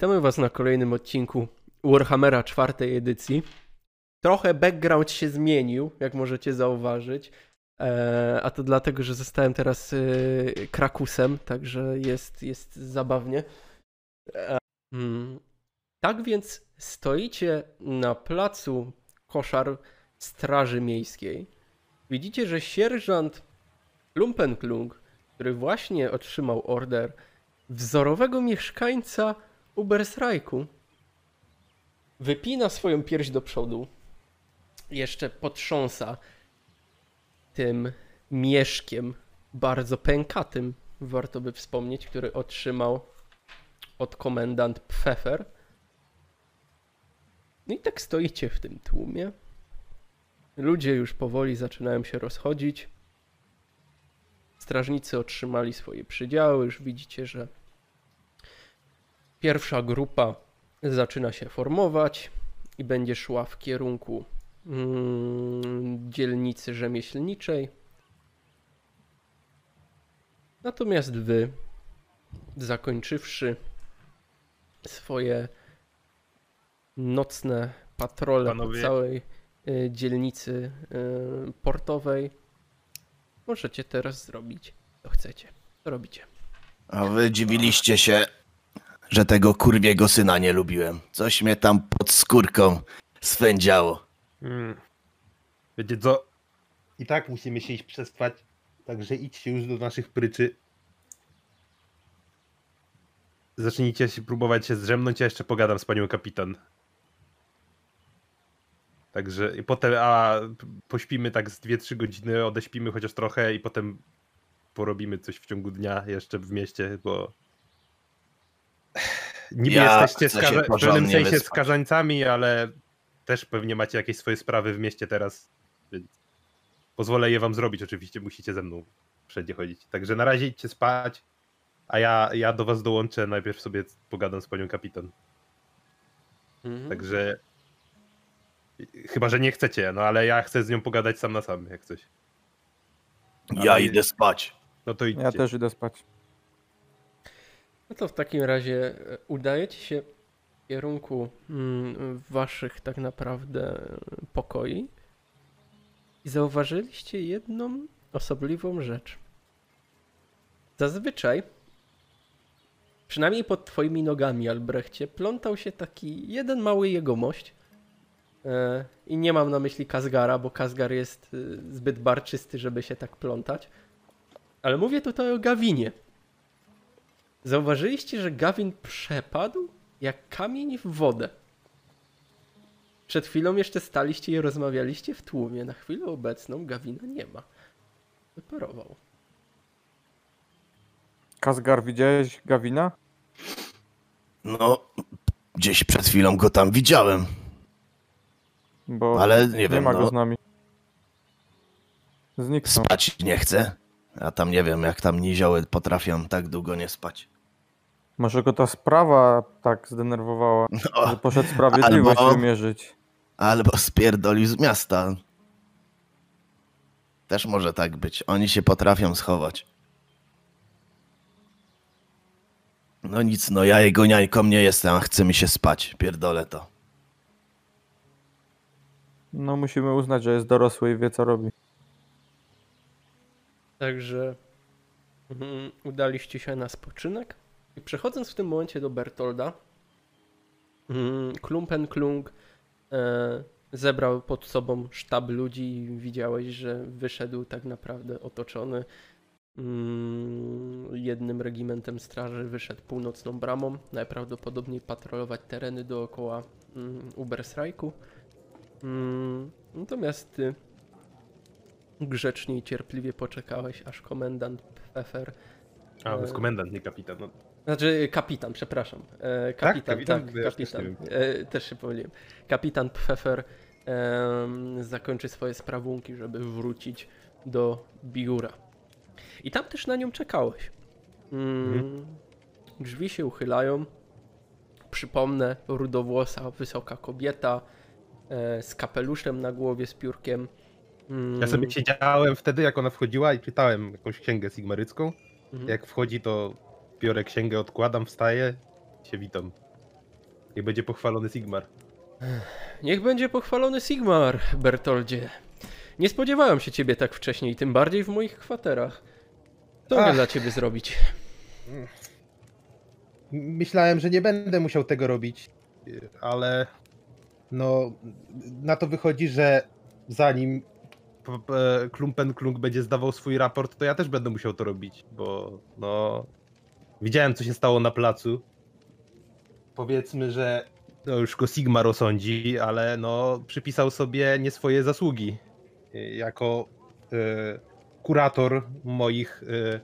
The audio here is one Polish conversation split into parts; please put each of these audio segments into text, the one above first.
Witamy Was na kolejnym odcinku Warhammera czwartej edycji. Trochę background się zmienił, jak możecie zauważyć. E, a to dlatego, że zostałem teraz e, krakusem, także jest, jest zabawnie. E, mm. Tak więc stoicie na placu koszar Straży Miejskiej. Widzicie, że sierżant Lumpenklung, który właśnie otrzymał order wzorowego mieszkańca Ubersrajku, wypina swoją pierś do przodu, jeszcze potrząsa tym mieszkiem bardzo pękatym, warto by wspomnieć, który otrzymał od komendant Pfeffer. No i tak stoicie w tym tłumie. Ludzie już powoli zaczynają się rozchodzić. Strażnicy otrzymali swoje przydziały. Już widzicie, że pierwsza grupa zaczyna się formować i będzie szła w kierunku mm, dzielnicy rzemieślniczej. Natomiast wy, zakończywszy swoje nocne patrole Panowie. po całej y, dzielnicy y, portowej, możecie teraz zrobić, co chcecie. Co robicie? A wy dziwiliście się, że tego kurwiego syna nie lubiłem. Coś mnie tam pod skórką swędziało. Mm. Wiecie co? I tak musimy się iść przespać, także idźcie już do naszych pryczy. Zacznijcie się próbować się zdrzemnąć, ja jeszcze pogadam z panią kapitan. Także i potem, a pośpimy tak z 2-3 godziny, odeśpimy chociaż trochę i potem porobimy coś w ciągu dnia jeszcze w mieście, bo niby Ja jesteście skaza- w pewnym sensie wyspać. skazańcami, ale też pewnie macie jakieś swoje sprawy w mieście teraz, więc pozwolę je wam zrobić oczywiście, musicie ze mną wszędzie chodzić. Także na razie idźcie spać, a ja, ja do was dołączę, najpierw sobie pogadam z panią kapitan. Mhm. Także chyba, że nie chcecie, no ale ja chcę z nią pogadać sam na sam, jak coś. Ja Ale- idę spać. No to idźcie. Ja też idę spać. No to w takim razie e, udajecie się w kierunku mm, waszych tak naprawdę pokoi i zauważyliście jedną osobliwą rzecz. Zazwyczaj, przynajmniej pod twoimi nogami, Albrechcie, plątał się taki jeden mały jegomość. E, I nie mam na myśli Kazgara, bo Kazgar jest e, zbyt barczysty, żeby się tak plątać. Ale mówię tutaj o Gawinie. Zauważyliście, że Gawin przepadł jak kamień w wodę. Przed chwilą jeszcze staliście i rozmawialiście w tłumie. Na chwilę obecną Gawina nie ma. Wyparował. Kazgar, widziałeś Gawina? No, gdzieś przed chwilą go tam widziałem. Bo Ale nie wiem, ma go no. z nami. Zniknął. Spać nie chcę. A tam nie wiem, jak tam nizioły potrafią tak długo nie spać. Może go ta sprawa tak zdenerwowała, że No, poszedł sprawiedliwość albo- wymierzyć. albo spierdolił z miasta. Też może tak być. Oni się potrafią schować. No nic, no ja jego niańką nie jestem, a chce mi się spać. Pierdolę to. No musimy uznać, że jest dorosły i wie co robi. Także mhm, udaliście się na spoczynek. I przechodząc w tym momencie do Bertolda, mhm, Klumpenklung e, zebrał pod sobą sztab ludzi i widziałeś, że wyszedł tak naprawdę otoczony mm, jednym regimentem straży, wyszedł północną bramą, najprawdopodobniej patrolować tereny dookoła mm, Ubersrajku. Mm, natomiast ty grzecznie i cierpliwie poczekałeś, aż komendant Pfeffer, A, to jest komendant, nie kapitan. No, znaczy kapitan, przepraszam, e, kapitan, Kapitan? tak, Ja już też kapitan, nie e, też się pomyliłem. Kapitan Pfeffer em, zakończy swoje sprawunki, żeby wrócić do biura. I tam też na nią czekałeś. Mm, Mhm. Drzwi się uchylają. Przypomnę, rudowłosa, wysoka kobieta e, z kapeluszem na głowie, z piórkiem. Mm, Ja sobie siedziałem wtedy, jak ona wchodziła i czytałem jakąś księgę sigmarycką. mhm. Jak wchodzi, to biorę księgę, odkładam, wstaję, się witam. Niech będzie pochwalony Sigmar. Niech będzie pochwalony Sigmar, Bertoldzie. Nie spodziewałem się ciebie tak wcześniej, tym bardziej w moich kwaterach. Co mogę dla ciebie zrobić? Myślałem, że nie będę musiał tego robić, ale no na to wychodzi, że zanim p- Klumpen Klunk będzie zdawał swój raport, to ja też będę musiał to robić, bo no widziałem co się stało na placu. Powiedzmy, że no już go Sigmar osądzi, ale no przypisał sobie nie swoje zasługi. Y, Jako y, kurator moich y,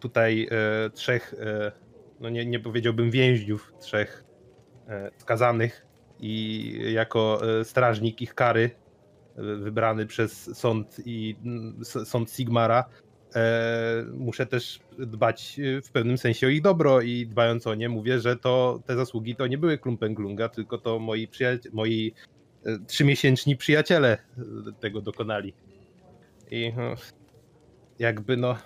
tutaj y, trzech y, no nie, nie powiedziałbym więźniów, trzech e, skazanych i jako strażnik ich kary wybrany przez sąd i sąd Sigmara muszę też dbać e, w pewnym sensie o ich dobro i dbając o nie mówię, że to te zasługi to nie były Klumpenglunga, tylko to moi, e, trzymiesięczni przyjaciele e, tego dokonali. I jakby no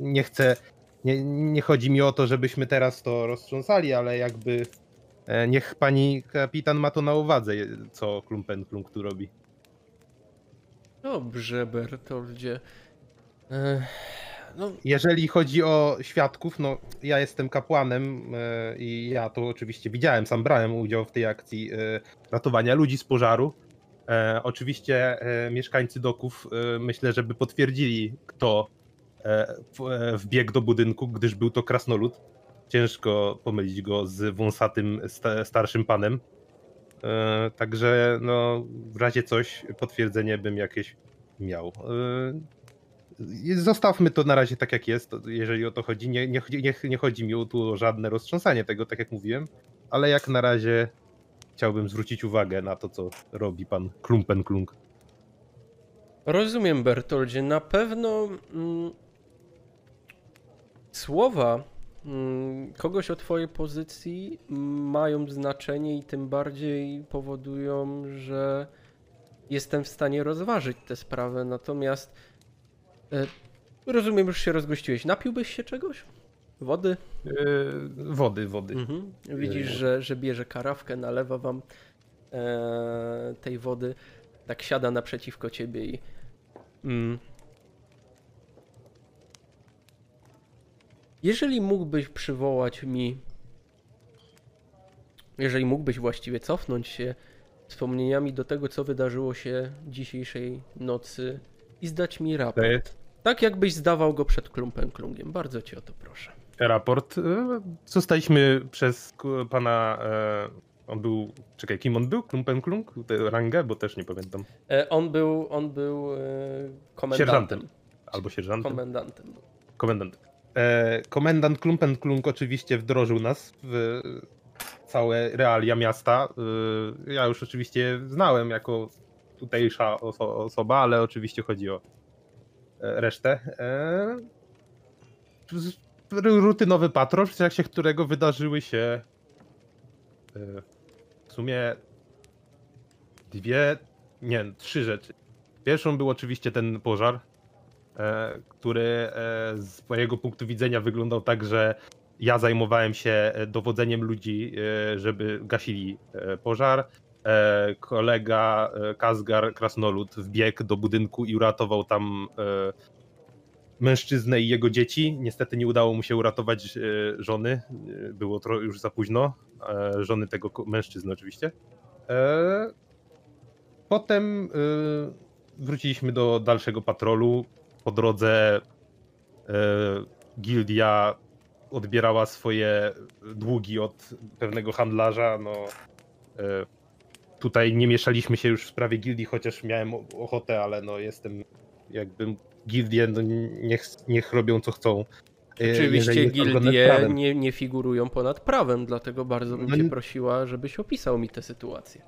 nie chcę nie, nie chodzi mi o to, żebyśmy teraz to roztrząsali, ale jakby e, niech pani kapitan ma to na uwadze, co Klumpen Klunk tu robi. Dobrze, Bertoldzie. No, Jeżeli chodzi o świadków, no ja jestem kapłanem e, i ja to oczywiście widziałem, sam brałem udział w tej akcji e, ratowania ludzi z pożaru. E, oczywiście e, mieszkańcy doków myślę, żeby potwierdzili, kto wbiegł do budynku, gdyż był to krasnolud. Ciężko pomylić go z wąsatym sta, starszym panem. Także no, w razie coś potwierdzenie bym jakieś miał. Zostawmy to na razie tak jak jest, jeżeli o to chodzi. Nie, nie, nie, nie chodzi mi tu o żadne roztrząsanie tego, tak jak mówiłem, ale jak na razie chciałbym zwrócić uwagę na to, co robi pan Klumpen Klunk. rozumiem, Bertoldzie. Na pewno mm, słowa mm, kogoś o twojej pozycji mają znaczenie i tym bardziej powodują, że jestem w stanie rozważyć tę sprawę. Natomiast rozumiem, już się rozgościłeś. Napiłbyś się czegoś? Wody? Yy, wody, wody. Mhm. Widzisz, że, że bierze karawkę, nalewa wam e, tej wody, tak siada naprzeciwko ciebie i. Mm. Jeżeli mógłbyś przywołać mi. Jeżeli mógłbyś właściwie cofnąć się wspomnieniami do tego, co wydarzyło się dzisiejszej nocy i zdać mi raport. Tak jakbyś zdawał go przed klumpem klungiem. Bardzo cię o to proszę. raport. Yy, Zostaliśmy przez pana. e, On był. Czekaj, kim on był? Klumpen Klunk? Tę Rangę? Bo też nie pamiętam. E, on był, on był e, komendantem. Sierżantem. Albo sierżantem. Komendantem. Komendant. E, komendant Klumpen Klunk oczywiście wdrożył nas w całe realia miasta. E, ja już oczywiście znałem jako tutejsza oso osoba, ale oczywiście chodzi o e, resztę. E, rutynowy patrol, w trakcie którego wydarzyły się e, w sumie dwie, nie, trzy rzeczy. Pierwszą był oczywiście ten pożar, e, który z mojego punktu widzenia wyglądał tak, że ja zajmowałem się dowodzeniem ludzi, żeby gasili pożar. E, Kolega e, Kazgar Krasnolud wbiegł do budynku i uratował tam e, mężczyznę i jego dzieci. Niestety nie udało mu się uratować żony. Było to już za późno. Żony tego mężczyzny oczywiście. Potem wróciliśmy do dalszego patrolu. Po drodze gildia odbierała swoje długi od pewnego handlarza. No, tutaj nie mieszaliśmy się już w sprawie gildii, chociaż miałem ochotę, ale no jestem jakbym gildie, no niech, niech robią co chcą. E, Oczywiście gildie nie, nie figurują ponad prawem, dlatego bardzo bym No cię prosiła, żebyś opisał mi tę sytuację.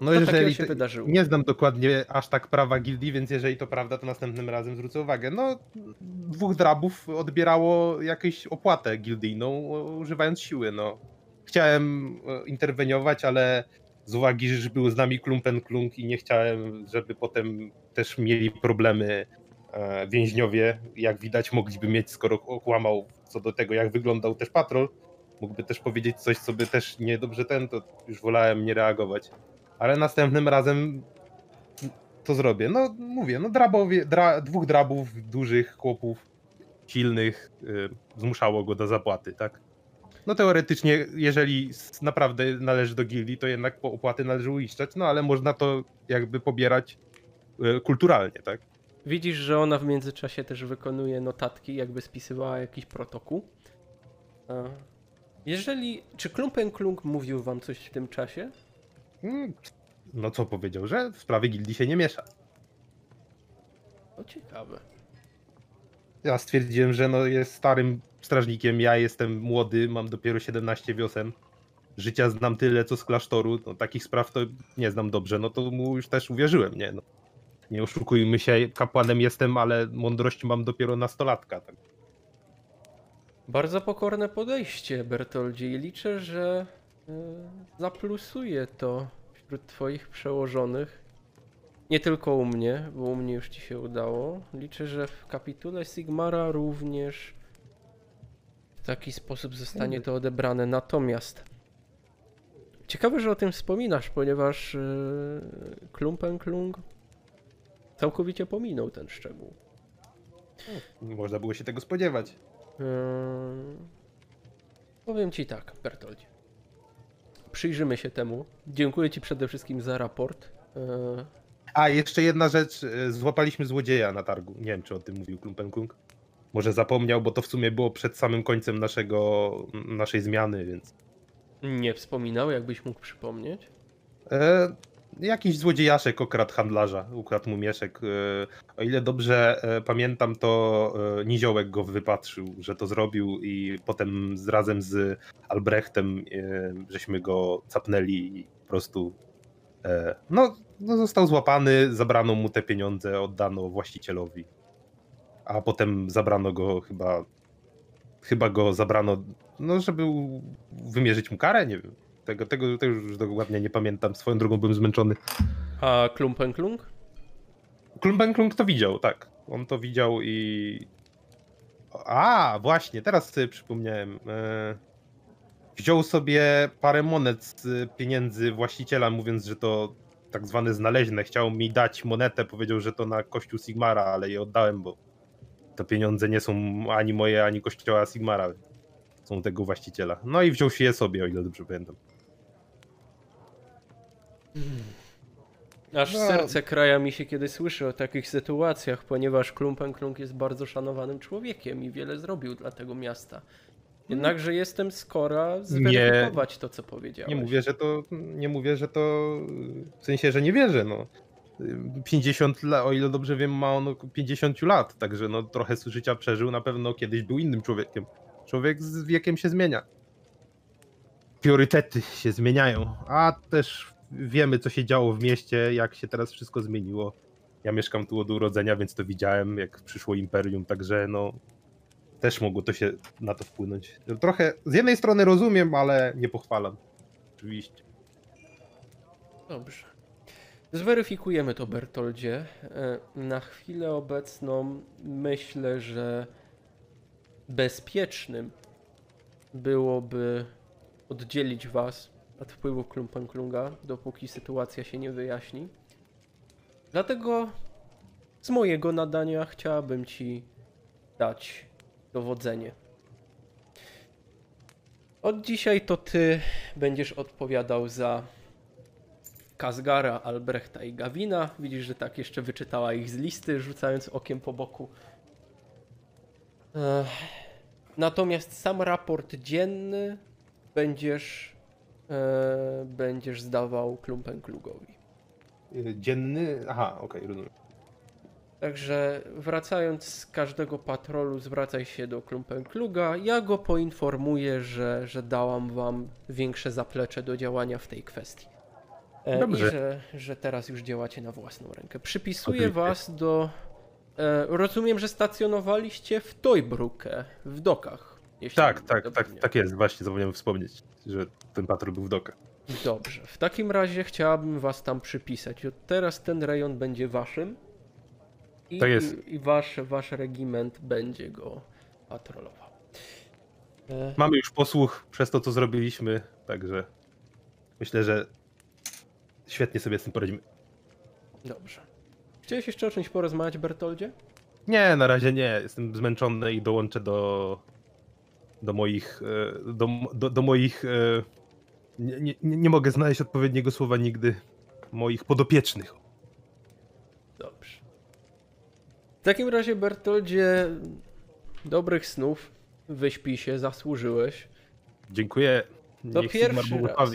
No jeżeli się wydarzyło? nie znam dokładnie aż tak prawa gildii, więc jeżeli to prawda, to następnym razem zwrócę uwagę. No, dwóch drabów odbierało jakąś opłatę gildyjną, używając siły, no. Chciałem e, interweniować, ale z uwagi, że był z nami klumpen klunk i nie chciałem, żeby potem też mieli problemy e, więźniowie, jak widać mogliby mieć, skoro okłamał co do tego, jak wyglądał też patrol, mógłby też powiedzieć coś, co by też niedobrze ten, to już wolałem nie reagować. Ale następnym razem to zrobię. No mówię, no drabowie, dra, dwóch drabów, dużych chłopów, silnych, y, zmuszało go do zapłaty, tak? No teoretycznie, jeżeli naprawdę należy do gildii, to jednak po opłaty należy uiszczać, no ale można to jakby pobierać y, kulturalnie, tak? Widzisz, że ona w międzyczasie też wykonuje notatki, jakby spisywała jakiś protokół. Jeżeli. Czy Klumpenklung mówił wam coś w tym czasie? Mm, No co powiedział, że w sprawy gildii się nie miesza. To ciekawe. Ja stwierdziłem, że no jest starym strażnikiem, ja jestem młody, mam dopiero 17 wiosen. Życia znam tyle, co z klasztoru, no takich spraw to nie znam dobrze, no to mu już też uwierzyłem, nie no. Nie oszukujmy się, kapłanem jestem, ale mądrość mam dopiero nastolatka. Tak. Bardzo pokorne podejście, Bertoldzie, i liczę, że y, zaplusuje to wśród twoich przełożonych. Nie tylko u mnie, bo u mnie już ci się udało. Liczę, że w kapitule Sigmara również w taki sposób zostanie to odebrane. Natomiast ciekawe, że o tym wspominasz, ponieważ yy, Klumpenklung całkowicie pominął ten szczegół. Można było się tego spodziewać. Eee, Powiem ci tak, Bertoldzie. Przyjrzymy się temu. Dziękuję ci przede wszystkim za raport. Eee, A, jeszcze jedna rzecz, e, złapaliśmy złodzieja na targu. Nie wiem, czy o tym mówił Klumpenkung. Może zapomniał, bo to w sumie było przed samym końcem naszego, naszej zmiany, więc... Nie wspominał, jakbyś mógł przypomnieć. E, jakiś złodziejaszek okradł handlarza, ukradł mu mieszek. E, o ile dobrze e, pamiętam, to e, Niziołek go wypatrzył, że to zrobił i potem z, razem z Albrechtem e, żeśmy go capnęli i po prostu e, no, no został złapany, zabrano mu te pieniądze, oddano właścicielowi. A potem zabrano go chyba chyba go zabrano, no żeby wymierzyć mu karę, nie wiem. Tego, tego, tego już dokładnie nie pamiętam. Swoją drogą byłem zmęczony. A Klumpenklung? Klumpenklung to widział, tak. On to widział i... A, właśnie, teraz sobie przypomniałem. E, Wziął sobie parę monet z pieniędzy właściciela, mówiąc, że to tak zwane znaleźne. Chciał mi dać monetę, powiedział, że to na kościół Sigmara, ale je oddałem, bo te pieniądze nie są ani moje, ani kościoła Sigmara. Są tego właściciela. No i wziął się je sobie, o ile dobrze pamiętam. Aż No. serce kraja mi się, kiedy słyszę o takich sytuacjach, ponieważ Klumpenklung jest bardzo szanowanym człowiekiem i wiele zrobił dla tego miasta. Jednakże jestem skora zweryfikować to, co powiedziałeś. Nie mówię, że to, nie mówię, że to w sensie, że nie wierzę, no. 50 lat, o ile dobrze wiem, ma on około 50 lat, także no trochę życia przeżył, na pewno kiedyś był innym człowiekiem. Człowiek z wiekiem się zmienia. Priorytety się zmieniają, a też wiemy, co się działo w mieście, jak się teraz wszystko zmieniło. Ja mieszkam tu od urodzenia, więc to widziałem, jak przyszło imperium, także no też mogło to się na to wpłynąć. No, Trochę z jednej strony rozumiem, ale nie pochwalam. Oczywiście. Dobrze. Zweryfikujemy to, Bertoldzie. E, Na chwilę obecną myślę, że bezpiecznym byłoby oddzielić was od wpływów Klumpenklunga, dopóki sytuacja się nie wyjaśni. Dlatego z mojego nadania chciałabym ci dać dowodzenie. Od dzisiaj to ty będziesz odpowiadał za Kazgara, Albrechta i Gawina. Widzisz, że tak jeszcze wyczytała ich z listy, rzucając okiem po boku. Natomiast sam raport dzienny będziesz, e, będziesz zdawał Klumpenklugowi. Y, Dzienny. Aha, okej, rozumiem. Także wracając z każdego patrolu, zwracaj się do Klumpenkluga. Ja go poinformuję, że, że dałam wam większe zaplecze do działania w tej kwestii. E, I Dobrze. że, że teraz już działacie na własną rękę. Przypisuję Oczywiście. was do. E, rozumiem, że stacjonowaliście w Toybruke, w dokach. Tak, tak, tak, wiem. tak jest. Właśnie zapomniałem wspomnieć, że ten patrol był w dokach. Dobrze. W takim razie chciałabym was tam przypisać. Od teraz ten rejon będzie waszym. I, Tak jest. i, i wasz, wasz regiment będzie go patrolował. E, Mamy już posłuch przez to, co zrobiliśmy, także myślę, że świetnie sobie z tym poradzimy. Dobrze. Chciałeś jeszcze o czymś porozmawiać, Bertoldzie? Nie, na razie nie. Jestem zmęczony i dołączę do, do moich. e, Do, do, do moich. e, Nie, nie, nie mogę znaleźć odpowiedniego słowa nigdy. Moich podopiecznych. Dobrze. W takim razie, Bertoldzie, dobrych snów. Wyśpij się, zasłużyłeś. Dziękuję. To Niech Sigmar pierwszy raz.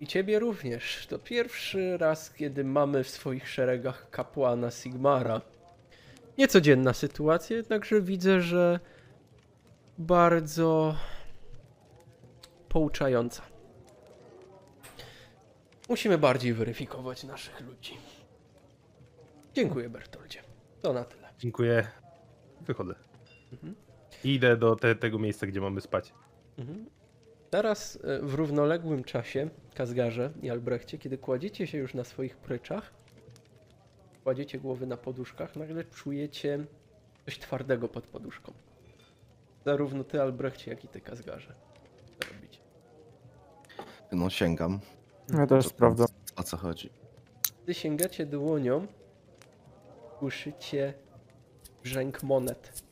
I ciebie również. To pierwszy raz, kiedy mamy w swoich szeregach kapłana Sigmara. Niecodzienna sytuacja, jednakże widzę, że bardzo pouczająca. Musimy bardziej weryfikować naszych ludzi. Dziękuję, Bertoldzie. To na tyle. Dziękuję. Wychodzę. Mhm. Idę do te, tego miejsca, gdzie mamy spać. Mhm. Teraz e, w równoległym czasie, Kazgarze i Albrechcie, kiedy kładziecie się już na swoich pryczach, kładziecie głowy na poduszkach, nagle czujecie coś twardego pod poduszką. Zarówno ty, Albrechcie, jak i ty, Kazgarze. Co robicie? No sięgam. Ja też Co- sprawdzam. O co chodzi? Gdy sięgacie dłonią, słyszycie brzęk monet.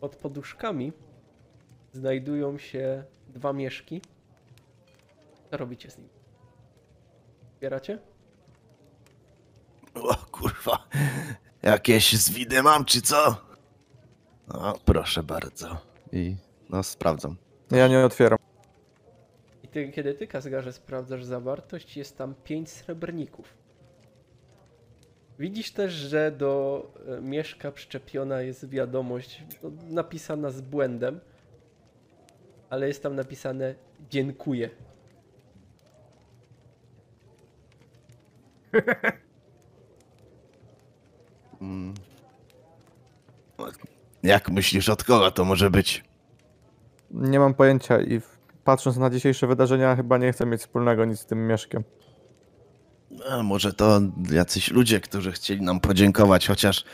Pod poduszkami znajdują się dwa mieszki. Co robicie z nimi? Zbieracie? O kurwa. Jakieś zwidy mam, czy co? No, proszę bardzo. I no sprawdzam. Ja nie otwieram. I ty, kiedy ty, Kazgarze, sprawdzasz zawartość, jest tam 5 srebrników. Widzisz też, że do e, mieszka przyczepiona jest wiadomość no, napisana z błędem, ale jest tam napisane dziękuję. Mm. Jak myślisz, od kogo to może być? Nie mam pojęcia i patrząc na dzisiejsze wydarzenia chyba nie chcę mieć wspólnego nic z tym mieszkiem. A, może to jacyś ludzie, którzy chcieli nam podziękować, chociaż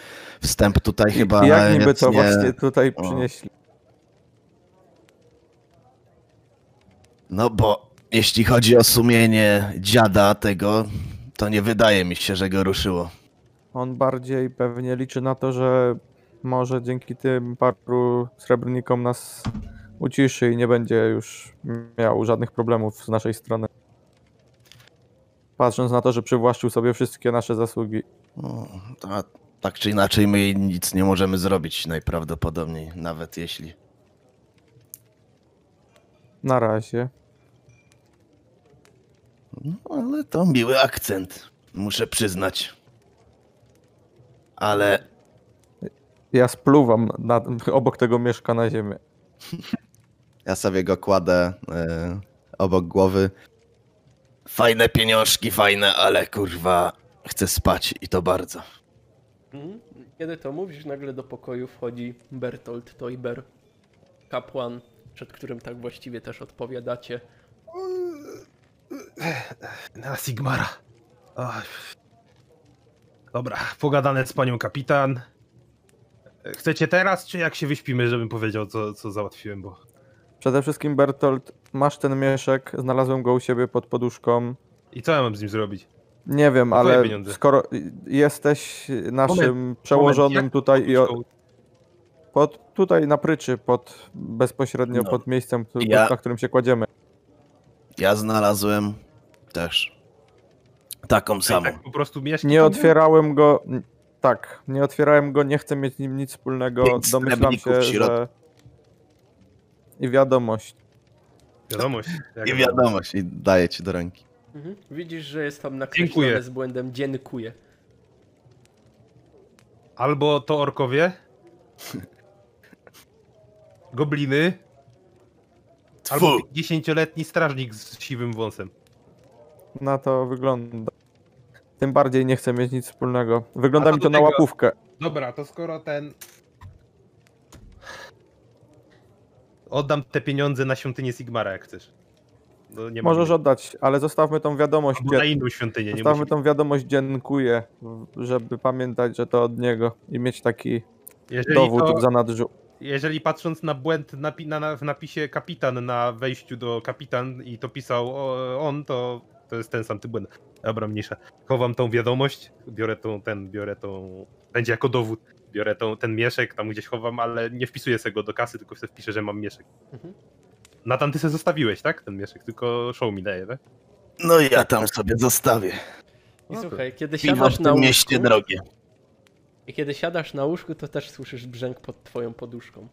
wstęp tutaj chyba I jak niby to nie... właśnie tutaj O. przynieśli? No bo jeśli chodzi o sumienie dziada tego, to nie wydaje mi się, że go ruszyło. On bardziej pewnie liczy na to, że może dzięki tym paru srebrnikom nas uciszy i nie będzie już miał żadnych problemów z naszej strony. Patrząc na to, że przywłaszczył sobie wszystkie nasze zasługi. No, to, tak czy inaczej my nic nie możemy zrobić najprawdopodobniej, nawet jeśli... Na razie. No, ale to miły akcent, muszę przyznać. Ale Ja spluwam na, obok tego mieszka na ziemię. ja sobie go kładę e, obok głowy. Fajne pieniążki, fajne, ale kurwa, chcę spać i to bardzo. Mhm. Kiedy to mówisz, nagle do pokoju wchodzi Bertolt Toiber, kapłan, przed którym tak właściwie też odpowiadacie. Na Sigmara. Oj. Dobra, pogadane z panią kapitan. Chcecie teraz, czy jak się wyśpimy, żebym powiedział, co, co załatwiłem, bo... Przede wszystkim Bertolt, masz ten mieszek, znalazłem go u siebie pod poduszką. I co ja mam z nim zrobić? Nie wiem, Twoje ale pieniądze. skoro jesteś naszym przełożonym Moment, tutaj i o, pod, tutaj na pryczy, pod, bezpośrednio No. pod miejscem, Ja- na którym się kładziemy. Ja znalazłem też taką I samą. tak po prostu Nie otwierałem go, tak, nie otwierałem go, nie chcę mieć z nim nic wspólnego, Pięć domyślam się, w środku. że... I wiadomość. Wiadomość. jak I wiadomość, i daję ci do ręki. Mhm. Widzisz, że jest tam nakreślone Dziękuję. z błędem dziękuję. Albo to orkowie. Gobliny. Albo. 50-letni strażnik z siwym wąsem. Na to wygląda. Tym bardziej nie chcę mieć nic wspólnego. Wygląda A mi to na tego- łapówkę. Dobra, to skoro ten. Oddam te pieniądze na świątynię Sigmara, jak chcesz. No, nie Możesz mam oddać, ale zostawmy tą wiadomość. Albo na inną świątynię, nie Zostawmy musi... tą wiadomość dziękuję, żeby pamiętać, że to od niego i mieć taki Jeżeli dowód to, w zanadrzu. jeżeli patrząc na błęd napi na, na, w napisie kapitan na wejściu do kapitan i to pisał o, on, to to jest ten sam ty błęd. Dobra, mniejsza. Chowam tą wiadomość, biorę tą, ten, biorę tą, będzie jako dowód, biorę tą, ten mieszek, tam gdzieś chowam, ale nie wpisuję sobie go do kasy, tylko sobie wpiszę, że mam mieszek. Mhm. Natan, ty se zostawiłeś, tak? Ten mieszek, tylko show mi daje, tak? No ja tam sobie zostawię. I No słuchaj, kiedy Piwo siadasz na mieście łóżku, drogie. i kiedy siadasz na łóżku, to też słyszysz brzęk pod twoją poduszką.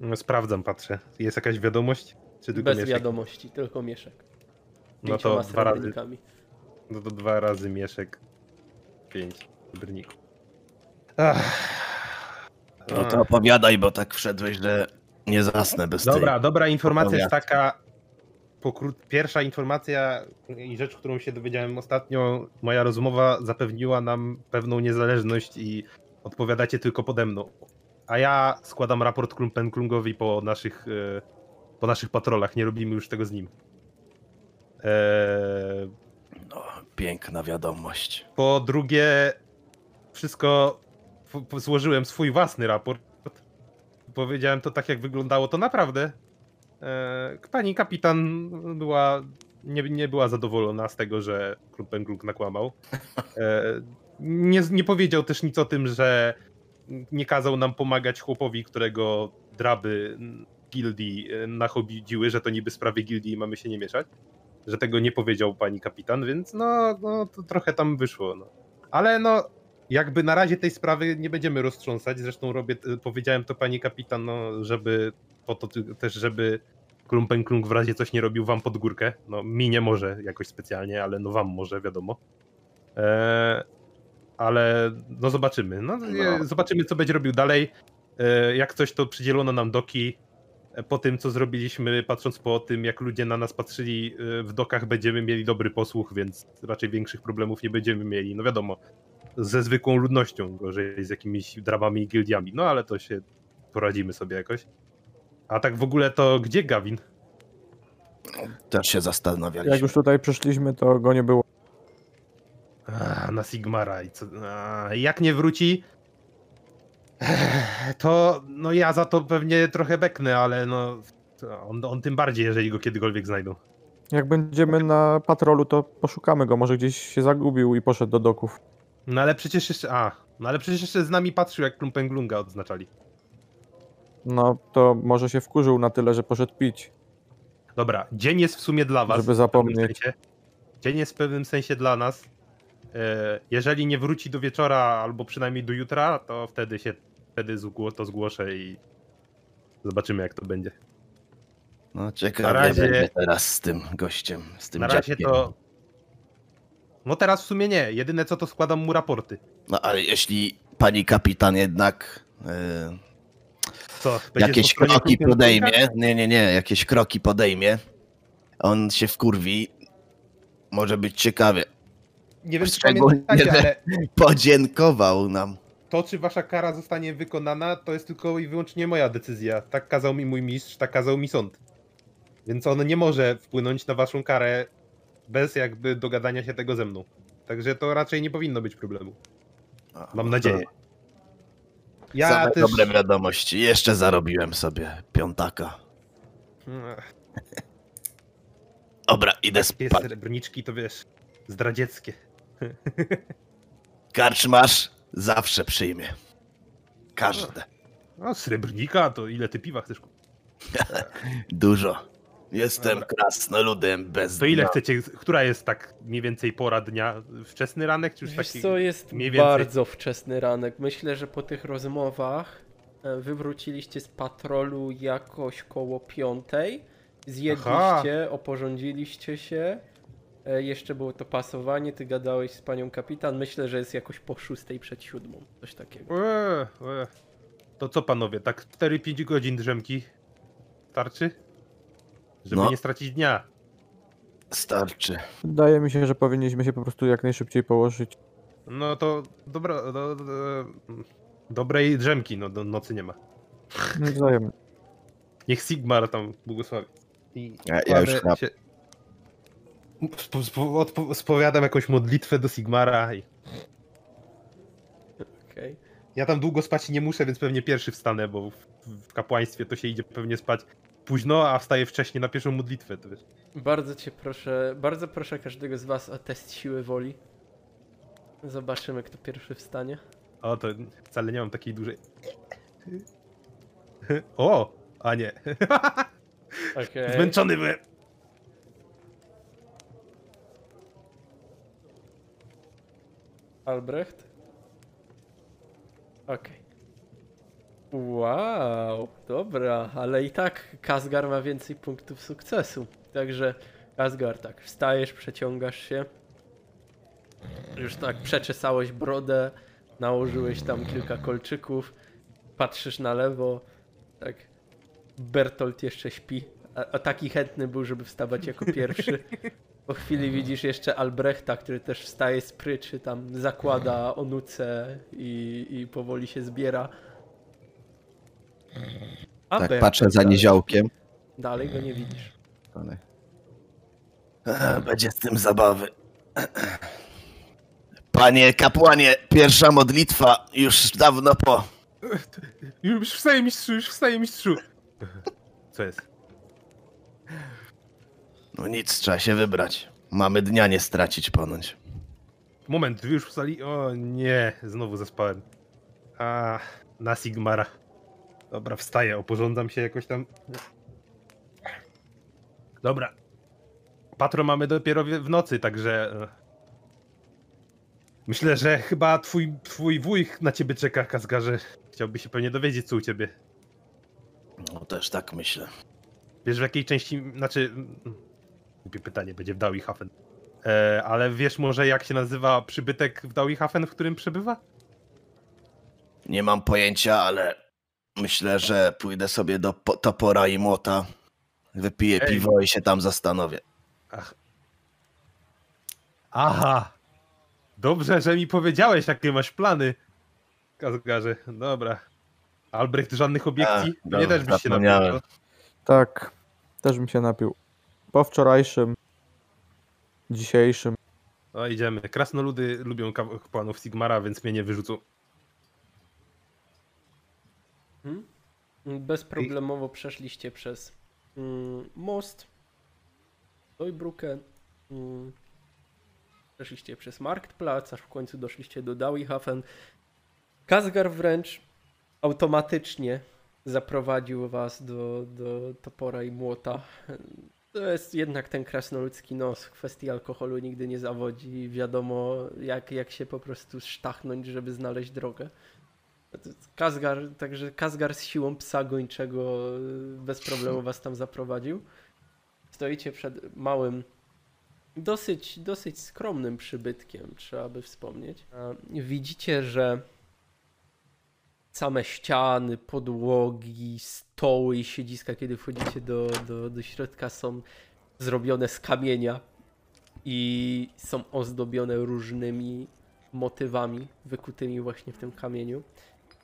No, Sprawdzam, patrzę. Jest jakaś wiadomość? Czy tylko Bez mieszek? wiadomości, tylko mieszek. No to dwa razy, no to dwa razy mieszek. Pięć srebrników. Ach. No to opowiadaj, bo tak wszedłeś, że nie zasnę bez Dobra, tej. dobra informacja jest taka. Pokró... Pierwsza informacja i rzecz, którą się dowiedziałem ostatnio, moja rozmowa zapewniła nam pewną niezależność i odpowiadacie tylko pode mną. A ja składam raport Klumpenklungowi po naszych, e, po naszych patrolach. Nie robimy już tego z nim. Eee, No, piękna wiadomość. po drugie, wszystko złożyłem swój własny raport. Powiedziałem to tak, jak wyglądało to naprawdę. E, Pani kapitan była, nie, nie była zadowolona z tego, że Klumpenkluk nakłamał. E, Nie, nie powiedział też nic o tym, że nie kazał nam pomagać chłopowi, którego draby gildii e, nachodziły, że to niby sprawy gildii i mamy się nie mieszać. Że tego nie powiedział pani kapitan, więc no, no to trochę tam wyszło. No. Ale no, jakby na razie tej sprawy nie będziemy roztrząsać. Zresztą robię, powiedziałem to pani kapitan, no, żeby po to też, żeby Klumpenklung w razie coś nie robił wam pod górkę. No, mi nie może jakoś specjalnie, ale no wam może, wiadomo. Eee, ale no zobaczymy. No, No. Zobaczymy, co będzie robił dalej. Eee, jak coś, to przydzielono nam doki. Po tym, co zrobiliśmy, patrząc po tym, jak ludzie na nas patrzyli e, w dokach, będziemy mieli dobry posłuch, więc raczej większych problemów nie będziemy mieli. No wiadomo, ze zwykłą ludnością, gorzej z jakimiś dramami i gildiami. No ale to się poradzimy sobie jakoś. A tak w ogóle to gdzie Gawin? Też się zastanawialiśmy. Jak już tutaj przyszliśmy, to go nie było. A, na Sigmara i co? A, jak nie wróci, to no ja za to pewnie trochę beknę, ale no on, on tym bardziej, jeżeli go kiedykolwiek znajdą. Jak będziemy na patrolu, to poszukamy go. Może gdzieś się zagubił i poszedł do doków. No ale przecież jeszcze, a, no ale przecież jeszcze z nami patrzył, jak Klumpenglunga odznaczali. No to może się wkurzył na tyle, że poszedł pić. Dobra, dzień jest w sumie dla was. Żeby zapomnieć. Dzień jest w pewnym sensie dla nas. E, Jeżeli nie wróci do wieczora, albo przynajmniej do jutra, to wtedy się wtedy to zgłoszę i zobaczymy jak to będzie. No ciekawe razie- będzie teraz z tym gościem, z tym Na razie dziadkiem. to. No teraz w sumie nie. Jedyne co to składam mu raporty. No ale jeśli pani kapitan jednak e, Co? jakieś kroki podejmie, nie, nie, nie, jakieś kroki podejmie, on się wkurwi, może być ciekawie. Nie wiem czy pamiętacie, ale Podziękował nam. To czy wasza kara zostanie wykonana, to jest tylko i wyłącznie moja decyzja. Tak kazał mi mój mistrz, tak kazał mi sąd. Więc on nie może wpłynąć na waszą karę bez jakby dogadania się tego ze mną. Także to raczej nie powinno być problemu. Mam nadzieję. Ja Same też. dobre wiadomości. Jeszcze zarobiłem sobie piątaka. Dobra, idę Takie spać. srebrniczki to wiesz, zdradzieckie. Karczmasz zawsze przyjmie. Każde. No, srebrnika to ile ty piwa chcesz kupić? Dużo. Jestem Dobra. krasnoludem bez To ile dna. chcecie, która jest tak mniej więcej pora dnia? Wczesny ranek czy już Wiesz taki... co, jest mniej więcej? bardzo wczesny ranek. Myślę, że po tych rozmowach e, wy wróciliście z patrolu jakoś koło piątej. Zjedliście, oporządziliście się. E, Jeszcze było to pasowanie, ty gadałeś z panią kapitan. Myślę, że jest jakoś po szóstej przed siódmą. Coś takiego. Eee, eee. To co panowie, tak 4-5 godzin drzemki starczy? Żeby No. nie stracić dnia. Starczy. Wydaje mi się, że powinniśmy się po prostu jak najszybciej położyć. No to dobra, do, do, dobrej drzemki, no do nocy nie ma. Wzajemnie. Niech Sigmar tam błogosławi. I Ja- ja już kładę chrap- się- Spo, spo, odpo, spowiadam jakąś modlitwę do Sigmara i Okej. ja tam długo spać nie muszę, więc pewnie pierwszy wstanę, bo w kapłaństwie to się idzie pewnie spać późno, a wstaje wcześniej na pierwszą modlitwę. To wiesz. Bardzo cię proszę, bardzo proszę każdego z was o test siły woli. Zobaczymy, kto pierwszy wstanie. O, to wcale nie mam takiej dużej. O! A nie. Okej. Zmęczony byłem. Albrecht? Okej. Wow, dobra, ale i tak Kazgar ma więcej punktów sukcesu. Także Kazgar, tak, wstajesz, przeciągasz się. Już tak przeczesałeś brodę, nałożyłeś tam kilka kolczyków, patrzysz na lewo, tak. Bertolt jeszcze śpi, a, a taki chętny był, żeby wstawać jako pierwszy. Po chwili widzisz jeszcze Albrechta, który też wstaje z pryczy, tam zakłada onuce i, i powoli się zbiera. A Tak, Bertolt patrzę za dalej- niziołkiem. Dalej go nie widzisz. E, Będzie z tym zabawy. Panie kapłanie, pierwsza modlitwa już dawno po. Już wstaje mistrzu, już wstaje mistrzu. Co jest? No nic, trzeba się wybrać. Mamy dnia nie stracić ponoć. Moment, wy już wstali? O nie, znowu zaspałem. A, na Sigmara. Dobra, wstaję, oporządzam się jakoś tam. Dobra. Patro mamy dopiero w w nocy, także... e, Myślę, że chyba twój, twój wuj na ciebie czeka, Kazgarze. Chciałby się pewnie dowiedzieć, co u ciebie. No też tak myślę. Wiesz w jakiej części, znaczy... Głupie pytanie, będzie w Dawihafen. E, ale wiesz może jak się nazywa przybytek w Dawihafen, w którym przebywa? Nie mam pojęcia, ale myślę, że pójdę sobie do po- topora i młota. Wypiję Ej. piwo i się tam zastanowię. Ach. Aha! Dobrze, że mi powiedziałeś, jakie masz plany. Kazgarze, dobra. Albrecht, żadnych obiekcji? A, To nie dobra, też byś się napił. Tak, też bym się napił. Po wczorajszym, dzisiejszym. No idziemy. Krasnoludy lubią kapłanów Sigmara, więc mnie nie wyrzucą. Hmm? Bezproblemowo przeszliście przez mm, most, Dojbrukę, mm, przeszliście przez Marktplatz, aż w końcu doszliście do Dawihafen. Kazgar wręcz automatycznie zaprowadził was do, do topora i młota. To jest jednak ten krasnoludzki nos. W kwestii alkoholu nigdy nie zawodzi. Wiadomo, jak, jak się po prostu sztachnąć, żeby znaleźć drogę. Kazgar, także Kazgar z siłą psa gończego bez problemu was tam zaprowadził. Stoicie przed małym, dosyć, dosyć skromnym przybytkiem, trzeba by wspomnieć. Widzicie, że same ściany, podłogi, stoły i siedziska, kiedy wchodzicie do, do, do środka, są zrobione z kamienia i są ozdobione różnymi motywami wykutymi właśnie w tym kamieniu.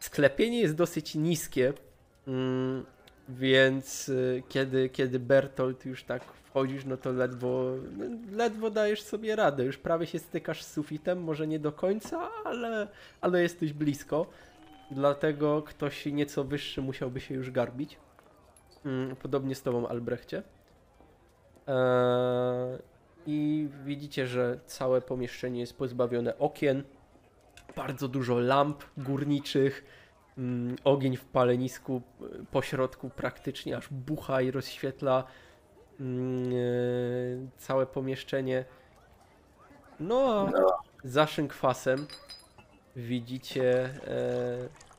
Sklepienie jest dosyć niskie, mm, więc y, kiedy, kiedy Bertolt już tak wchodzisz, no to ledwo, ledwo dajesz sobie radę. Już prawie się stykasz z sufitem, może nie do końca, ale, ale jesteś blisko. Dlatego ktoś nieco wyższy musiałby się już garbić. Mm, Podobnie z tobą, Albrechcie. Eee, I widzicie, że całe pomieszczenie jest pozbawione okien. Bardzo dużo lamp górniczych. Mm, Ogień w palenisku y, po środku praktycznie aż bucha i rozświetla mm, e, całe pomieszczenie. No a za szynkwasem widzicie e,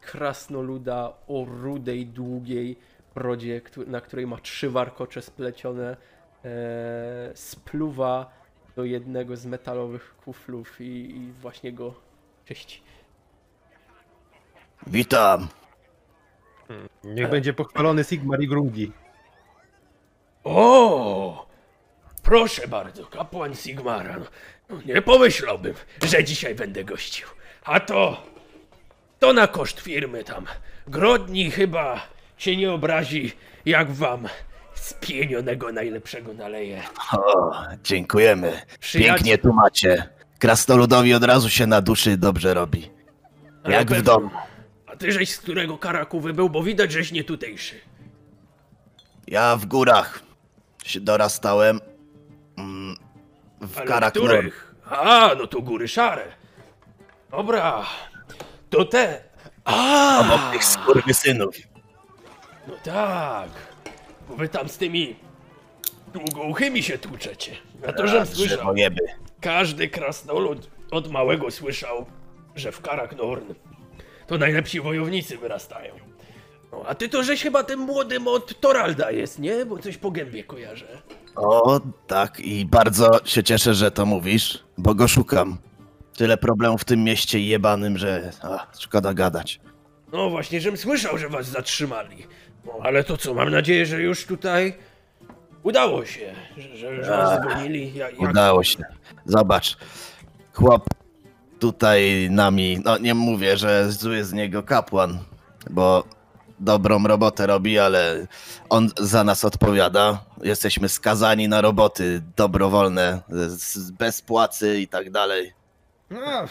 krasnoluda o rudej, długiej brodzie, na której ma trzy warkocze splecione. E, spluwa do jednego z metalowych kuflów i, i właśnie go czyści. Witam. Niech będzie pochwalony Sigmar i Grungi. O! Proszę bardzo, kapłan Sigmara. No nie pomyślałbym, że dzisiaj będę gościł. A to. To na koszt firmy tam. Grodni chyba się nie obrazi, jak wam spienionego najlepszego naleje. O, dziękujemy. Przyjaciół- Pięknie tu macie. Krasnoludowi od razu się na duszy dobrze robi. Jak w pewno. domu. A ty żeś z którego karaku wybył, bo widać, żeś nie tutejszy. Ja w górach się dorastałem. Mm, w Ale których? A, no to góry szare. Dobra, to te. A, Obok tych skurwysynów. no tak. Bo wy tam z tymi długouchymi się tłuczecie. Ja to żem słyszał. Drzewojeby. Każdy krasnolud od małego słyszał, że w Karaknorn to najlepsi wojownicy wyrastają. No, a ty to żeś chyba tym młodym od Toralda jest, nie? Bo coś po gębie kojarzę. O, tak, i bardzo się cieszę, że to mówisz, bo go szukam. Tyle problemów w tym mieście jebanym, że a, szkoda gadać. No właśnie, żem słyszał, że was zatrzymali. No ale to co, mam nadzieję, że już tutaj udało się, że, że was zgonili. Ja, jak... Udało się. Zobacz, chłop tutaj nami, no nie mówię, że zły z niego kapłan, bo dobrą robotę robi, ale on za nas odpowiada. Jesteśmy skazani na roboty dobrowolne, z- bez płacy i tak dalej. No,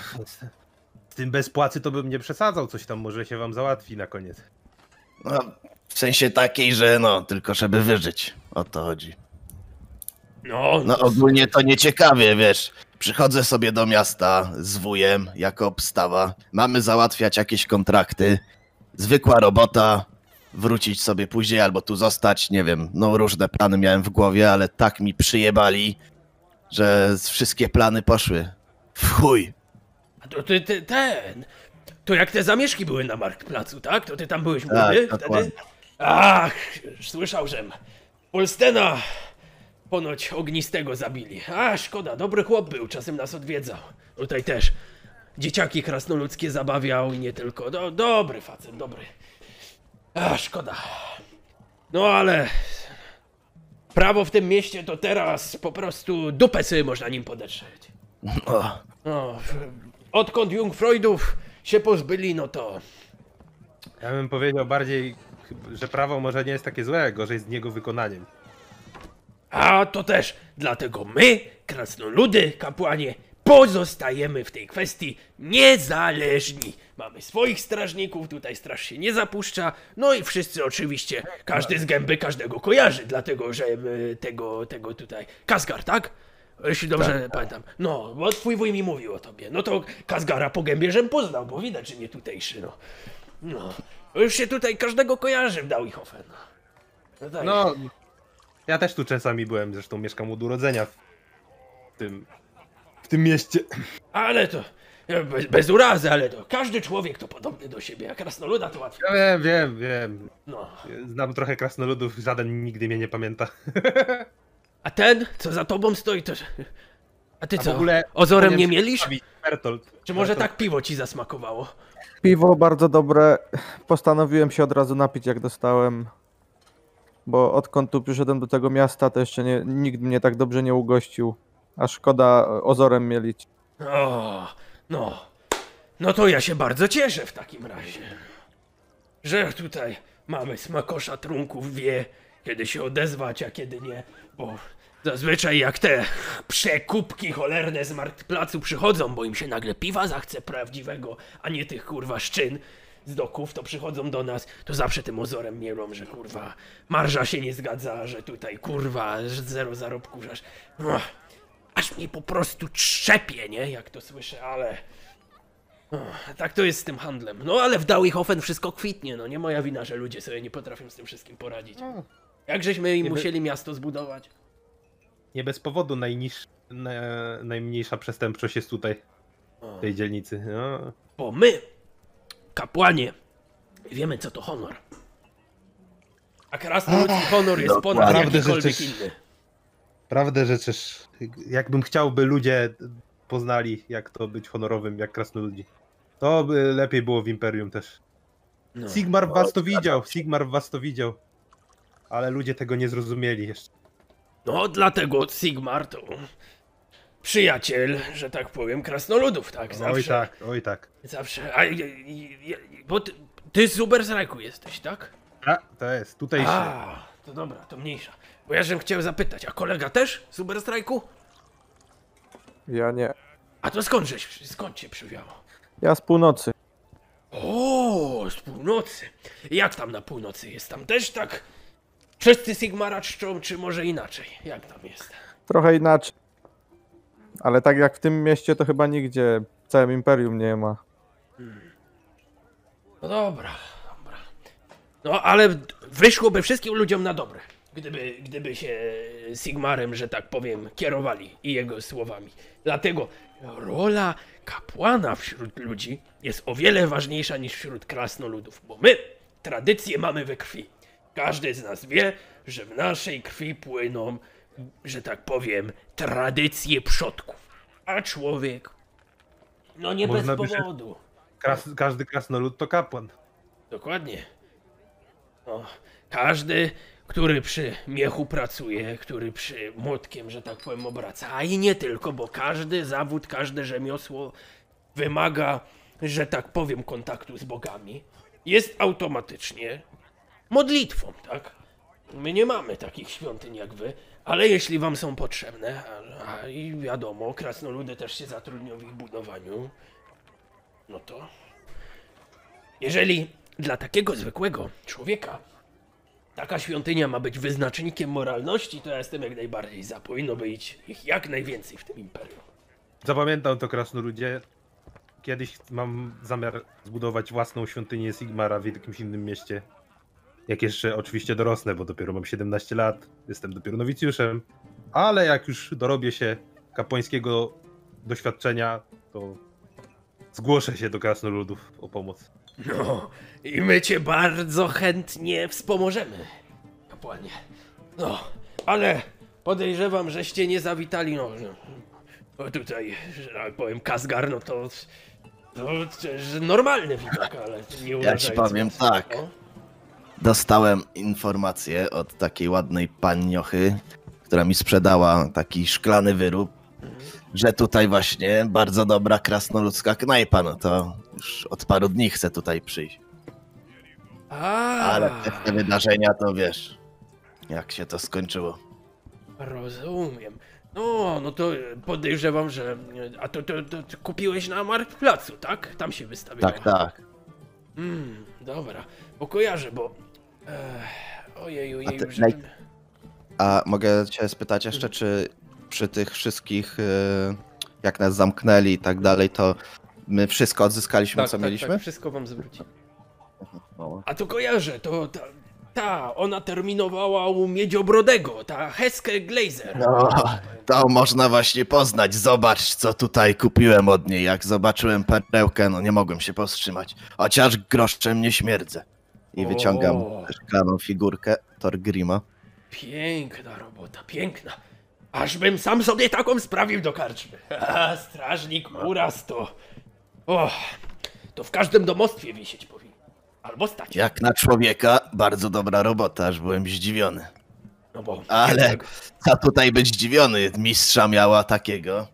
z tym bez płacy to bym nie przesadzał, coś tam może się wam załatwi na koniec. No, w sensie takiej, że no, tylko żeby wyżyć. O to chodzi. No, No ogólnie to nieciekawie, wiesz. Przychodzę sobie do miasta z wujem jako obstawa. Mamy załatwiać jakieś kontrakty. Zwykła robota. Wrócić sobie później albo tu zostać. Nie wiem, no różne plany miałem w głowie, ale tak mi przyjebali, że wszystkie plany poszły. W chuj. A to ty, ty ten. To jak te zamieszki były na Marktplacu, tak? To ty tam byłeś Tak, młody wtedy? dokładnie. Ach, słyszał, że Polstena ponoć ognistego zabili. A, szkoda, dobry chłop był, czasem nas odwiedzał. Tutaj też. Dzieciaki krasnoludzkie zabawiał i nie tylko. Do, dobry facet, dobry. A, szkoda. No ale... Prawo w tym mieście to teraz po prostu dupę sobie można nim podetrzeć. O, No, odkąd Jungfreudów się pozbyli, no to... Ja bym powiedział bardziej, że prawo może nie jest takie złe, gorzej z niego wykonaniem. A to też dlatego my, krasnoludy, kapłanie, pozostajemy w tej kwestii niezależni. Mamy swoich strażników, tutaj straż się nie zapuszcza, no i wszyscy oczywiście, każdy z gęby każdego kojarzy, dlatego że y, tego, tego tutaj... Kasgar, tak? Jeśli dobrze pamiętam. No, bo twój wuj mi mówił o tobie. No to Kasgara po gębie żem poznał, bo widać, że nie tutejszy, no. No, już się tutaj każdego kojarzy w Dauihofen. No, tak. No, ja też tu czasami byłem, zresztą mieszkam od urodzenia w tym, w tym mieście. Ale to. Bez, bez urazy, ale to każdy człowiek to podobny do siebie, a krasnoluda to łatwiej. Ja wiem, wiem, wiem. No. Znam trochę krasnoludów, żaden nigdy mnie nie pamięta. A ten, co za tobą stoi, to. A ty A co? w ogóle Ozorem nie się mielisz? przedstawić, Bertolt. Czy może Bertolt. tak piwo ci zasmakowało? Piwo bardzo dobre. Postanowiłem się od razu napić, jak dostałem. Bo odkąd tu przyszedłem do tego miasta, to jeszcze nie, nikt mnie tak dobrze nie ugościł. A szkoda ozorem mielić. O, no. No to ja się bardzo cieszę w takim razie. Że tutaj mamy smakosza trunków, wie kiedy się odezwać, a kiedy nie, bo zazwyczaj jak te przekupki cholerne z marktplacu przychodzą, bo im się nagle piwa zachce prawdziwego, a nie tych kurwa szczyn z doków, to przychodzą do nas, to zawsze tym ozorem mielą, że kurwa marża się nie zgadza, że tutaj kurwa że zero zarobków, że aż, no, aż mnie po prostu trzepie, nie, jak to słyszę, ale... O, tak to jest z tym handlem. No ale w Dauihofen wszystko kwitnie, no nie moja wina, że ludzie sobie nie potrafią z tym wszystkim poradzić. Jak żeśmy im musieli miasto zbudować? Nie bez powodu najniż, na, najmniejsza przestępczość jest tutaj, w tej dzielnicy. No. Bo my, kapłanie, wiemy co to honor. A krasnoludzki honor jest ponad dokładnie. jakikolwiek inny. Prawdę jakbym chciał, by ludzie poznali, jak to być honorowym, jak krasnoludzi. To by lepiej było w Imperium też. No. Sigmar w was to widział, Sigmar w was to widział. Ale ludzie tego nie zrozumieli jeszcze. No dlatego Sigmar to przyjaciel, że tak powiem, krasnoludów, tak? Zawsze, Oj tak, oj tak. Zawsze. A, i- i- bo ty, ty z Ubersreiku jesteś, tak? A, to jest, tutaj się. A, to dobra, to mniejsza. Bo ja żem chciał zapytać, a kolega też z Uberstrajku? Ja nie. A to skąd żeś, skąd cię przywiało? Ja z północy. O, z północy. Jak tam na północy jest? Tam też tak wszyscy Sigmara czczą, czy może inaczej? Jak tam jest? Trochę inaczej. Ale tak jak w tym mieście, to chyba nigdzie w całym imperium nie ma. No dobra, dobra. No ale wyszłoby wszystkim ludziom na dobre, gdyby, gdyby się Sigmarem, że tak powiem, kierowali i jego słowami. Dlatego rola kapłana wśród ludzi jest o wiele ważniejsza niż wśród krasnoludów, bo my tradycje mamy we krwi. Każdy z nas wie, że w naszej krwi płyną, że tak powiem, tradycje przodków. A człowiek, no nie Można bez powodu. Kras, każdy krasnolud to kapłan. Dokładnie. No, każdy, który przy miechu pracuje, który przy młotkiem, że tak powiem, obraca, a i nie tylko, bo każdy zawód, każde rzemiosło wymaga, że tak powiem, kontaktu z bogami, jest automatycznie modlitwą, tak? My nie mamy takich świątyń jak wy, ale jeśli wam są potrzebne, a, a i wiadomo, krasnoludy też się zatrudnią w ich budowaniu, no to jeżeli dla takiego zwykłego człowieka taka świątynia ma być wyznacznikiem moralności, to ja jestem jak najbardziej za. Powinno być ich jak najwięcej w tym imperium. Zapamiętam to krasnoludzie. Kiedyś mam zamiar zbudować własną świątynię Sigmara w jakimś innym mieście. Jak jeszcze oczywiście dorosnę, bo dopiero mam 17 lat, jestem dopiero nowicjuszem. Ale jak już dorobię się kapłańskiego doświadczenia, to zgłoszę się do krasnoludów o pomoc. No, i my cię bardzo chętnie wspomożemy, kapłanie. No, ale podejrzewam, żeście nie zawitali, no, no bo tutaj, że tak powiem, Kazgar, no to, to, że normalny widok, ale nie Ja ci powiem tak. No. Dostałem informację od takiej ładnej paniochy, która mi sprzedała taki szklany wyrób, że tutaj właśnie bardzo dobra krasnoludzka knajpa, no to już od paru dni chcę tutaj przyjść. Ale te, te wydarzenia to wiesz, jak się to skończyło. Rozumiem. No, no to podejrzewam, że. A to, to, to, to kupiłeś na marktplacu, tak? Tam się wystawiało. Tak, tak. Mm, dobra, bo kojarzę, bo. Ech, ojej, A ojej, ty- naj- A mogę cię spytać jeszcze, czy przy tych wszystkich, y, jak nas zamknęli i tak dalej, to my wszystko odzyskaliśmy, Tak, co tak, mieliśmy? tak, wszystko wam zwróci. No. A to kojarzę, to ta, ta, ona terminowała u Miedziobrodego, ta Heske Glazer. No, to można właśnie poznać. Zobacz, co tutaj kupiłem od niej. Jak zobaczyłem perełkę, no nie mogłem się powstrzymać. Chociaż groszczem nie śmierdzę. I wyciągam O. szklaną figurkę Torgrima. Piękna robota, piękna. Ażbym sam sobie taką sprawił do karczmy. A, strażnik uraz to... O, to w każdym domostwie wisieć powinien. Albo stać. Jak na człowieka, bardzo dobra robota, aż byłem zdziwiony. No bo... Ale jednak- co tutaj być zdziwiony? Mistrza miała takiego.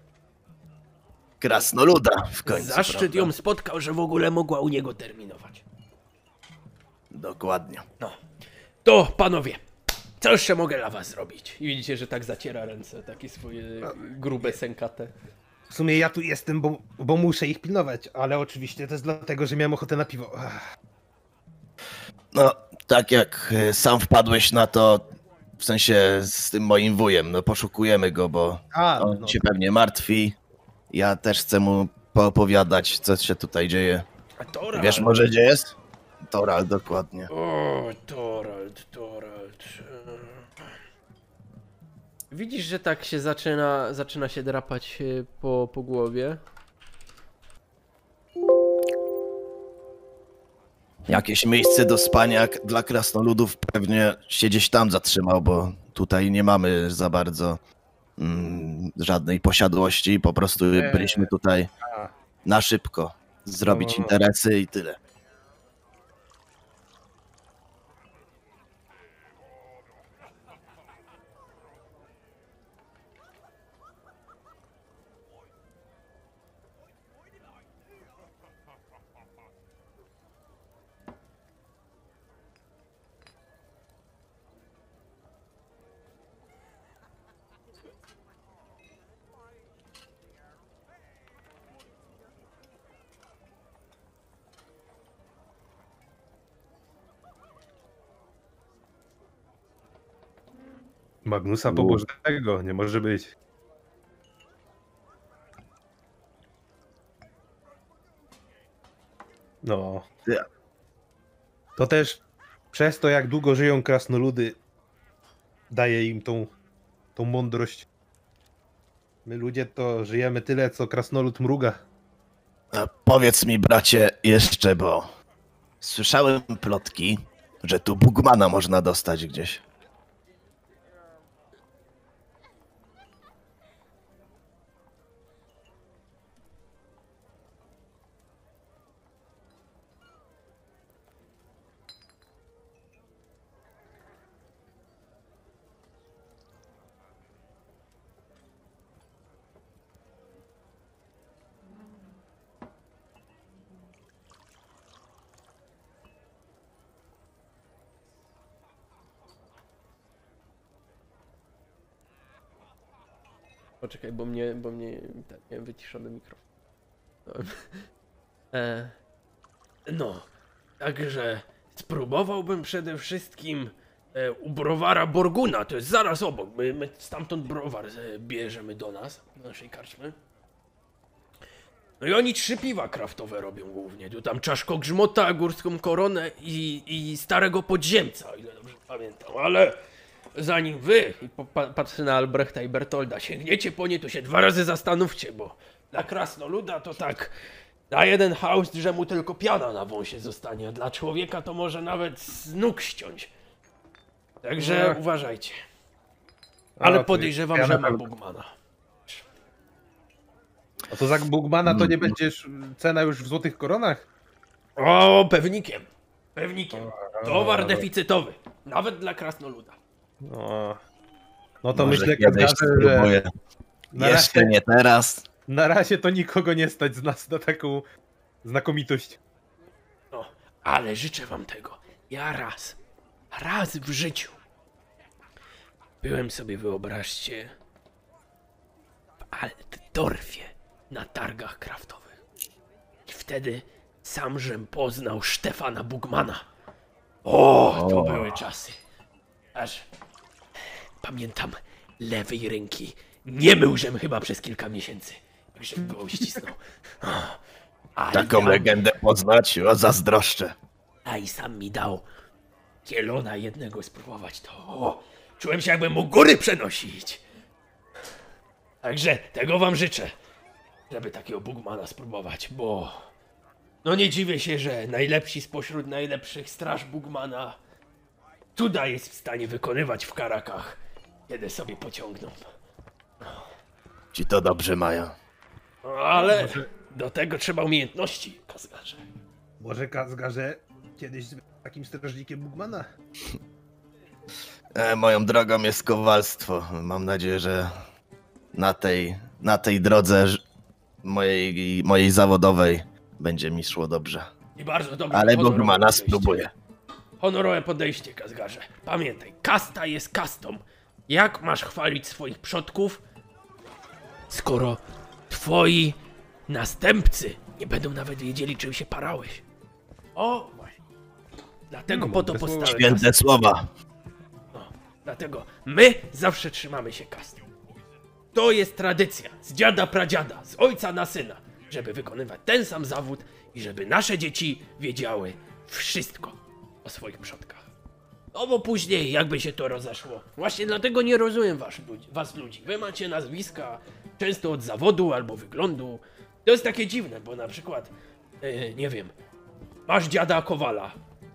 Krasnoluda w końcu. Zaszczyt prawda? ją spotkał, że w ogóle mogła u niego terminować. Dokładnie. No. To, panowie, co jeszcze mogę dla was zrobić? I widzicie, że tak zaciera ręce, takie swoje grube sękate. W sumie ja tu jestem, bo, bo muszę ich pilnować, ale oczywiście to jest dlatego, że miałem ochotę na piwo. Ach. No, tak jak e, sam wpadłeś na to, w sensie z tym moim wujem, no poszukujemy go, bo A, on no, się pewnie martwi. Ja też chcę mu poopowiadać, co się tutaj dzieje. Wiesz może gdzie jest? Toral, dokładnie. O, Torald, Torald. e, Widzisz, że tak się zaczyna, zaczyna się drapać e, po, po głowie. Jakieś miejsce do spania dla krasnoludów pewnie się gdzieś tam zatrzymał, bo tutaj nie mamy za bardzo mm, żadnej posiadłości. Po prostu byliśmy tutaj A. na szybko zrobić interesy i tyle. Magnusa. Pobożnego, nie może być. No. To też przez to, jak długo żyją krasnoludy, daje im tą, tą mądrość. My ludzie to żyjemy tyle, co krasnolud mruga. A powiedz mi, bracie, jeszcze, bo słyszałem plotki, że tu Bugmana można dostać gdzieś. Poczekaj, bo mnie, bo mnie ten, miałem wyciszony mikrofon. E, No, także spróbowałbym przede wszystkim e, u browara Borguna, to jest zaraz obok. My, my stamtąd browar e, bierzemy do nas, do naszej karczmy. No i oni trzy piwa kraftowe robią głównie. Tu tam czaszko grzmota, górską koronę i, i starego podziemca, o ile dobrze pamiętam. Ale zanim wy, patrzę na Albrechta i Bertolda. sięgniecie po nie, to się dwa razy zastanówcie, bo dla krasnoluda to tak na jeden haust, że mu tylko piana na wąsie zostanie, a dla człowieka to może nawet z nóg ściąć. Także Ech. uważajcie. A, Ale to podejrzewam, ja że ma Bugmana. A to za Bugmana to nie będziesz cena już w złotych koronach? O, pewnikiem. Pewnikiem. A, Towar deficytowy. Nawet dla krasnoluda. No, no to Może myślę, kiedyś Kazarze, że na Jeszcze razie, nie teraz. na razie to nikogo nie stać z nas na taką znakomitość. No, ale życzę wam tego. Ja raz, raz w życiu byłem sobie, wyobraźcie, w Altdorfie na targach kraftowych. I wtedy sam żem poznał Stefana Bugmana. O, to O. były czasy. Aż pamiętam lewej ręki. Nie myłżem chyba przez kilka miesięcy. Także go uścisnął. O, a Taką ja- legendę poznać, o zazdroszczę. a i sam mi dał kielona jednego spróbować, to o, czułem się jakbym mógł góry przenosić. Także tego wam życzę, żeby takiego Bugmana spróbować, bo no nie dziwię się, że najlepsi spośród najlepszych straż Bugmana cuda jest w stanie wykonywać w karakach, kiedy sobie pociągną. Ci to dobrze mają. No, ale do tego trzeba umiejętności, Kazgarze. Może Kazgarze kiedyś z takim strażnikiem Bugmana? E, moją drogą jest kowalstwo. Mam nadzieję, że na tej, na tej drodze mojej, mojej zawodowej będzie mi szło dobrze. I bardzo dobrze. Ale Bogmana spróbuję. Honorowe podejście, Kazgarze. Pamiętaj, kasta jest kastą. Jak masz chwalić swoich przodków, skoro twoi następcy nie będą nawet wiedzieli, czym się parałeś? O, właśnie. Dlatego po to postałem. Święte słowa. No, dlatego my zawsze trzymamy się kasty. To jest tradycja z dziada pradziada, z ojca na syna, żeby wykonywać ten sam zawód i żeby nasze dzieci wiedziały wszystko o swoich przodkach. No bo później jakby się to rozeszło. Właśnie dlatego nie rozumiem was ludzi. Was ludzi. Wy macie nazwiska często od zawodu albo wyglądu. To jest takie dziwne, bo na przykład, e, nie wiem, masz dziada Kowala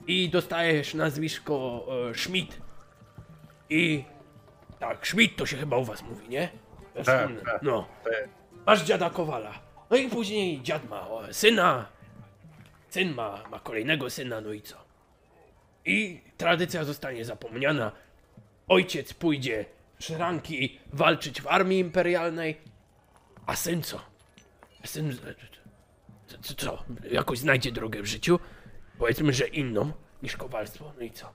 i dostajesz nazwisko e, Schmidt. I tak, Schmidt to się chyba u was mówi, nie? Ja Tak, tak, No. tak. Masz dziada Kowala. No i później dziad ma syna. Syn ma, ma kolejnego syna, no i co? I tradycja zostanie zapomniana. Ojciec pójdzie szranki walczyć w armii imperialnej. A syn co? Syn. Co, co, co? Jakoś znajdzie drogę w życiu? Powiedzmy, że inną niż kowalstwo. No i co?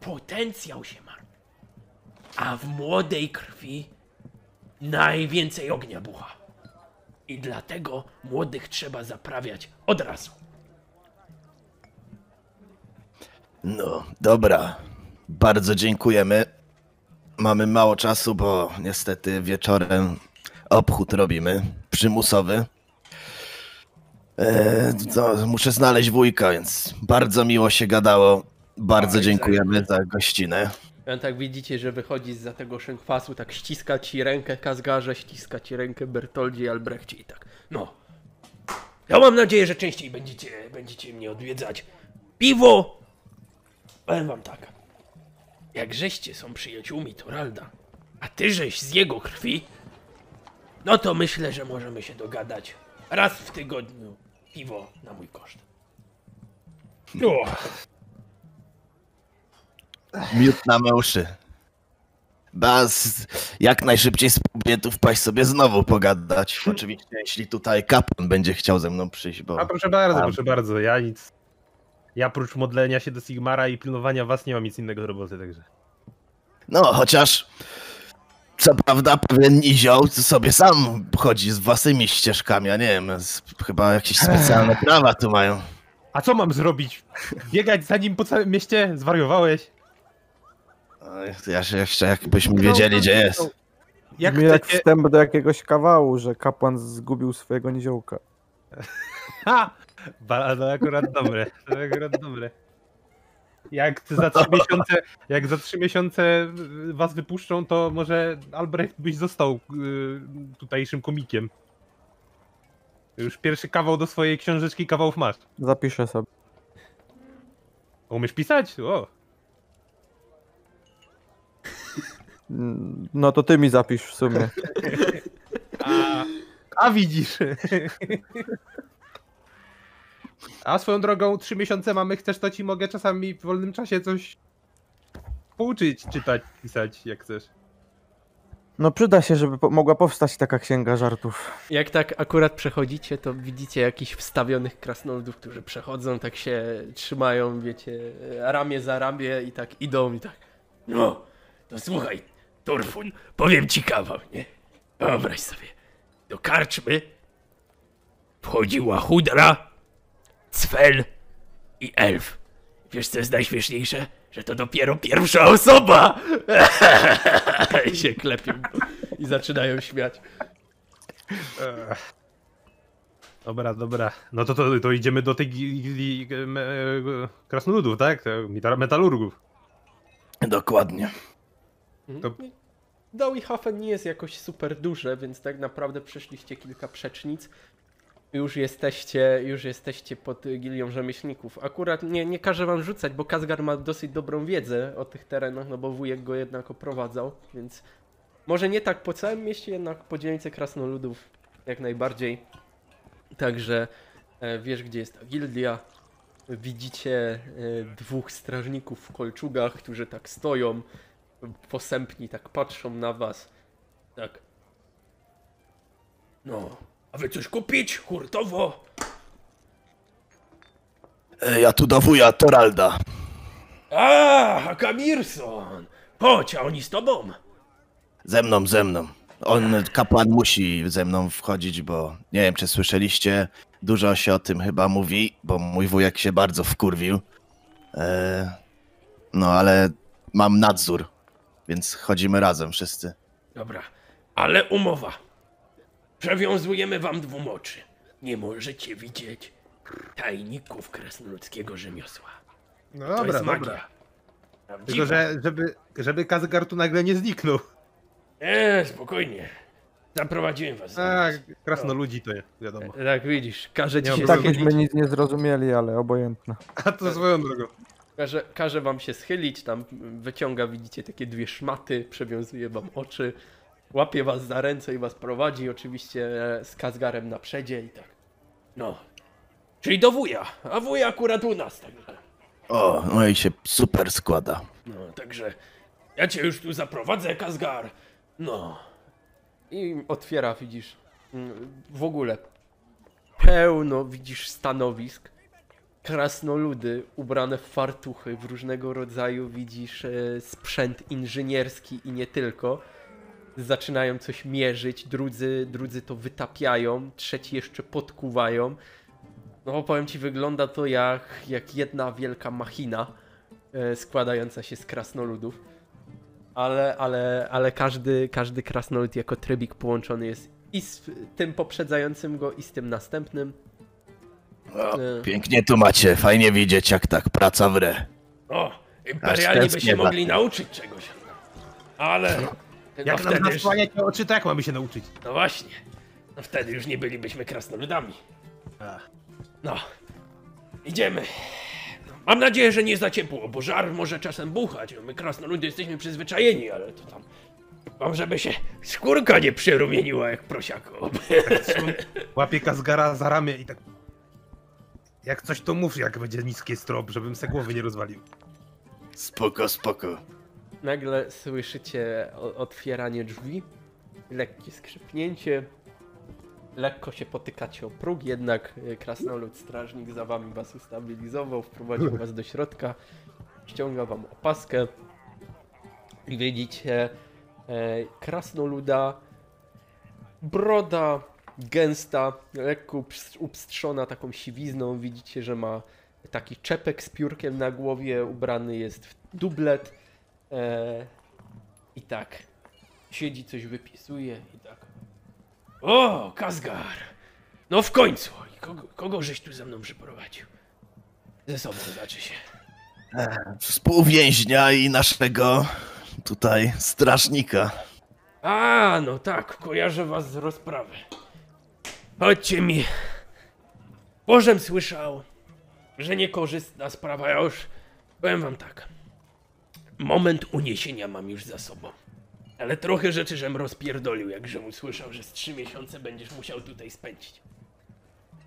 Potencjał się ma. A w młodej krwi najwięcej ognia bucha. I dlatego młodych trzeba zaprawiać od razu. No, dobra. Bardzo dziękujemy. mamy mało czasu, bo niestety wieczorem obchód robimy, przymusowy. E, to muszę znaleźć wujka, więc bardzo miło się gadało. Bardzo Oj, dziękujemy za gościnę. Ja tak widzicie, że wychodzi za tego szynkwasu, tak ściska ci rękę Kazgarze, ściska ci rękę Bertoldzie i Albrechcie i tak. No. Ja mam nadzieję, że częściej będziecie, będziecie mnie odwiedzać. Piwo! Powiem wam tak. Jak żeście są przyjaciółmi Toralda, a ty żeś z jego krwi, no to myślę, że możemy się dogadać. Raz w tygodniu piwo na mój koszt. O, Miód na me uszy. Baz, jak najszybciej spróbuję tu wpaść sobie znowu pogadać. Oczywiście, jeśli tutaj kapłan będzie chciał ze mną przyjść, bo... A proszę bardzo, proszę bardzo, ja nic. Ja prócz modlenia się do Sigmara i pilnowania was nie mam nic innego do roboty, także. No, chociaż co prawda pewien nizioł sobie sam chodzi z własnymi ścieżkami, a nie wiem, chyba jakieś specjalne prawa tu mają. A co mam zrobić? Biegać za nim po całym mieście? Zwariowałeś? Ja się jeszcze jakbyśmy wiedzieli, gdzie jest. Jak Brzmi jak chcecie... wstęp do jakiegoś kawału, że kapłan zgubił swojego niziołka. Ha! Ba- No akurat dobre, to akurat dobre. Jak za trzy miesiące, jak za trzy miesiące y, was wypuszczą, to może Albrecht byś został y, tutejszym komikiem. Już pierwszy kawał do swojej książeczki kawałów masz. Zapiszę sobie. Umiesz pisać? O! Mm, No to ty mi zapisz w sumie. A, a widzisz. A swoją drogą, trzy miesiące mamy, chcesz, to ci mogę czasami w wolnym czasie coś pouczyć, czytać, pisać, jak chcesz. No przyda się, żeby po mogła powstać taka księga żartów. Jak tak akurat przechodzicie, to widzicie jakichś wstawionych krasnoludów, którzy przechodzą, tak się trzymają, wiecie, ramię za ramię i tak idą i tak. no, to słuchaj, Torfun, powiem ci kawał, nie? Wyobraź sobie, do karczmy wchodziła chudra, cfel i elf. Wiesz co jest najśmieszniejsze? Że to dopiero pierwsza osoba! I się klepią i zaczynają śmiać. Dobra, dobra. No to, to, to idziemy do tej gildii krasnoludów, tak? Metalurgów. Dokładnie. To- Dowihafen nie jest jakoś super duże, więc tak naprawdę przeszliście kilka przecznic. Już jesteście, już jesteście pod gilią rzemieślników. Akurat nie, nie każę wam rzucać, bo Kazgar ma dosyć dobrą wiedzę o tych terenach, no bo wujek go jednak oprowadzał, więc może nie tak po całym mieście, jednak po dzielnicy krasnoludów jak najbardziej. Także e, wiesz, gdzie jest ta gildia. Widzicie e, dwóch strażników w kolczugach, którzy tak stoją, posępni, tak patrzą na was. Tak. No, a wy coś kupić? Hurtowo? E, Ja tu do wuja Toralda. A, Hakamirson! Chodź, a oni z tobą? Ze mną, ze mną. On, kapłan musi ze mną wchodzić, bo nie wiem, czy słyszeliście, dużo się o tym chyba mówi, bo mój wujek się bardzo wkurwił. E, no, ale mam nadzór, więc chodzimy razem wszyscy. Dobra, ale umowa. Przewiązujemy wam dwóm oczy. Nie możecie widzieć tajników krasnoludzkiego rzemiosła. No To jest magia. Prawdziwa. Tylko, że żeby, żeby Kazgar tu nagle nie zniknął. Nie, spokojnie. Zaprowadziłem was. A, zaraz. krasnoludzi to wiadomo. Tak widzisz, każe ci się Tak byśmy nic nie zrozumieli, ale obojętne. A to swoją drogą. Każe, każe wam się schylić, tam wyciąga, widzicie, takie dwie szmaty, przewiązuje wam oczy, łapie was za ręce i was prowadzi, oczywiście e, z Kazgarem na przedzie i tak. No. Czyli do wuja, a wuja akurat u nas, także. O, no i się super składa. No, także ja cię już tu zaprowadzę, Kazgar. No. I otwiera, widzisz, mm, w ogóle pełno, widzisz, stanowisk. Krasnoludy ubrane w fartuchy, w różnego rodzaju, widzisz, e, sprzęt inżynierski i nie tylko. Zaczynają coś mierzyć, drudzy, drudzy to wytapiają, trzeci jeszcze podkuwają. No powiem ci, wygląda to jak, jak jedna wielka machina e, składająca się z krasnoludów. Ale, ale, ale każdy, każdy krasnolud jako trybik połączony jest i z tym poprzedzającym go, i z tym następnym. O, E. pięknie tu macie, fajnie widzieć jak tak praca w re. O, imperialni by się mogli nauczyć czegoś. Ale... No Jak nam wtedy już, oczy, to jak mamy się nauczyć? No właśnie. No wtedy już nie bylibyśmy krasnoludami. Ach. No. Idziemy. No, mam nadzieję, że nie za ciepło, bo żar może czasem buchać. No, my krasnoludy jesteśmy przyzwyczajeni, ale to tam... Mam, żeby się skórka nie przerumieniła jak prosiako. Łapie Kazgara za ramię i tak... Jak coś to mów, jak będzie niskie strop, żebym se głowy nie rozwalił. Spoko, spoko. Nagle słyszycie otwieranie drzwi, lekkie skrzypnięcie, lekko się potykacie o próg, jednak e, krasnolud strażnik za wami was ustabilizował, wprowadził was do środka, ściąga wam opaskę. I widzicie e, krasnoluda, broda gęsta, lekko ups- upstrzona taką siwizną, widzicie, że ma taki czepek z piórkiem na głowie, ubrany jest w dublet, E, I tak. Siedzi, coś wypisuje i tak. O, Kazgar! No w końcu! I kogo, kogo żeś tu ze mną przyprowadził? Ze sobą znaczy się. Współwięźnia i naszego tutaj strażnika. A, no tak, kojarzę was z rozprawy. Chodźcie mi. Bożem słyszał, że niekorzystna sprawa. Ja już powiem wam tak. Moment uniesienia mam już za sobą. Ale trochę rzeczy żem rozpierdolił, jakże usłyszał, że z trzy miesiące będziesz musiał tutaj spędzić.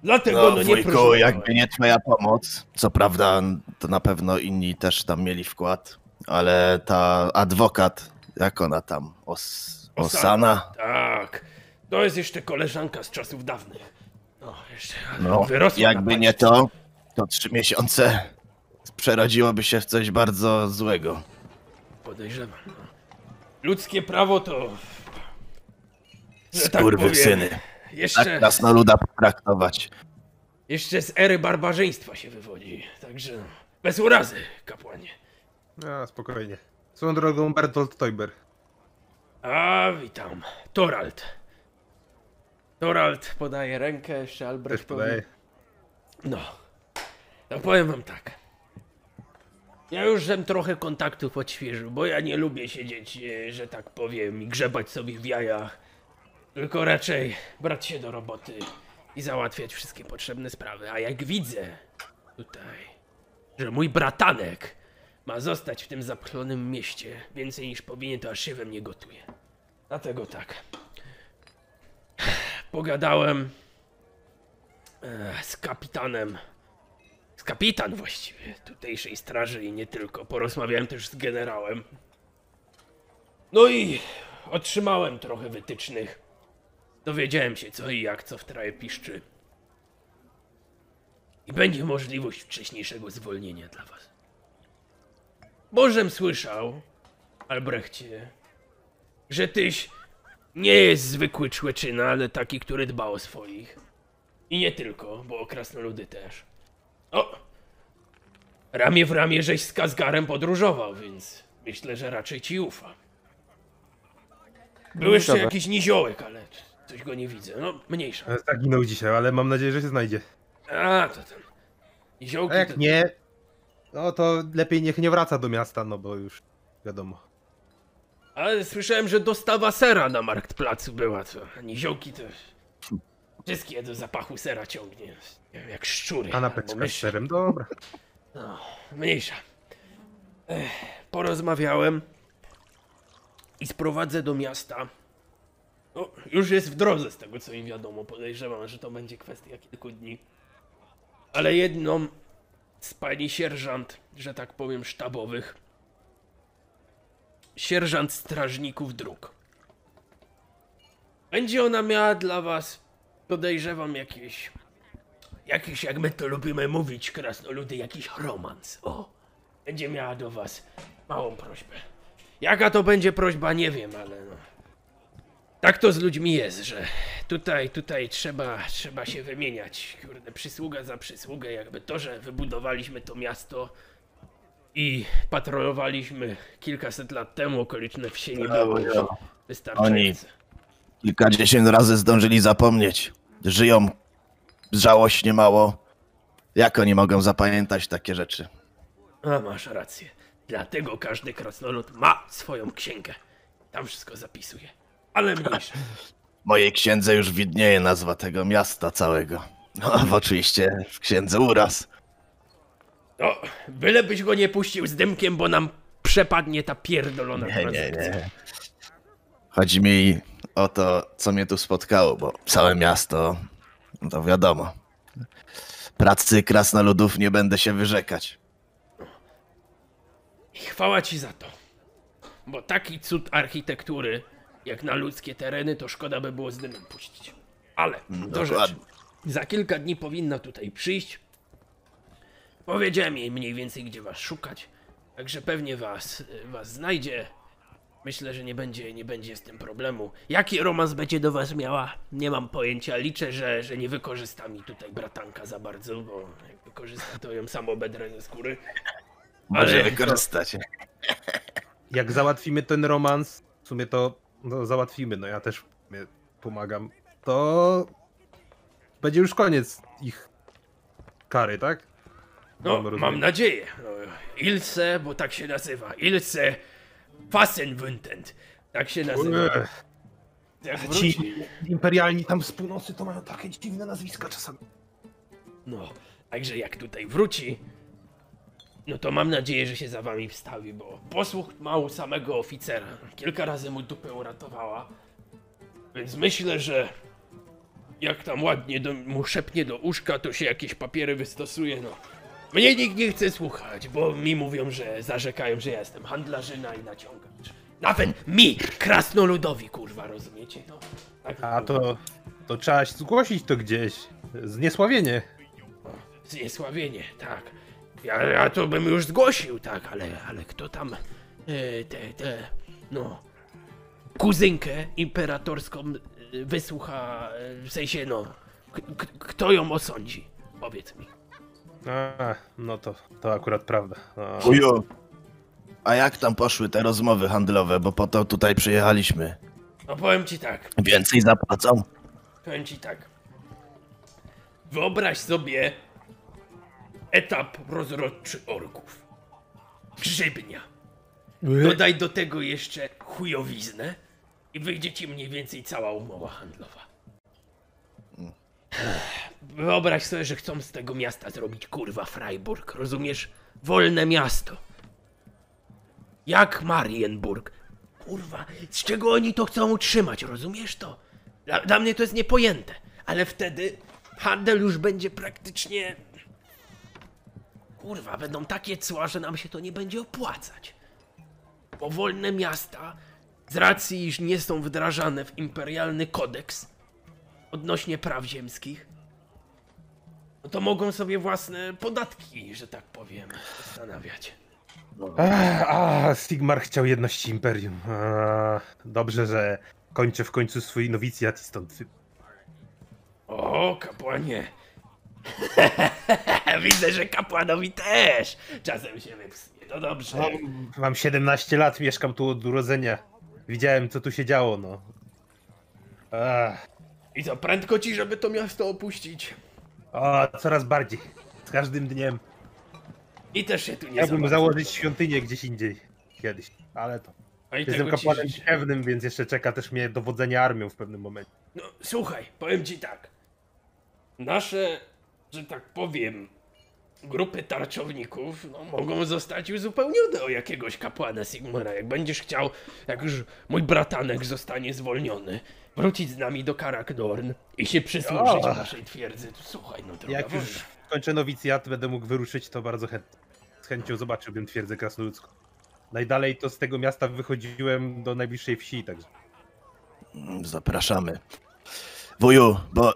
Dlatego No, no, nie wujku, próżnowałem. jakby nie twoja pomoc, co prawda to na pewno inni też tam mieli wkład, ale ta adwokat, jak ona tam, Os, Osana, Tak, to jest jeszcze koleżanka z czasów dawnych. No, jeszcze no jakby nie to, to trzy miesiące przerodziłoby się w coś bardzo złego. Podejrzewam. No. Ludzkie prawo to. że tak Skurwysyny. powiem, Tak Jeszcze, krasnoluda potraktować. jeszcze z ery barbarzyństwa się wywodzi. Także no, bez urazy, kapłanie. A, spokojnie. Swoją drogą Bertolt Teuber. A, witam. Torald. Torald podaje rękę jeszcze Albrechtowi. podaje. No. To powiem wam tak. Ja już żem trochę kontaktów odświeżył, bo ja nie lubię siedzieć, e, że tak powiem, i grzebać sobie w jajach. Tylko raczej brać się do roboty i załatwiać wszystkie potrzebne sprawy. A jak widzę tutaj, że mój bratanek ma zostać w tym zapchlonym mieście więcej niż powinien, to aż się we mnie gotuje. Dlatego tak. Pogadałem e, z kapitanem. Kapitan właściwie tutejszej straży i nie tylko. Porozmawiałem też z generałem. No i otrzymałem trochę wytycznych. Dowiedziałem się co i jak, co w traje piszczy. I będzie możliwość wcześniejszego zwolnienia dla was. Bożem słyszał, Albrechcie, że tyś nie jest zwykły człeczyna, ale taki, który dba o swoich. I nie tylko, bo o krasnoludy też. O! Ramię w ramię żeś z Kazgarem podróżował, więc myślę, że raczej ci ufa. Był jeszcze Dobra. jakiś niziołek, ale coś go nie widzę. No, mniejsza. E, Zaginął dzisiaj, ale mam nadzieję, że się znajdzie. A, to ten. Niziołki A jak to... nie, no to lepiej niech nie wraca do miasta, no bo już wiadomo. Ale słyszałem, że dostawa sera na marktplacu była, co? A niziołki to... Wszystkie do zapachu sera ciągnie. Nie wiem, Jak szczury. Kanapeczka albo z myszy. serem, dobra. No, mniejsza. Ech, porozmawiałem i sprowadzę do miasta. No, już jest w drodze z tego co mi wiadomo. Podejrzewam, że to będzie kwestia kilku dni. Ale jedną z pani sierżant, że tak powiem, sztabowych. Sierżant strażników dróg. Będzie ona miała dla was, podejrzewam, jakieś Jakiś, jak my to lubimy mówić, krasnoludy, jakiś romans. O, będzie miała do was małą prośbę. Jaka to będzie prośba, nie wiem, ale no. Tak to z ludźmi jest, że tutaj, tutaj trzeba, trzeba się wymieniać. Kurde, przysługa za przysługę, jakby to, że wybudowaliśmy to miasto, I patrolowaliśmy kilkaset lat temu okoliczne wsie nie było już wystarczające. Kilkadziesiąt razy zdążyli zapomnieć. Żyją żałośnie mało. Jak oni mogą zapamiętać takie rzeczy? A masz rację. Dlatego każdy krasnolud ma swoją księgę. Tam wszystko zapisuje. Ale mniejsza. W mojej księdze już widnieje nazwa tego miasta całego. No, oczywiście w księdze uraz. No, bylebyś go nie puścił z dymkiem, bo nam przepadnie ta pierdolona Nie, nie, nie. Chodzi mi o to, co mnie tu spotkało, bo całe miasto, no to wiadomo. Pracy krasnoludów nie będę się wyrzekać. I chwała ci za to. Bo taki cud architektury, jak na ludzkie tereny, to szkoda by było z dymem puścić. Ale do rzeczy. Za kilka dni powinna tutaj przyjść. Powiedziałem jej mniej więcej, gdzie was szukać. Także pewnie was, was znajdzie. Myślę, że nie będzie, nie będzie z tym problemu. Jaki romans będzie do was miała? Nie mam pojęcia. Liczę, że, że nie wykorzysta mi tutaj bratanka za bardzo, bo jak wykorzysta, to ją samo bedrę ze skóry. Może Ale- wykorzystać. Jak załatwimy ten romans, w sumie to no, załatwimy, no ja też pomagam, to będzie już koniec ich kary, tak? No, Mam mam nadzieję. No, Ilse, bo tak się nazywa. Ilse Fassenwüntend. Tak się nazywa. Jak Ci imperialni tam z północy to mają takie dziwne nazwiska czasami. No, także jak tutaj wróci, no to mam nadzieję, że się za wami wstawi, bo posłuch ma u samego oficera. Kilka razy mu dupę uratowała. Więc myślę, że jak tam ładnie do, mu szepnie do uszka, to się jakieś papiery wystosuje, no. Mnie nikt nie chce słuchać, bo mi mówią, że zarzekają, że ja jestem handlarzyna i naciągacz. Nawet mi, krasnoludowi, kurwa, rozumiecie? No, tak A to, to trzeba zgłosić to gdzieś. Zniesławienie. Zniesławienie, tak. Ja, ja to bym już zgłosił, tak, ale, ale kto tam e, te, te, no, kuzynkę imperatorską e, wysłucha, e, w sensie, no, k- k- kto ją osądzi? Powiedz mi. A, no to, to akurat prawda. A, Uju. A jak tam poszły te rozmowy handlowe, bo po to tutaj przyjechaliśmy? No powiem ci tak, Więcej zapłacą? powiem ci tak. Wyobraź sobie etap rozrodczy orków. Grzybnia. Dodaj do tego jeszcze chujowiznę i wyjdzie ci mniej więcej cała umowa handlowa. Wyobraź sobie, że chcą z tego miasta zrobić kurwa Freiburg, rozumiesz? Wolne miasto. Jak Marienburg. Kurwa, z czego oni to chcą utrzymać, rozumiesz to? Dla, dla mnie to jest niepojęte, ale wtedy handel już będzie praktycznie... Kurwa, będą takie cła, że nam się to nie będzie opłacać bo wolne miasta, z racji iż nie są wdrażane w imperialny kodeks odnośnie praw ziemskich, no to mogą sobie własne podatki, że tak powiem, ustanawiać. A, Sigmar chciał jedności imperium. A, dobrze, że kończę w końcu swój nowicjat i stąd. O, kapłanie! Widzę, że kapłanowi też czasem się wypsnie. To dobrze. Mam 17 lat, mieszkam tu od urodzenia. Widziałem, co tu się działo, no. Ach, I co, prędko ci, żeby to miasto opuścić? o, coraz bardziej. Z każdym dniem. I też się tu nie Chciałbym zobaczy. założyć świątynię gdzieś indziej. Kiedyś. Ale to. A i Jestem tego ci kapłanem życzę. pewnym, więc jeszcze czeka też mnie dowodzenie armią w pewnym momencie. No, słuchaj, powiem ci tak. Nasze, że tak powiem, grupy tarczowników no, mogą zostać uzupełnione o jakiegoś kapłana Sigmara. Jak będziesz chciał, jak już mój bratanek zostanie zwolniony, wrócić z nami do Karakdorn i się przysłużyć O! naszej twierdzy, to słuchaj, no droga Jak wolna. już kończę nowicjat, będę mógł wyruszyć, to bardzo chętnie. Z chęcią zobaczyłbym twierdzę krasnoludzką. Najdalej to z tego miasta wychodziłem do najbliższej wsi, także. Mm, Zapraszamy. Wuju, bo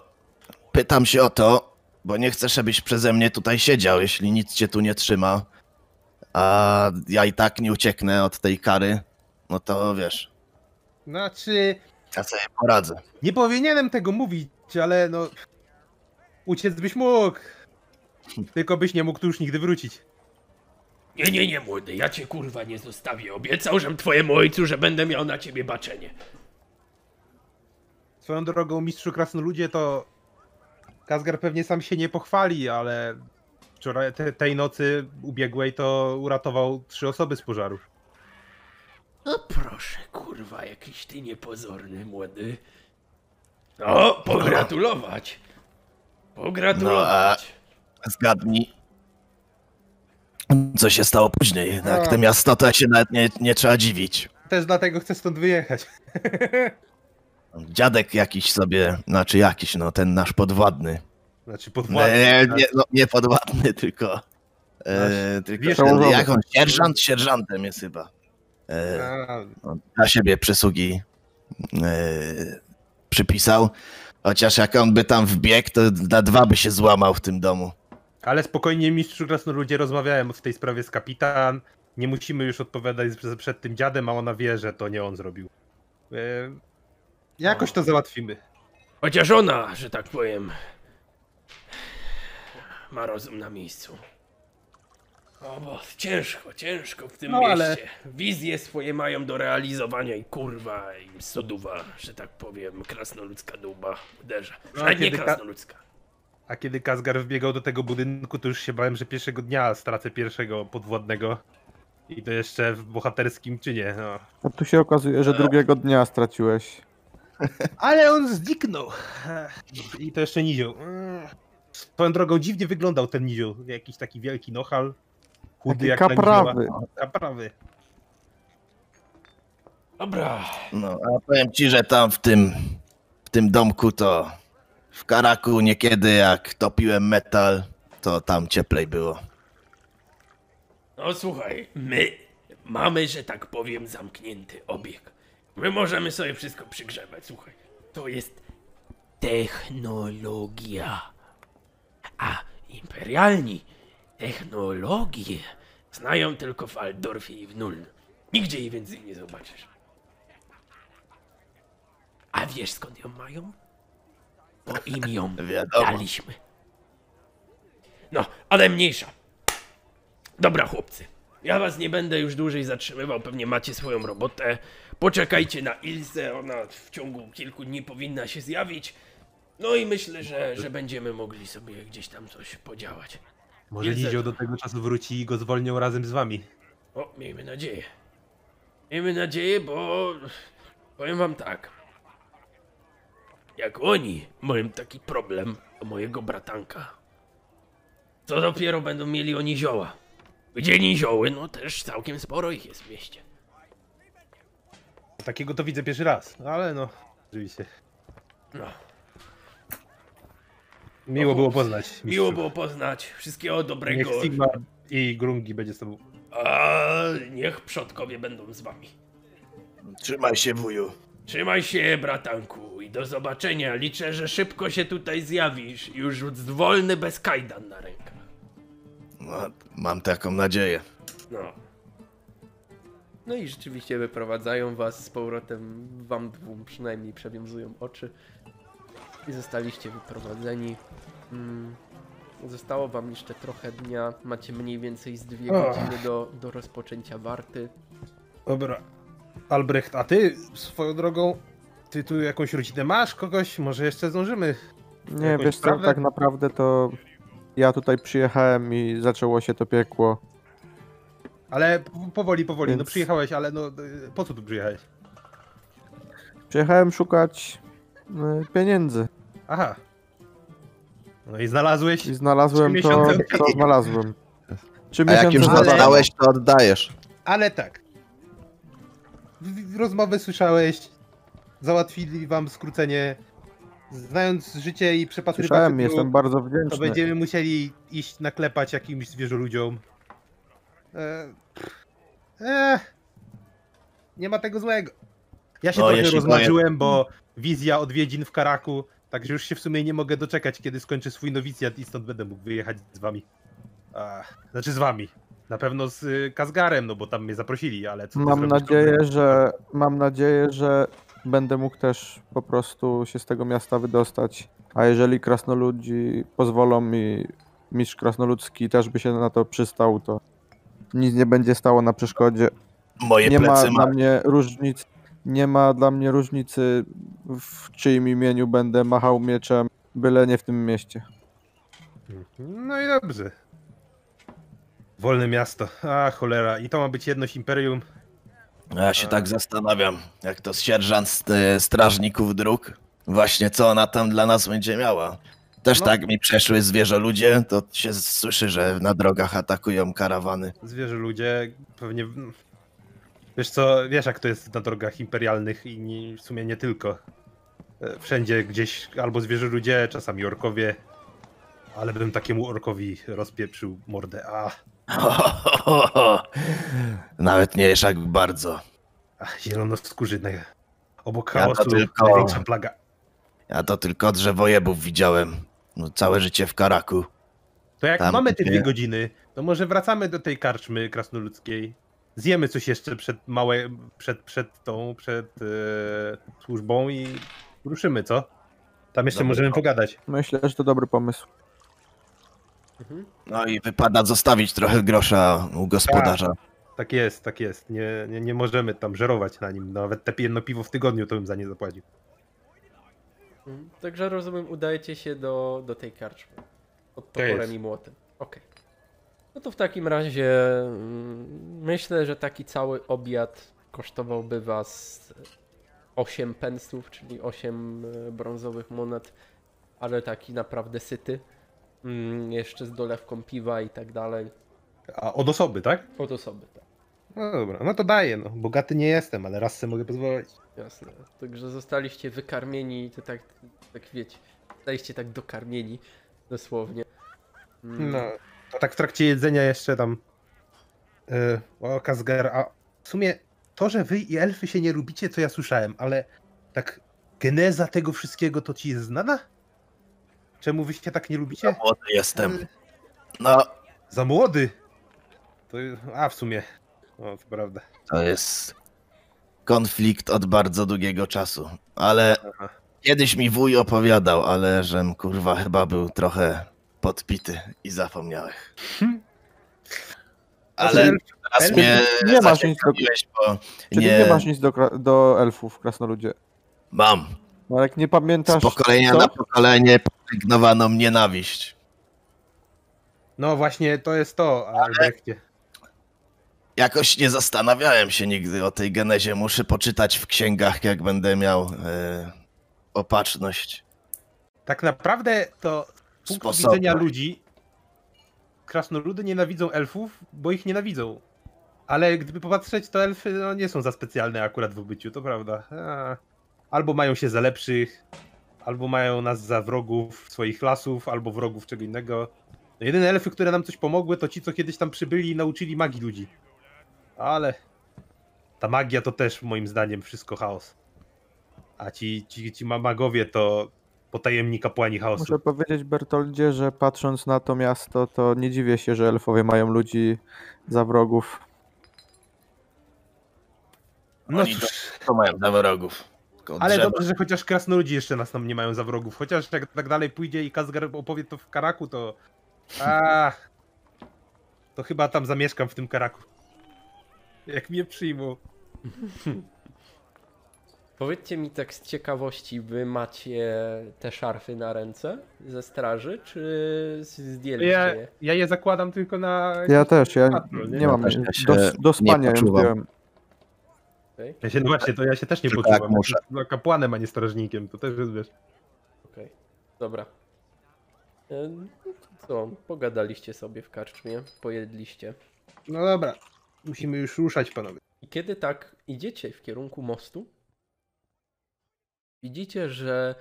pytam się o to, bo nie chcę, żebyś przeze mnie tutaj siedział, jeśli nic cię tu nie trzyma. A ja i tak nie ucieknę od tej kary. No to wiesz, Znaczy, ja sobie poradzę. nie powinienem tego mówić, ale no. Uciec byś mógł. Tylko byś nie mógł tu już nigdy wrócić. Nie, nie, nie, młody, ja cię kurwa nie zostawię. Obiecał, żem twojemu ojcu, że będę miał na ciebie baczenie. Swoją drogą, mistrzu krasnoludzie, to Kazgar pewnie sam się nie pochwali, ale wczoraj, te, tej nocy ubiegłej to uratował trzy osoby z pożaru. No proszę, kurwa, jakiś ty niepozorny, młody. No, pogratulować. Pogratulować. Zgadnij. Co się stało później? Jak te miasto, to się nawet nie, nie trzeba dziwić. Też dlatego chcę stąd wyjechać. Dziadek jakiś sobie, znaczy jakiś, no ten nasz podwładny. Znaczy Nie, podwładny. nie, nie, no, nie podwładny, tylko. E, tylko wiesz, ten, jak on, sierżant, sierżantem jest chyba. E, A, on na siebie przysługi e, przypisał. Chociaż jak on by tam wbiegł, to na dwa by się złamał w tym domu. Ale spokojnie, mistrzu krasnoludzie, rozmawiałem w tej sprawie z kapitan. Nie musimy już odpowiadać przed tym dziadem, a ona wie, że to nie on zrobił. E, jakoś to załatwimy. Chociaż ona, że tak powiem, ma rozum na miejscu. O bo ciężko, ciężko w tym No, mieście. ale- Wizje swoje mają do realizowania i kurwa im soduwa, że tak powiem, krasnoludzka duba uderza. No, Nawet nie kiedy ka- krasnoludzka. A kiedy Kazgar wbiegał do tego budynku, to już się bałem, że pierwszego dnia stracę pierwszego podwładnego. I to jeszcze w bohaterskim czynie. No. A tu się okazuje, że drugiego dnia straciłeś. Ale on zniknął. I to jeszcze nizioł. Swoją drogą dziwnie wyglądał ten nizioł. Jakiś taki wielki nohal. Chudy Taki jak kaprawy. Kaprawy. Dobra, No, a powiem ci, że tam w tym, w tym domku to w Karaku niekiedy jak topiłem metal, to tam cieplej było. no słuchaj, my mamy, że tak powiem, zamknięty obieg. My możemy sobie wszystko przygrzewać, słuchaj. To jest technologia. A imperialni technologię znają tylko w Aldorfie i w Nuln. Nigdzie jej więcej nie zobaczysz. A wiesz skąd ją mają? Bo im ją Wiadomo. daliśmy. No, ale mniejsza. Dobra, chłopcy. Ja was nie będę już dłużej zatrzymywał, pewnie macie swoją robotę. Poczekajcie na Ilse, ona w ciągu kilku dni powinna się zjawić. No i myślę, że, że będziemy mogli sobie gdzieś tam coś podziałać. Może Ilse- nizioł do tego czasu wróci i go zwolnią razem z wami. O, miejmy nadzieję. Miejmy nadzieję, bo powiem wam tak. Jak oni mają taki problem o mojego bratanka, to dopiero będą mieli o nizioła. Gdzie nizioły, no też całkiem sporo ich jest w mieście. Takiego to widzę pierwszy raz. Ale no, oczywiście. No, Miło było poznać. miło mistrzu. było poznać. Wszystkiego dobrego. Niech Sigma i Grungi będzie z tobą. A niech przodkowie będą z wami. Trzymaj się, wuju. Trzymaj się, bratanku, i do zobaczenia. Liczę, że szybko się tutaj zjawisz. Już wolny bez kajdan na rękach. No, mam taką nadzieję. No. No i rzeczywiście wyprowadzają was z powrotem, wam dwóm przynajmniej przewiązują oczy i zostaliście wyprowadzeni. Mm, Zostało wam jeszcze trochę dnia, macie mniej więcej z dwie godziny do, do rozpoczęcia warty. Dobra. Albrecht, a ty swoją drogą, ty tu jakąś rodzinę masz? Kogoś? Może jeszcze zdążymy? Nie, Jakąś wiesz co, sprawę? tak naprawdę to ja tutaj przyjechałem i zaczęło się to piekło. Ale powoli, powoli. No Więc- przyjechałeś, ale no po co tu przyjechałeś? Przyjechałem szukać y, pieniędzy Aha. No i znalazłeś. i znalazłem to, co znalazłem. Trzy A jak już dostałeś, to oddajesz. Ale tak. Rozmowę słyszałeś. Załatwili wam skrócenie. Znając życie i przepatrywać Słyszałem, jestem bardzo to wdzięczny. będziemy musieli iść naklepać jakimś zwierzoludziom. E, e, nie ma tego złego. Ja się No, trochę rozmarzyłem, bo wizja odwiedzin w Karaku, także już się w sumie nie mogę doczekać, kiedy skończę swój nowicjat i stąd będę mógł wyjechać z wami. A, znaczy z wami. Na pewno z y, Kazgarem, no bo tam mnie zaprosili, ale co Mam nadzieję, że mam nadzieję, że będę mógł też po prostu się z tego miasta wydostać. A jeżeli krasnoludzi pozwolą mi, mistrz krasnoludzki też by się na to przystał, to Nic nie będzie stało na przeszkodzie. Moje Nie ma plecy dla ma. mnie różnic. Nie ma dla mnie różnicy, w czyim imieniu będę machał mieczem, byle nie w tym mieście. No i dobrze. Wolne miasto. A cholera. I to ma być jedność imperium. Ja się tak zastanawiam, jak to sierżant z strażników dróg. Właśnie co ona tam dla nas będzie miała. Też No. tak mi przeszły zwierzę ludzie, to się słyszy, że na drogach atakują karawany. Zwierzę ludzie pewnie. Wiesz co, wiesz jak to jest na drogach imperialnych i nie, w sumie nie tylko. E, Wszędzie gdzieś albo zwierzę ludzie, czasami orkowie. Ale bym takiemu orkowi rozpieprzył mordę. A, Nawet nie wiesz jak bardzo. a zielonoskórzy. na- Obok Ja to chaosu tylko- największa plaga. Ja to tylko drzewojebów widziałem. No, całe życie w Karaku. To jak Tam mamy te nie. dwie godziny, to może wracamy do tej karczmy krasnoludzkiej. Zjemy coś jeszcze przed małe, przed, przed tą, przed e, służbą i ruszymy, co? Tam jeszcze Dobry możemy pomysł. pogadać. Myślę, że to dobry pomysł. Mhm. No i wypada zostawić trochę grosza u gospodarza. Tak jest, tak jest. Nie, nie, nie możemy tam żerować na nim. Nawet te jedno piwo w tygodniu to bym za nie zapłacił. Mhm. Także rozumiem, udajecie się do, do tej karczmy. Pod jest. toporem i młotem. Okej. No to w takim razie mm, myślę, że taki cały obiad kosztowałby was 8 pensów, czyli 8 e, brązowych monet, ale taki naprawdę syty. Mm, Jeszcze z dolewką piwa i tak dalej. A od osoby, tak? Od osoby, tak. No dobra, no to daję. No. Bogaty nie jestem, ale raz sobie mogę pozwolić. Jasne. Także zostaliście wykarmieni, to tak, tak wiecie, zostaliście tak dokarmieni, dosłownie. Mm, No, to tak w trakcie jedzenia jeszcze tam. Yy, o, Kazgar, a w sumie to, że wy i elfy się nie lubicie, to ja słyszałem, ale tak geneza tego wszystkiego to ci jest znana? Czemu wy się tak nie Za lubicie? młody jestem. No, Za młody! To, a w sumie, o, to prawda. to jest konflikt od bardzo długiego czasu. Ale Aha. kiedyś mi wuj opowiadał, ale żem kurwa chyba był trochę podpity i zapomniałem. Ale Elf- teraz mnie nie masz nic do- bo Czyli nie, masz nic do, do elfów, krasnoludzie. mam No jak nie z pamiętasz pokolenia co? na pokolenie pielęgnowaną nienawiść. No właśnie, to jest to, Albrechcie. Jakoś nie zastanawiałem się nigdy o tej genezie. Muszę poczytać w księgach, jak będę miał e, opatrzność. Tak naprawdę to z punktu Sposobne. widzenia ludzi krasnoludy nienawidzą elfów, bo ich nienawidzą. Ale gdyby popatrzeć, to elfy no, nie są za specjalne akurat w obyciu, to prawda. Albo mają się za lepszych, albo mają nas za wrogów swoich lasów, albo wrogów czego innego. No, jedyne elfy, które nam coś pomogły, to ci, co kiedyś tam przybyli i nauczyli magii ludzi. Ale ta magia to też moim zdaniem wszystko chaos. A ci, ci, ci ma- magowie to potajemni kapłani chaosu. Muszę powiedzieć Bertoldzie, że patrząc na to miasto, to nie dziwię się, że elfowie mają ludzi za wrogów. No Oni cóż, To mają za wrogów. Ale dobrze, że chociaż krasnoludzi jeszcze nas tam nie mają za wrogów. Chociaż jak tak dalej pójdzie i Kazgar opowie to w Karaku, to... Ach, to chyba tam zamieszkam w tym Karaku. Jak mnie przyjmą. Powiedzcie mi tak z ciekawości, wy macie te szarfy na ręce ze straży, czy zdjęliście Ja, je? ja je zakładam tylko na... Ja też, ja patrol, nie? nie mam. też ja się Do, do nie spania ją poczuwam. zdjąłem. Okej, Ja się, no właśnie, to ja się też nie poczuwam. jak muszę. Jestem kapłanem, a nie strażnikiem. To też jest, wiesz... okej, dobra. E, no Co, pogadaliście sobie w karczmie, pojedliście. No dobra, musimy już ruszać, panowie. I kiedy tak idziecie w kierunku mostu, widzicie, że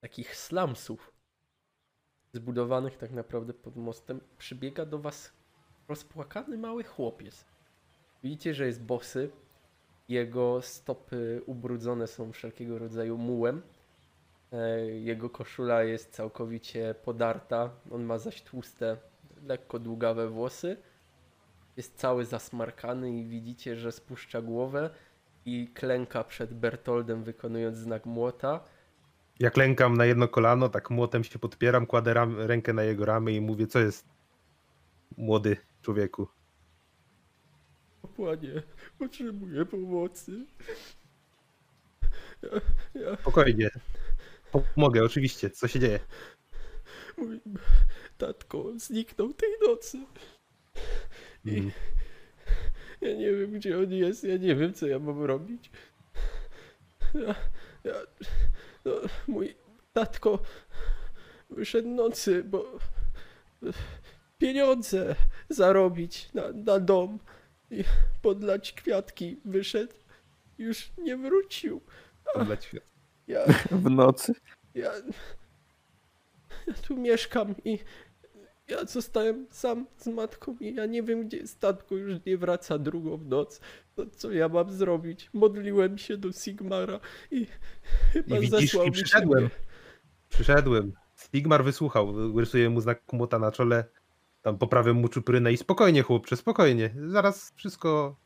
takich slumsów zbudowanych tak naprawdę pod mostem przybiega do was rozpłakany mały chłopiec. Widzicie, że jest bosy. Jego stopy ubrudzone są wszelkiego rodzaju mułem. E, Jego koszula jest całkowicie podarta. On ma zaś tłuste, lekko długawe włosy jest cały zasmarkany i widzicie, że spuszcza głowę i klęka przed Bertoldem wykonując znak młota. Ja klękam na jedno kolano, tak młotem się podpieram, kładę ram, rękę na jego ramię i mówię, co jest młody człowieku. kapłanie, potrzebuję pomocy. Ja, ja, Spokojnie. Pomogę, oczywiście. Co się dzieje? mój tatko zniknął tej nocy. I Mm. ja nie wiem, gdzie on jest, ja nie wiem, co ja mam robić. Ja, ja, no, mój tatko wyszedł nocy, bo pieniądze zarobić na, na dom i podlać kwiatki wyszedł. Już nie wrócił. Podlać świat. Ja, W nocy. ja, ja tu mieszkam i ja zostałem sam z matką i ja nie wiem, gdzie jest tatko, już nie wraca drugą noc. To co ja mam zrobić? Modliłem się do Sigmara i chyba I widzisz, i przyszedłem. ciebie. Przyszedłem. Sigmar wysłuchał. Rysuję mu znak kmota na czole. Tam poprawię mu czuprynę i spokojnie, chłopcze, spokojnie. Zaraz wszystko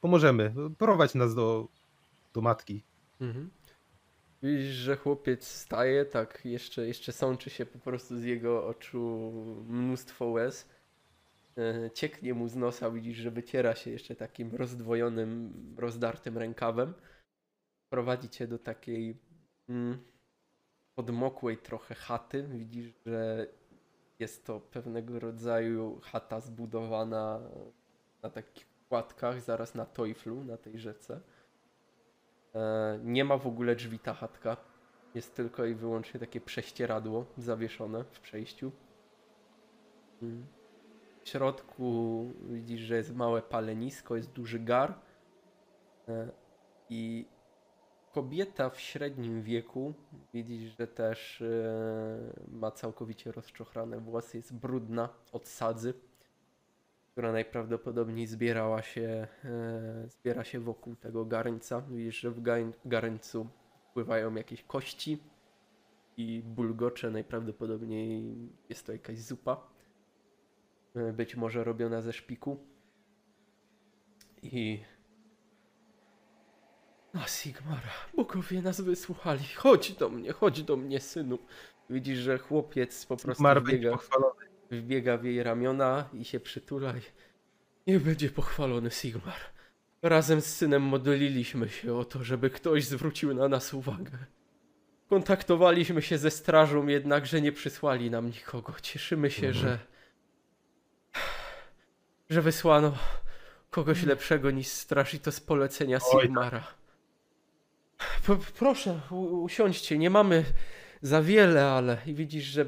pomożemy. Prowadź nas do, do matki. Mhm. Widzisz, że chłopiec staje, tak jeszcze, jeszcze sączy się po prostu z jego oczu mnóstwo łez. E, Cieknie mu z nosa, widzisz, że wyciera się jeszcze takim rozdwojonym, rozdartym rękawem. Prowadzi cię do takiej mm, podmokłej trochę chaty. Widzisz, że jest to pewnego rodzaju chata zbudowana na takich płatkach, zaraz na Teuflu, na tej rzece. E, Nie ma w ogóle drzwi ta chatka. Jest tylko i wyłącznie takie prześcieradło zawieszone w przejściu. Mm. W środku widzisz, że jest małe palenisko, jest duży gar. E, I kobieta w średnim wieku, widzisz, że też e, ma całkowicie rozczochrane włosy, jest brudna od sadzy, która najprawdopodobniej zbierała się, e, zbiera się wokół tego garnca. Widzisz, że w garncu pływają jakieś kości i bulgocze, najprawdopodobniej jest to jakaś zupa. E, Być może robiona ze szpiku. I a Sigmara, bogowie nas wysłuchali. Chodź do mnie, chodź do mnie, synu. Widzisz, że chłopiec po prostu Sigmar wbiega, pochwalony. Wbiega w jej ramiona i się przytula. Niech będzie pochwalony Sigmar. Razem z synem modliliśmy się o to, żeby ktoś zwrócił na nas uwagę. Kontaktowaliśmy się ze strażą, jednakże nie przysłali nam nikogo. Cieszymy się, Mhm. że. że wysłano kogoś lepszego niż straż i to z polecenia tak. Sigmara. P- proszę, usiądźcie, nie mamy za wiele, ale i widzisz, że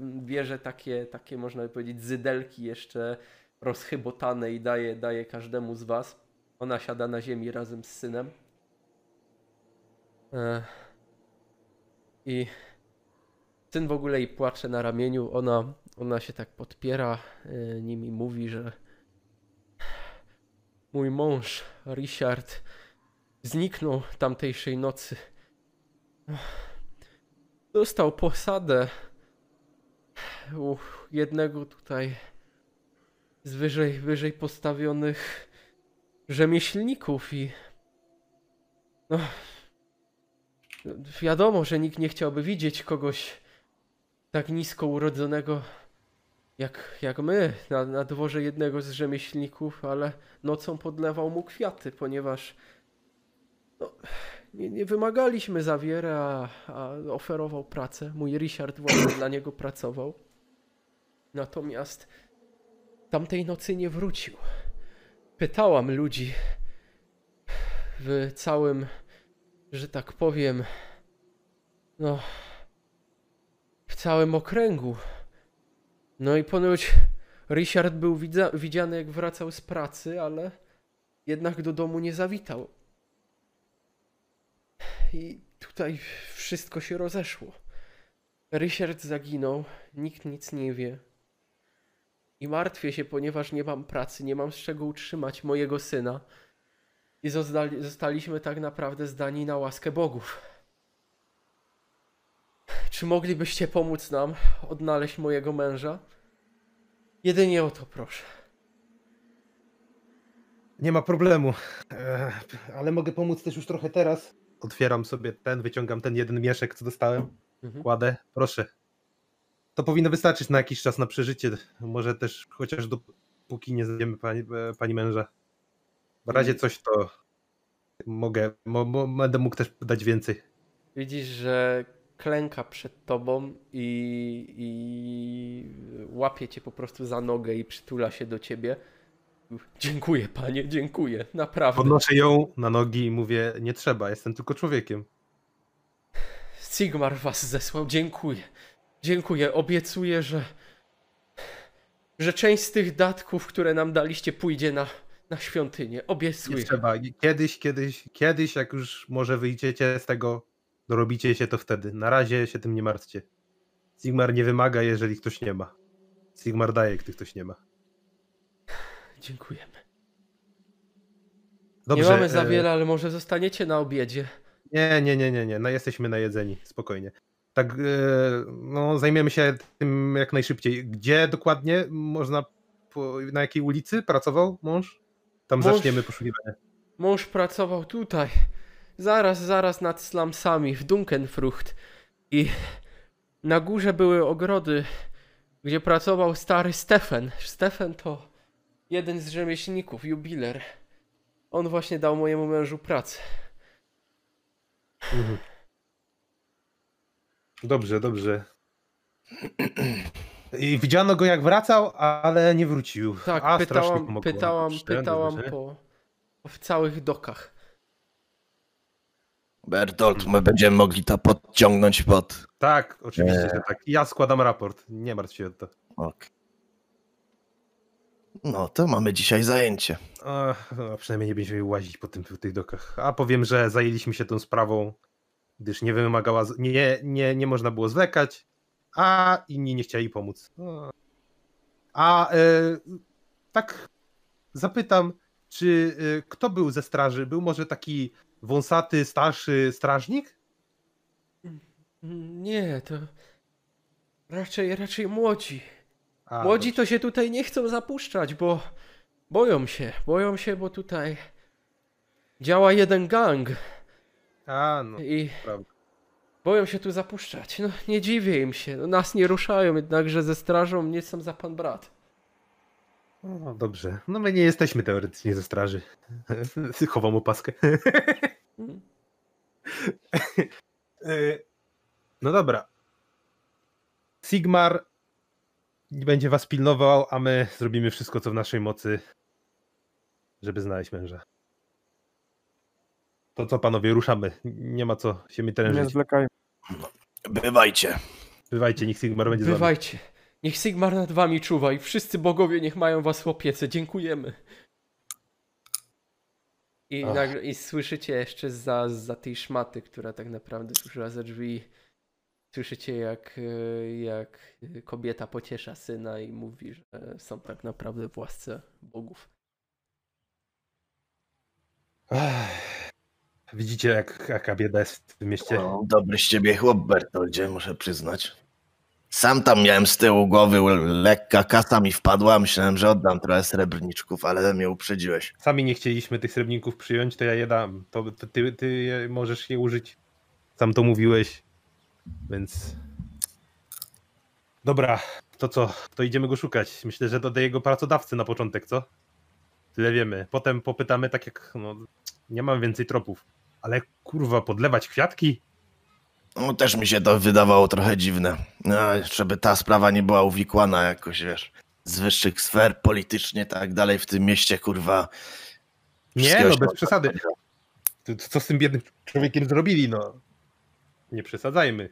bierze takie, takie można by powiedzieć, zydelki jeszcze rozchybotane i daje, daje każdemu z was. Ona siada na ziemi razem z synem. E, I syn w ogóle jej płacze na ramieniu. Ona, ona się tak podpiera e, nim i mówi, że mój mąż, Richard, zniknął tamtejszej nocy. Dostał posadę u jednego tutaj z wyżej, wyżej postawionych rzemieślników i no wiadomo, że nikt nie chciałby widzieć kogoś tak nisko urodzonego jak, jak my na, na dworze jednego z rzemieślników, ale nocą podlewał mu kwiaty, ponieważ no, nie, nie wymagaliśmy za wiele, a, oferował pracę. Mój Richard właśnie dla niego pracował. Natomiast tamtej nocy nie wrócił. Pytałam ludzi w całym, że tak powiem, no, w całym okręgu. No i ponoć Richard był widziany jak wracał z pracy, ale jednak do domu nie zawitał. I tutaj wszystko się rozeszło. Richard zaginął, nikt nic nie wie. I martwię się, ponieważ nie mam pracy, nie mam z czego utrzymać mojego syna. I zostali, zostaliśmy tak naprawdę zdani na łaskę bogów. Czy moglibyście pomóc nam odnaleźć mojego męża? Jedynie o to proszę. Nie ma problemu. E, ale mogę pomóc też już trochę teraz. Otwieram sobie ten, wyciągam ten jeden mieszek, co dostałem. Mhm. Kładę. Proszę. To powinno wystarczyć na jakiś czas na przeżycie. Może też chociaż dopóki nie znajdziemy pani, e, pani męża. W razie I- coś to mogę, mo, mo, będę mógł też dać więcej. Widzisz, że klęka przed tobą i, i łapie cię po prostu za nogę i przytula się do ciebie. Dziękuję, panie, dziękuję, naprawdę. Podnoszę ją na nogi i mówię, nie trzeba, jestem tylko człowiekiem. Sigmar was zesłał, dziękuję. Dziękuję, obiecuję, że, że część z tych datków, które nam daliście, pójdzie na, na świątynię. Nie Obiecuję. trzeba. Kiedyś, kiedyś, kiedyś, jak już może wyjdziecie z tego, dorobicie się to wtedy. Na razie się tym nie martwcie. Sigmar nie wymaga, jeżeli ktoś nie ma. Sigmar daje, gdy ktoś nie ma. Dziękujemy. Dobrze. nie mamy za e, wiele, ale może zostaniecie na obiedzie. Nie, nie, nie, nie, nie. No jesteśmy najedzeni, spokojnie. Tak, e, no zajmiemy się tym jak najszybciej. Gdzie dokładnie można, na jakiej ulicy pracował mąż? Tam Mąż- zaczniemy poszukiwania. Mąż pracował tutaj. Zaraz, zaraz nad slumsami w Dunkenfrucht. I na górze były ogrody, gdzie pracował stary Stefan. Stefan to jeden z rzemieślników, jubiler. On właśnie dał mojemu mężu pracę. Mhm. Dobrze, dobrze. I widziano go jak wracał, ale nie wrócił. Tak, A, strasznie pytałam, pytałam, pytałam po, po w całych dokach. Bertolt, my będziemy mogli to podciągnąć pod... Tak, oczywiście, Nie. że tak. Ja składam raport. Nie martw się o to. Ok. No, to mamy dzisiaj zajęcie. Ach, no, przynajmniej nie będziemy łazić po, tym, tych dokach. A powiem, że zajęliśmy się tą sprawą, gdyż nie wymagała, nie, nie, nie można było zwlekać, a inni nie chcieli pomóc. A, a e, tak zapytam, czy e, kto był ze straży? Był może taki wąsaty, starszy strażnik? Nie, to raczej, raczej młodzi. A, Młodzi dobrze. to się tutaj nie chcą zapuszczać, bo boją się, boją się, bo tutaj działa jeden gang A, no, i prawda. boją się tu zapuszczać. No nie dziwię im się, no, nas nie ruszają, jednakże ze strażą nie sam za pan brat. No, dobrze. No my nie jesteśmy teoretycznie ze straży. Chowam opaskę. E, No dobra. Sigmar będzie was pilnował, a my zrobimy wszystko, co w naszej mocy, żeby znaleźć męża. To co, panowie, ruszamy. Nie ma co się mi Nie trężyć. zwlekajmy. Bywajcie. Bywajcie, niech Sigmar będzie z wami. Bywajcie. Niech Sigmar nad wami czuwa i wszyscy bogowie niech mają was w opiece. Dziękujemy. I, Ach. nagle, I słyszycie jeszcze za, za tej szmaty, która tak naprawdę służyła za drzwi. Słyszycie jak, e, jak kobieta pociesza syna i mówi, że są tak naprawdę w łasce bogów. Ech. Widzicie, jak, jaka bieda jest w tym mieście. No, dobry z ciebie chłop, Bertoldzie, muszę przyznać. Sam tam miałem z tyłu głowy, lekka kasa mi wpadła, myślałem, że oddam trochę srebrniczków, ale mnie uprzedziłeś. Sami nie chcieliśmy tych srebrników przyjąć, to ja je dam. To, to ty, ty możesz je użyć. Sam to mówiłeś. Więc. Dobra, to co? To idziemy go szukać. Myślę, że do jego pracodawcy na początek, co? Tyle wiemy. Potem popytamy, tak jak. No, nie mam więcej tropów. Ale kurwa, podlewać kwiatki? No, też mi się to wydawało trochę dziwne. No, żeby ta sprawa nie była uwikłana jakoś, wiesz, z wyższych sfer politycznie, tak dalej w tym mieście, kurwa. Nie, no bez przesady. Co z tym biednym człowiekiem zrobili, no? Nie przesadzajmy.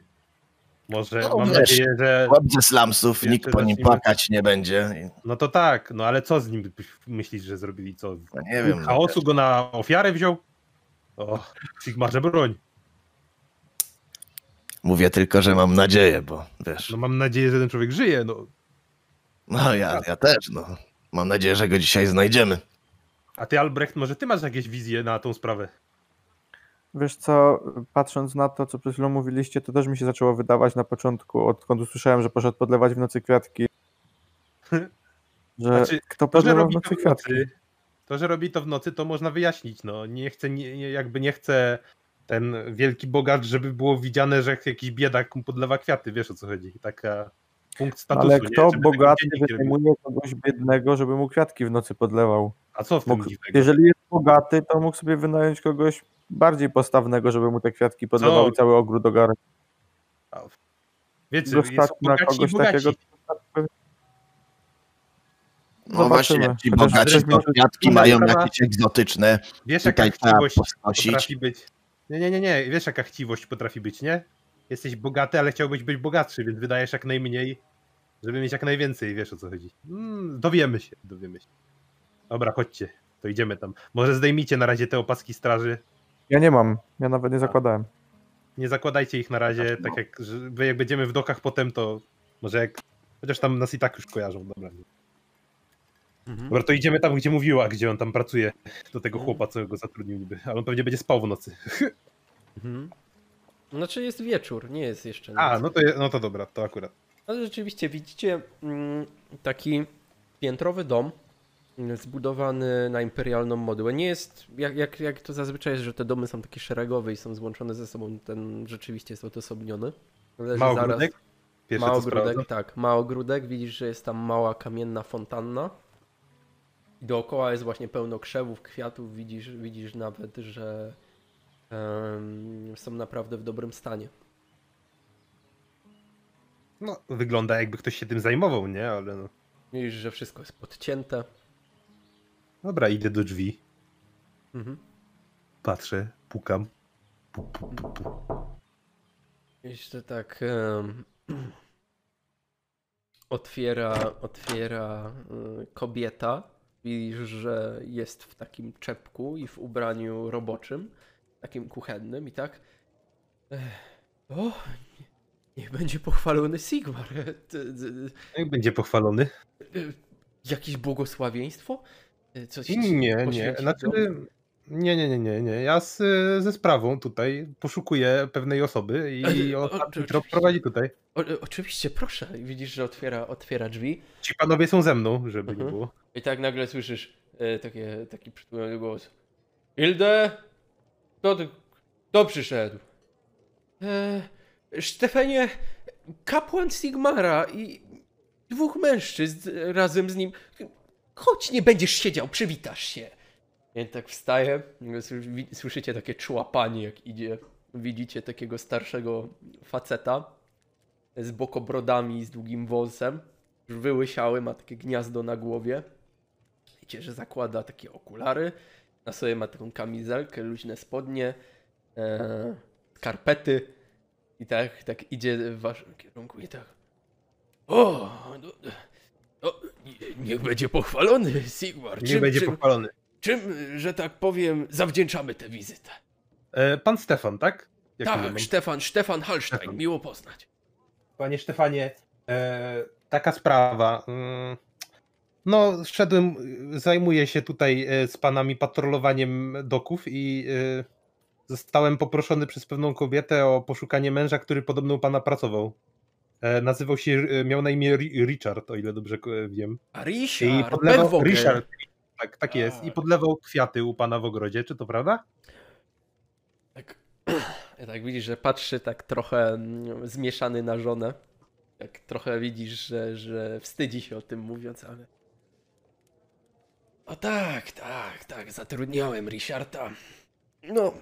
Może No, mam wiesz, nadzieję, że. Slumsów, Jeszcze nikt po nim zacznijmy- płakać nie będzie. No to tak, no ale co z nim myślisz, że zrobili? Co? No nie wiem, no, Chaosu go na ofiarę wziął? O, Sigmarze broń. Mówię tylko, że mam nadzieję, bo wiesz. No mam nadzieję, że ten człowiek żyje, no. No ja, ja też, no. Mam nadzieję, że go dzisiaj znajdziemy. A ty, Albrecht, może ty masz jakieś wizje na tą sprawę? Wiesz co, patrząc na to, co przed chwilą mówiliście, to też mi się zaczęło wydawać na początku, odkąd usłyszałem, że poszedł podlewać w nocy kwiatki. Że Znaczy, kto To, że w robi to nocy w kwiatki? to, że robi to w nocy, to można wyjaśnić, no. Nie chce, nie, jakby nie chce ten wielki bogacz, żeby było widziane, że jakiś biedak mu podlewa kwiaty, wiesz o co chodzi. Taka punkt statusu. Ale kto bogaty wynajmuje kogoś biednego, żeby mu kwiatki w nocy podlewał? A co w tym Mógł, jeżeli jest bogaty, to mógł sobie wynająć kogoś bardziej postawnego, żeby mu te kwiatki podlewał Co? i cały ogród ogarnął. Wiecie, Go jest stać na kogoś takiego. No właśnie, ci bogaci kwiatki mają jakieś egzotyczne. Wiesz, jaka chciwość potrafi być. Nie, nie, nie, nie. Wiesz, jaka chciwość potrafi być, nie? Jesteś bogaty, ale chciałbyś być bogatszy, więc wydajesz jak najmniej, żeby mieć jak najwięcej. Wiesz o co chodzi. Mm, dowiemy się, dowiemy się. Dobra, chodźcie, to idziemy tam. Może zdejmijcie na razie te opaski straży. Ja nie mam, ja nawet nie zakładałem. Nie zakładajcie ich na razie, tak jak, że wy jak będziemy w dokach potem, to może jak. Chociaż tam nas i tak już kojarzą, dobra. Mhm. Dobra, to idziemy tam, gdzie mówiła, gdzie on tam pracuje. Do tego chłopa, co go zatrudnił niby. Ale on pewnie będzie spał w nocy. Mhm. Znaczy jest wieczór, nie jest jeszcze noc. A, no to, je- no to dobra, to akurat. Ale rzeczywiście widzicie mm, taki piętrowy dom zbudowany na imperialną modułę. Nie jest, jak, jak, jak to zazwyczaj jest, że te domy są takie szeregowe i są złączone ze sobą, ten rzeczywiście jest odosobniony. Leży Ma zaraz- ogródek? Pierwsze ma co ogródek, sprawdzam. tak. Ma ogródek, widzisz, że jest tam mała kamienna fontanna. I dookoła jest właśnie pełno krzewów, kwiatów, widzisz, widzisz nawet, że em, są naprawdę w dobrym stanie. No, wygląda jakby ktoś się tym zajmował, nie? Ale no. Widzisz, że wszystko jest podcięte. Dobra, idę do drzwi, Mhm. patrzę, pukam. Pu, pu, pu, pu. Jeszcze tak em, otwiera, otwiera y, kobieta. Widzisz, że jest w takim czepku i w ubraniu roboczym, takim kuchennym i tak. O, niech będzie pochwalony Sigmar. Jak będzie pochwalony? y, Jakieś błogosławieństwo? Y, Coś ci Nie, nie. Znaczy, nie, nie, nie, nie, nie. Ja z, ze sprawą tutaj poszukuję pewnej osoby i o, ostatni trop prowadzi tutaj. O, y, oczywiście, proszę. Widzisz, że otwiera, otwiera drzwi. Ci panowie są ze mną, żeby nie Mhm. było. I tak nagle słyszysz e, takie, taki przytłumiony głos. Hilde? Kto, ty- kto przyszedł? E, Stefanie, kapłan Sigmara i dwóch mężczyzn razem z nim. Chodź, nie będziesz siedział, przywitasz się. I tak wi- słyszycie takie człapanie, jak idzie. Widzicie takiego starszego faceta z bokobrodami, z długim wąsem. Już wyłysiały, ma takie gniazdo na głowie. Widzicie, że zakłada takie okulary. Na sobie ma taką kamizelkę, luźne spodnie, e, skarpety. I tak, tak idzie w waszym kierunku i tak. O, no, nie- niech będzie pochwalony Sigmar. Nie Czym, będzie czym, pochwalony. czym, że tak powiem, zawdzięczamy tę wizytę? E, pan Stefan, tak? Jak tak? Stefan, Stefan Hallstein, Stefan. miło poznać. Panie Stefanie, e, taka sprawa. mm, No, szedłem, zajmuję się tutaj e, z panami patrolowaniem doków i e, zostałem poproszony przez pewną kobietę o poszukanie męża, który podobno u pana pracował. E, Nazywał się, e, miał na imię Ri- Richard, o ile dobrze wiem. A I Richard, podlewał, Perwogen. Richard, tak, tak jest. I podlewał kwiaty u pana w ogrodzie, czy to prawda? Tak, tak widzisz, że patrzy tak trochę mm, zmieszany na żonę. Tak trochę widzisz, że, że wstydzi się o tym mówiąc, ale. O tak, tak, tak, zatrudniałem Richarda. No.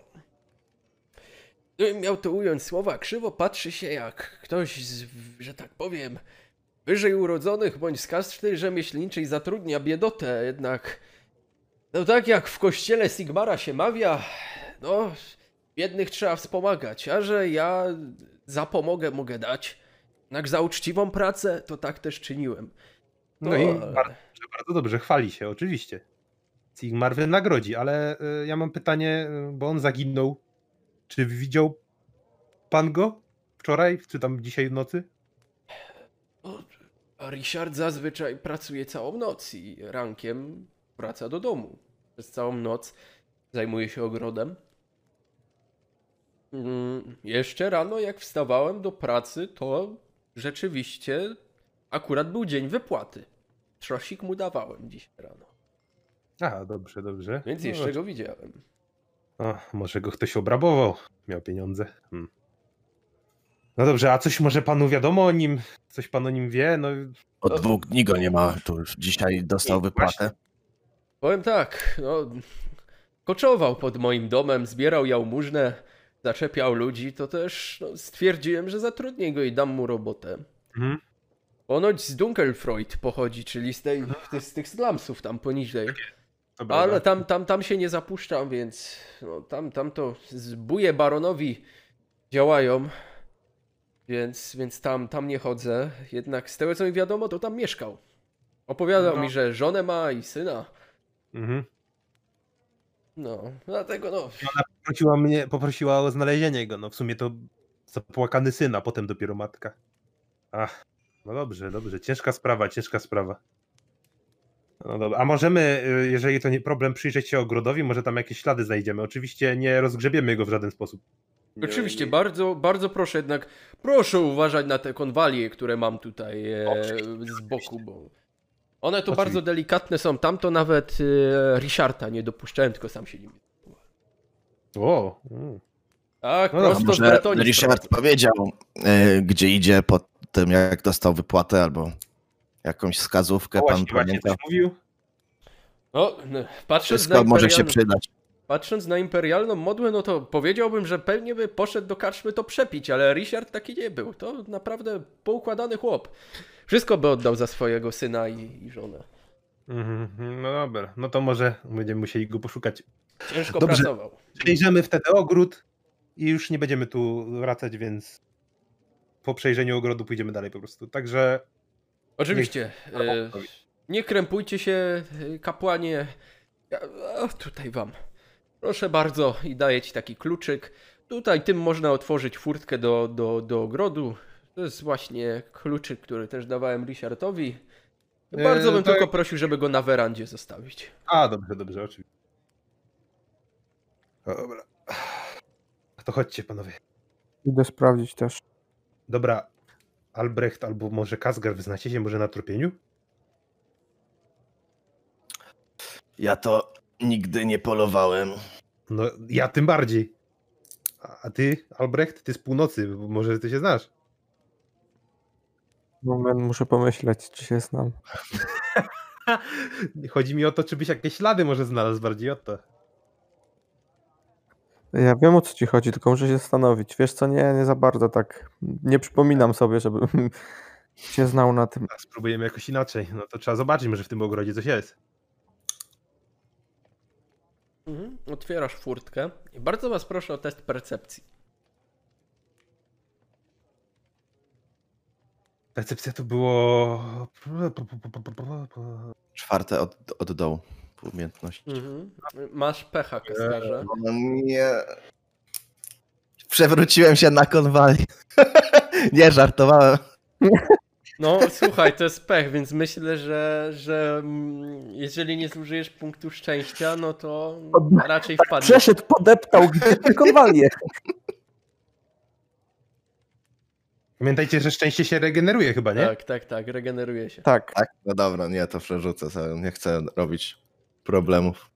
Gdybym miał to ująć słowa krzywo, patrzy się jak ktoś z, że tak powiem, wyżej urodzonych bądź z kasty rzemieślniczej zatrudnia biedotę, jednak. No tak jak w kościele Sigmara się mawia, no, biednych trzeba wspomagać, a że ja zapomogę mogę dać, jednak za uczciwą pracę, to tak też czyniłem. No To- i bardzo, bardzo dobrze, chwali się, oczywiście. Sigmar wynagrodzi, ale y, ja mam pytanie, y, bo on zaginął. Czy widział pan go wczoraj, czy tam dzisiaj w nocy? No, Richard zazwyczaj pracuje całą noc i rankiem wraca do domu. Przez całą noc zajmuje się ogrodem. Mm, Jeszcze rano, jak wstawałem do pracy, to rzeczywiście akurat był dzień wypłaty. Trzosik mu dawałem dziś rano, A, dobrze, dobrze. więc No, jeszcze go widziałem. O, może go ktoś obrabował, miał pieniądze. Hmm. No dobrze, a coś może panu wiadomo o nim? Coś pan o nim wie? No, Od dwóch dni go nie ma, to już dzisiaj dostał wypłatę. Powiem tak, no, koczował pod moim domem, zbierał jałmużnę, zaczepiał ludzi, to też no, stwierdziłem, że zatrudnię go i dam mu robotę. mhm. Ponoć z Dunkelfreud pochodzi, czyli z, tej, z tych slumsów tam poniżej. Ale dobra. tam, tam, tam się nie zapuszczam, więc no, tam, tam to zbóje baronowi działają, więc, więc tam, tam nie chodzę. Jednak z tego co mi wiadomo, to tam mieszkał. Opowiadał No. mi, że żonę ma i syna. Mhm. No, dlatego no. Poprosiła mnie, poprosiła o znalezienie go. No w sumie to zapłakany syn, a potem dopiero matka. Ach, no dobrze, dobrze. Ciężka sprawa, ciężka sprawa. No dobra. A możemy, y, jeżeli to nie problem, przyjrzeć się ogrodowi, może tam jakieś ślady znajdziemy. Oczywiście nie rozgrzebiemy go w żaden sposób. Nie- Oczywiście, nie- bardzo, bardzo proszę jednak, proszę uważać na te konwalie, które mam tutaj e, z boku, bo one to Oczywiście. bardzo delikatne są. Tam to nawet e, Richarda nie dopuszczałem, tylko sam się nim. O, mm. Tak, No prosto z może Bretonii. Richard powiedział, e, gdzie idzie po tym, jak dostał wypłatę, albo jakąś wskazówkę o pan pamięta. coś mówił? No, patrząc, na Wszystko może się imperialną, przydać. patrząc na imperialną modłę, no to powiedziałbym, że pewnie by poszedł do karczmy to przepić, ale Richard taki nie był. To naprawdę poukładany chłop. Wszystko by oddał za swojego syna i, i żonę. Mhm, no dobra, no to może będziemy musieli go poszukać. Ciężko Dobrze. pracował. Przejrzymy wtedy ogród i już nie będziemy tu wracać, więc po przejrzeniu ogrodu pójdziemy dalej po prostu. Także Oczywiście. E, nie krępujcie się, e, kapłanie. Ja, a, tutaj wam. Proszę bardzo i daję ci taki kluczyk. Tutaj tym można otworzyć furtkę do, do, do ogrodu. To jest właśnie kluczyk, który też dawałem Richardowi. Bardzo E, bym tak. tylko prosił, żeby go na werandzie zostawić. A, dobrze, dobrze, oczywiście. Dobra. To chodźcie, panowie. Idę sprawdzić też. Dobra, Albrecht albo może Kasgar, wyznacie się może na tropieniu? Ja to nigdy nie polowałem. No, ja tym bardziej. A ty, Albrecht, ty z północy, może ty się znasz. Moment, muszę pomyśleć, czy się znam. Chodzi mi o to, czy byś jakieś ślady może znalazł, bardziej o to. Ja wiem o co ci chodzi, tylko muszę się zastanowić. Wiesz co, nie, nie za bardzo tak. Nie przypominam sobie, żebym się znał na tym. A spróbujemy jakoś inaczej. No to trzeba zobaczyć, może w tym ogrodzie coś jest. Mhm. Otwierasz furtkę i bardzo was proszę o test percepcji. Recepcja to było... Czwarte od, od dołu umiejętność. Mhm. Masz pecha, Kaskarze. No nie. Przewróciłem się na konwali. nie, żartowałem. No słuchaj, to jest pech, więc myślę, że, że mm, jeżeli nie zużyjesz punktu szczęścia, no to raczej wpadniesz. Przeszedł, podeptał, gdzie te konwalie? Pamiętajcie, że szczęście się regeneruje chyba, nie? Tak, tak, tak, regeneruje się. Tak. Tak, no dobra, nie, to przerzucę sobie. Nie chcę robić problemów.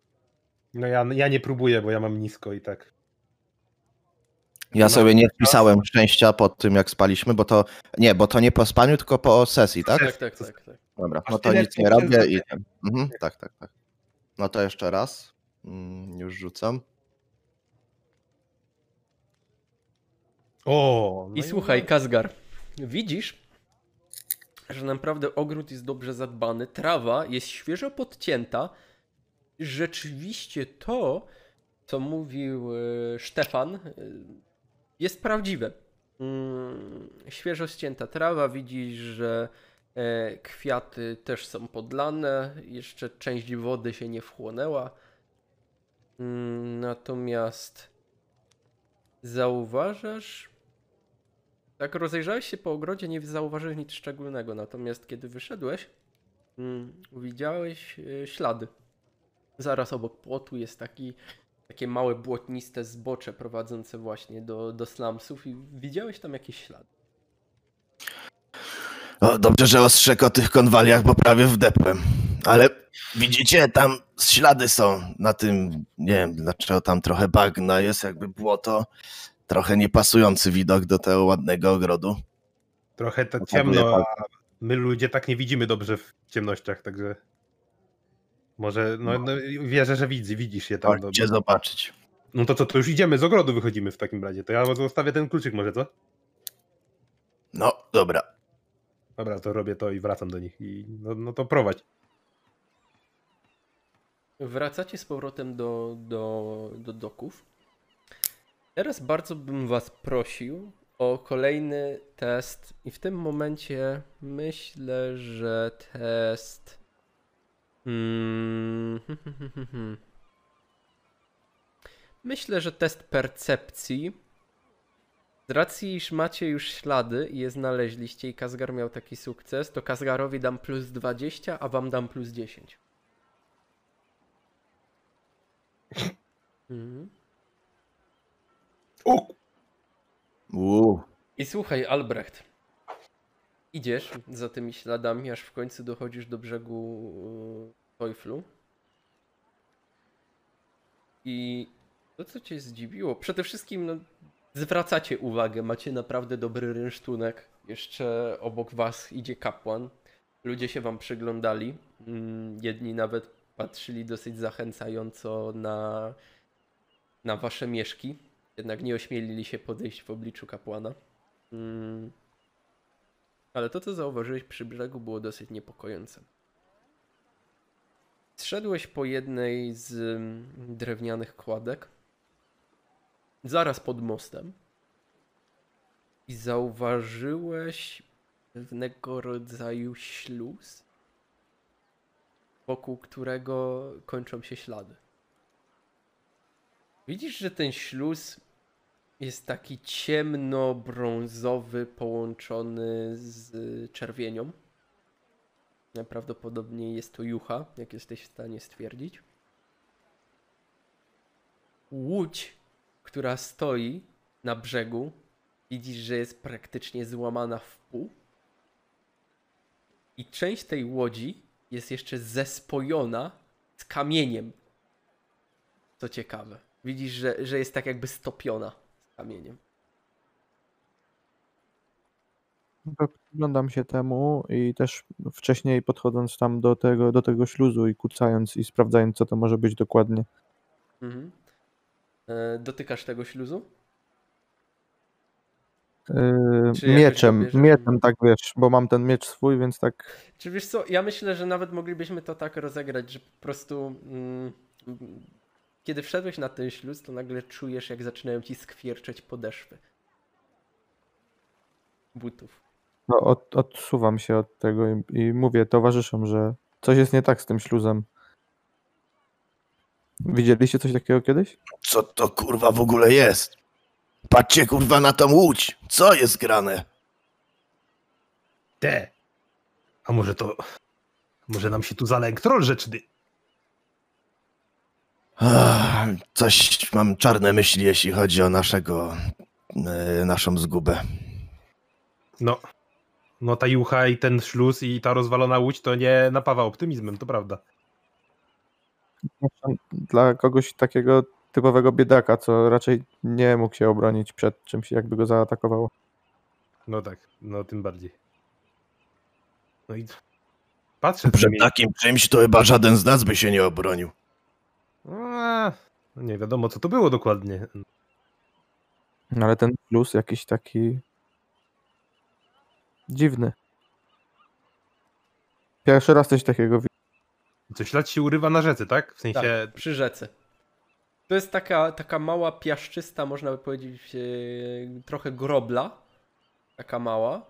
No ja, ja nie próbuję, bo ja mam nisko i tak. Ja No, sobie nie wpisałem szczęścia po tym, jak spaliśmy, bo to. Nie, bo to nie po spaniu, tylko po sesji, tak? Tak, tak, tak, tak. Dobra, no to nic nie robię i. Mhm, tak, tak, tak. No to jeszcze raz. Mm, Już rzucam. O! No I słuchaj, Kazgar, widzisz, że naprawdę ogród jest dobrze zadbany, trawa jest świeżo podcięta. Rzeczywiście to, co mówił e, Stefan, e, jest prawdziwe. Mm, Świeżo ścięta trawa, widzisz, że e, kwiaty też są podlane, jeszcze część wody się nie wchłonęła. Mm, Natomiast zauważasz, tak rozejrzałeś się po ogrodzie, nie zauważyłeś nic szczególnego, natomiast kiedy wyszedłeś, mm, widziałeś ślady. Zaraz obok płotu jest taki, takie małe błotniste zbocze prowadzące właśnie do, do slumsów i widziałeś tam jakieś ślady. O, dobrze, że ostrzegł o tych konwaliach, bo prawie wdepłem. Ale widzicie, tam ślady są na tym. Nie wiem, dlaczego tam trochę bagna jest, jakby błoto. Trochę niepasujący widok do tego ładnego ogrodu. Trochę to ciemno, a my ludzie tak nie widzimy dobrze w ciemnościach, także może, no, no wierzę, że widzi, widzisz je tam. Chodźcie dobrze. zobaczyć. No to co, to już idziemy, z ogrodu wychodzimy w takim razie, to ja zostawię ten kluczyk może, co? No, dobra. Dobra, to robię to i wracam do nich i no, no to prowadź. Wracacie z powrotem do, do, do doków. Teraz bardzo bym Was prosił o kolejny test, i w tym momencie myślę, że test. Hmm, myślę, że test percepcji. Z racji, iż macie już ślady i je znaleźliście, i Kazgar miał taki sukces, to Kazgarowi dam plus 20, a Wam dam plus 10. Mhm. O! Uuu. I słuchaj, Albrecht. Idziesz za tymi śladami, aż w końcu dochodzisz do brzegu e, Teuflu. I to, co cię zdziwiło, przede wszystkim no, zwracacie uwagę, macie naprawdę dobry rynsztunek. Jeszcze obok was idzie kapłan. Ludzie się wam przyglądali. Mm, Jedni nawet patrzyli dosyć zachęcająco na, na wasze mieszki. Jednak nie ośmielili się podejść w obliczu kapłana. Ale to, co zauważyłeś przy brzegu, było dosyć niepokojące. Zszedłeś po jednej z mm, drewnianych kładek, zaraz pod mostem, i zauważyłeś pewnego rodzaju śluz, wokół którego kończą się ślady. Widzisz, że ten śluz jest taki ciemno-brązowy, połączony z czerwienią. Najprawdopodobniej jest to jucha, jak jesteś w stanie stwierdzić. Łódź, która stoi na brzegu, widzisz, że jest praktycznie złamana w pół. I część tej łodzi jest jeszcze zespojona z kamieniem. Co ciekawe. Widzisz, że, że jest tak jakby stopiona kamieniem. To Przyglądam się temu i też wcześniej podchodząc tam do tego, do tego śluzu i kucając i sprawdzając, co to może być dokładnie. Mhm. E, dotykasz tego śluzu? Yy, Czy jakoś mieczem, mieczem, tak wiesz, bo mam ten miecz swój, więc tak. Czy wiesz co, ja myślę, że nawet moglibyśmy to tak rozegrać, że po prostu mm, kiedy wszedłeś na ten śluz, to nagle czujesz, jak zaczynają ci skwierczeć podeszwy. Butów. No, od, odsuwam się od tego i, i mówię towarzyszom, że coś jest nie tak z tym śluzem. Widzieliście coś takiego kiedyś? Co to kurwa w ogóle jest? Patrzcie kurwa na tą łódź. Co jest grane? Te! A może to... Może nam się tu zalęk troll rzeczny? Ach, coś mam czarne myśli, jeśli chodzi o naszego, e, naszą zgubę. No, no ta jucha i ten śluz i ta rozwalona łódź to nie napawa optymizmem, to prawda. Dla kogoś takiego typowego biedaka, co raczej nie mógł się obronić przed czymś, jakby go zaatakowało. No tak, no tym bardziej. No i patrzę Przed takim czymś to chyba żaden z nas by się nie obronił. A, no nie wiadomo co to było dokładnie. No, Ale ten śluz jakiś taki dziwny. Pierwszy raz coś takiego widzę. Co ślad się urywa na rzece, tak? W sensie, Tak, przy rzece. To jest taka, taka mała piaszczysta, można by powiedzieć, e, trochę grobla. Taka mała.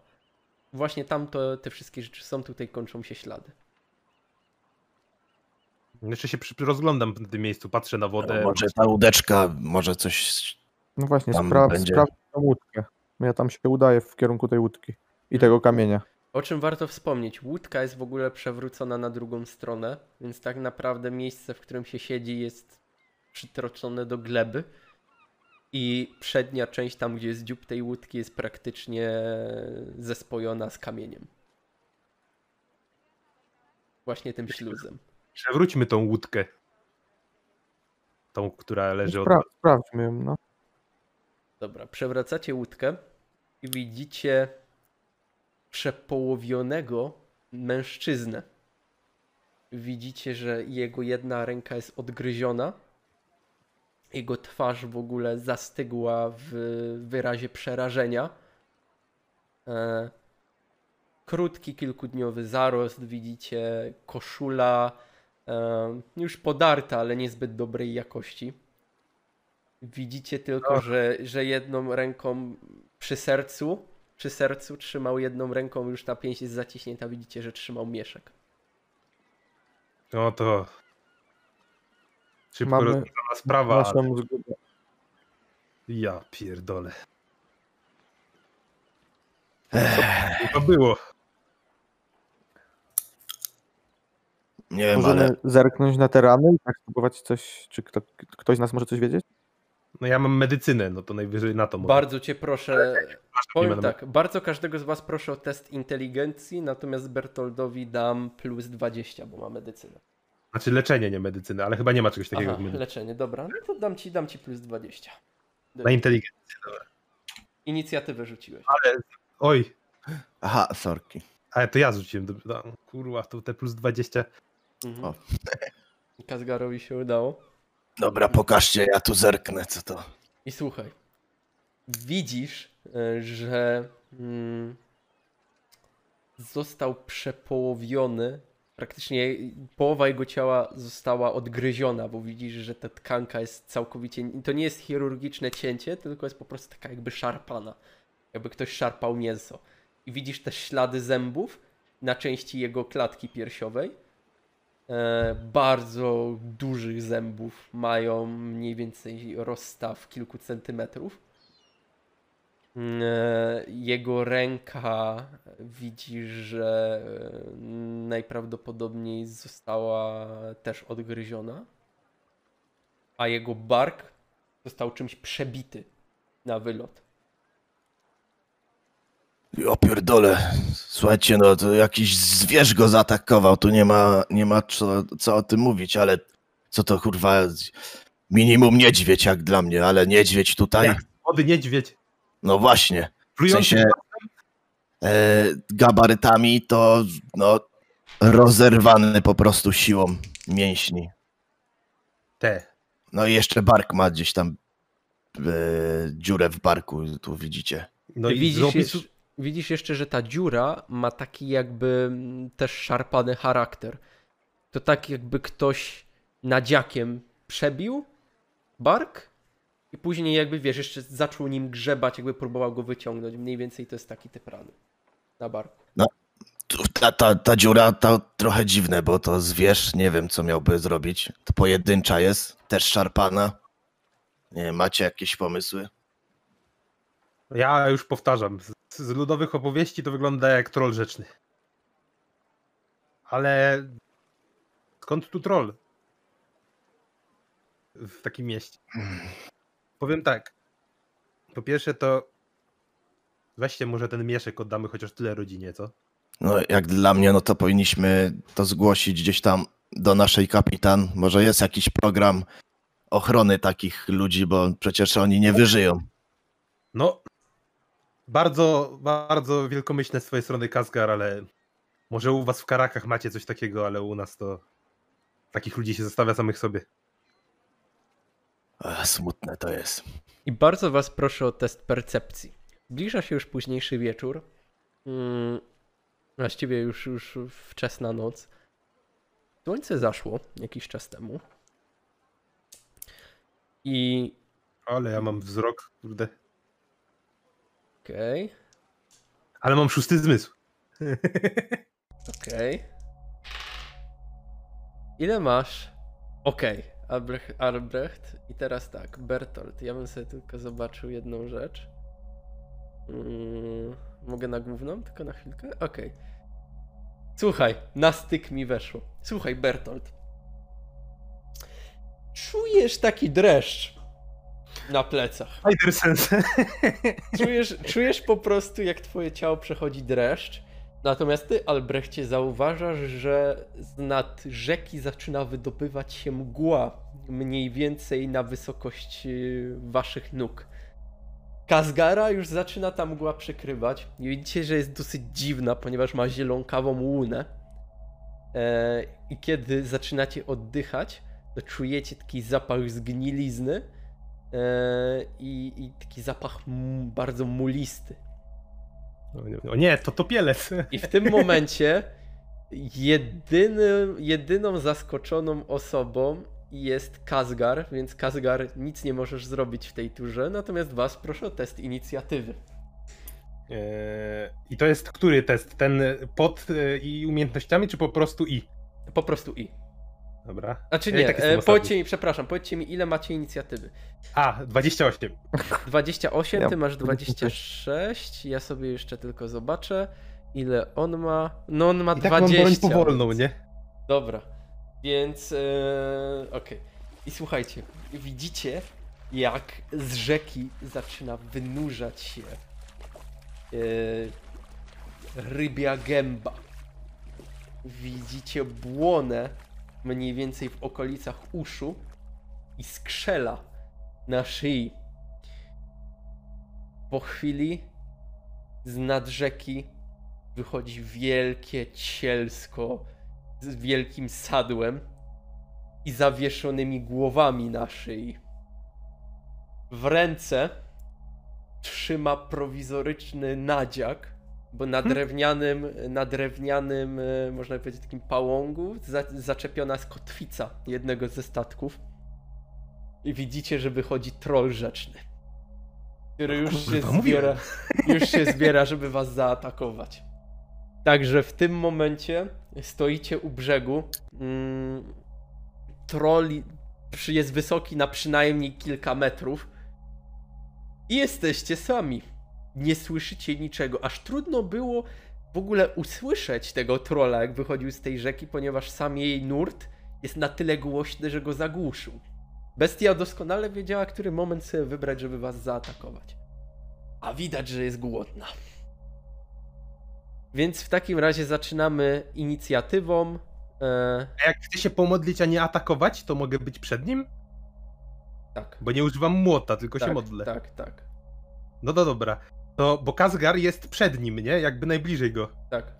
Właśnie tam to, te wszystkie rzeczy są, tutaj kończą się ślady. Jeszcze się przy, rozglądam w tym miejscu, patrzę na wodę. No, może ta łódeczka, może coś... No właśnie, Tam spra- będzie- sprawdź tą łódkę. Ja tam się udaję w kierunku tej łódki i tego kamienia. O czym warto wspomnieć, łódka jest w ogóle przewrócona na drugą stronę, więc tak naprawdę miejsce, w którym się siedzi jest przytroczone do gleby i przednia część, tam gdzie jest dziób tej łódki jest praktycznie zespojona z kamieniem. Właśnie tym śluzem. Przewróćmy tą łódkę. Tą, która leży od Spra- sprawdźmy ją, no. Dobra, przewracacie łódkę i widzicie przepołowionego mężczyznę. Widzicie, że jego jedna ręka jest odgryziona. Jego twarz w ogóle zastygła w wyrazie przerażenia. E, krótki, kilkudniowy zarost, widzicie, koszula już podarta, ale niezbyt dobrej jakości. Widzicie tylko, że, że jedną ręką przy sercu, przy sercu trzymał jedną ręką, już ta pięść jest zaciśnięta, widzicie, że trzymał mieszek. No to. Szybko Mamy rozwiązana sprawa. ale- Naszą zgubę. Ja pierdolę. Co to było? Nie wiem, ale Możemy zerknąć na te rany i tak spróbować coś, czy kto, ktoś z nas może coś wiedzieć? No ja mam medycynę, no to najwyżej na to mogę. Bardzo cię proszę, nie powiem tak, bardzo każdego z was proszę o test inteligencji, natomiast Bertoldowi dam plus 20, bo ma medycynę. Znaczy leczenie, nie medycynę, ale chyba nie ma czegoś takiego Aha, leczenie, dobra, no to dam ci, dam ci plus 20. Na inteligencję. Inicjatywę rzuciłeś. Ale. Oj, Aha, sorki. ale to ja rzuciłem. No, kurwa, to te plus 20. Mhm. Kazgarowi się udało. Dobra, pokażcie, ja tu zerknę, co to. I słuchaj, widzisz, e, że mm, został przepołowiony. Praktycznie połowa jego ciała została odgryziona, bo widzisz, że ta tkanka jest całkowicie. To nie jest chirurgiczne cięcie, tylko jest po prostu taka jakby szarpana. Jakby ktoś szarpał mięso. I widzisz też ślady zębów na części jego klatki piersiowej. E, bardzo dużych zębów mają mniej więcej rozstaw kilku centymetrów. E, Jego ręka widzisz, że e, najprawdopodobniej została też odgryziona, a jego bark został czymś przebity na wylot. Ja pierdolę. Słuchajcie, no to jakiś zwierz go zaatakował, tu nie ma, nie ma co, co o tym mówić, ale co to kurwa, minimum niedźwiedź jak dla mnie, ale niedźwiedź tutaj, Jak Wody niedźwiedź. no właśnie, w sensie e, gabarytami to no rozerwany po prostu siłą mięśni. te. No i jeszcze bark ma gdzieś tam e, dziurę w barku, tu widzicie. No i widzisz. Widzisz jeszcze, że ta dziura ma taki jakby mm, też szarpany charakter. To tak jakby ktoś nadziakiem przebił bark i później jakby wiesz, jeszcze zaczął nim grzebać, jakby próbował go wyciągnąć. Mniej więcej to jest taki typ rany na barku. Tu- Ta, ta, ta dziura to trochę dziwne, bo to zwierz, nie wiem co miałby zrobić. To pojedyncza jest, też szarpana. Nie macie jakieś pomysły? Ja już powtarzam. Z, ludowych opowieści to wygląda jak troll rzeczny. Ale skąd tu troll? W takim mieście. Powiem tak. Po pierwsze to weźcie może ten mieszek oddamy chociaż tyle rodzinie, co? No jak dla mnie, no to powinniśmy to zgłosić gdzieś tam do naszej kapitan. Może jest jakiś program ochrony takich ludzi, bo przecież oni nie wyżyją. No, bardzo, bardzo wielkomyślne z twojej strony Kazgar, ale może u was w Karakach macie coś takiego, ale u nas to takich ludzi się zostawia samych sobie. Ech, smutne to jest. I bardzo was proszę o test percepcji. Zbliża się już późniejszy wieczór. Mm, właściwie już, już wczesna noc. Słońce zaszło jakiś czas temu. I Ale ja mam wzrok, kurde. Okej, Ale mam szósty zmysł. okej. Ile masz? Okej, Albrecht, Albrecht. I teraz tak, Bertolt. Ja bym sobie tylko zobaczył jedną rzecz. Mm, mogę na główną? Tylko na chwilkę? Okej. Słuchaj, na styk mi weszło. Słuchaj, Bertolt. Czujesz taki dreszcz na plecach. Czujesz, czujesz po prostu, jak twoje ciało przechodzi dreszcz. Natomiast ty, Albrechcie, zauważasz, że z nad rzeki zaczyna wydobywać się mgła, mniej więcej na wysokość y, waszych nóg. Kazgara już zaczyna ta mgła przykrywać. I widzicie, że jest dosyć dziwna, ponieważ ma zielonkawą łunę. E, I kiedy zaczynacie oddychać, to czujecie taki zapach zgnilizny i, i taki zapach bardzo mulisty. O nie, o nie, to topielec. I w tym momencie jedynym, jedyną zaskoczoną osobą jest Kazgar, więc Kazgar nic nie możesz zrobić w tej turze, natomiast was proszę o test inicjatywy. Eee, I to jest który test? Ten pod e, i umiejętnościami, czy po prostu i? Po prostu i. Dobra. Znaczy nie, tak e, powiedzcie mi, przepraszam, powiedzcie mi ile macie inicjatywy. A, 28. 28, Ja ty masz mam 26, ja sobie jeszcze tylko zobaczę ile on ma. No on ma I tak mam 20. broń powolną, nie? Dobra, więc e, okej. I słuchajcie, widzicie jak z rzeki zaczyna wynurzać się e, rybia gęba. Widzicie błonę mniej więcej w okolicach uszu i skrzela na szyi. Po chwili z nad rzeki wychodzi wielkie cielsko z wielkim sadłem i zawieszonymi głowami na szyi. W ręce trzyma prowizoryczny nadziak, bo na drewnianym, na drewnianym, e, można powiedzieć, takim pałągu za, zaczepiona jest kotwica jednego ze statków. I widzicie, że wychodzi troll rzeczny, który już się zbiera, już się zbiera, żeby was zaatakować. Także w tym momencie stoicie u brzegu. Mm, troll jest wysoki na przynajmniej kilka metrów. I jesteście sami. Nie słyszycie niczego. Aż trudno było w ogóle usłyszeć tego trolla, jak wychodził z tej rzeki, ponieważ sam jej nurt jest na tyle głośny, że go zagłuszył. Bestia doskonale wiedziała, który moment sobie wybrać, żeby was zaatakować. A widać, że jest głodna. Więc w takim razie zaczynamy inicjatywą. E, A jak chcę się pomodlić, a nie atakować, to mogę być przed nim? tak. Bo nie używam młota, tylko tak, się modlę. Tak, tak, No to dobra. To, bo Kazgar jest przed nim, nie? Jakby najbliżej go. tak.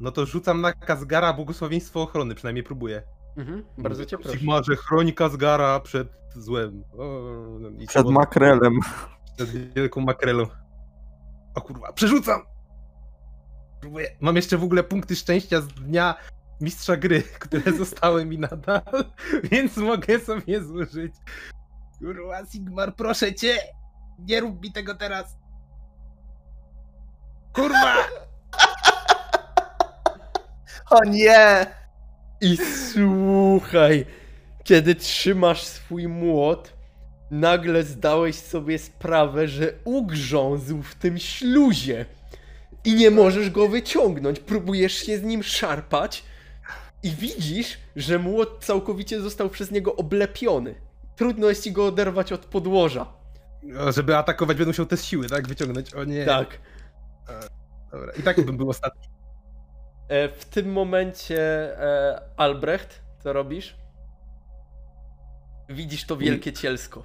No to rzucam na Kazgara błogosławieństwo ochrony, przynajmniej próbuję. Mhm, bardzo cię proszę. Sigmarze, chroń Kazgara przed złem. O, no i Przed makrelem. Przed wielką makrelą. O kurwa, przerzucam! Próbuję. Mam jeszcze w ogóle punkty szczęścia z dnia mistrza gry, które zostały mi nadal, więc mogę sobie zużyć. Kurwa, Sigmar, proszę cię! Nie rób mi tego teraz! Kurwa! O nie! I słuchaj, kiedy trzymasz swój młot, nagle zdałeś sobie sprawę, że ugrzązł w tym śluzie i nie możesz go wyciągnąć. Próbujesz się z nim szarpać i widzisz, że młot całkowicie został przez niego oblepiony. Trudno jest ci go oderwać od podłoża. O, żeby atakować będę musiał te siły, tak? Wyciągnąć. O nie. Tak. Dobra. I tak bym był ostatni. E, w tym momencie, e, Albrecht, co robisz? Widzisz to wielkie cielsko.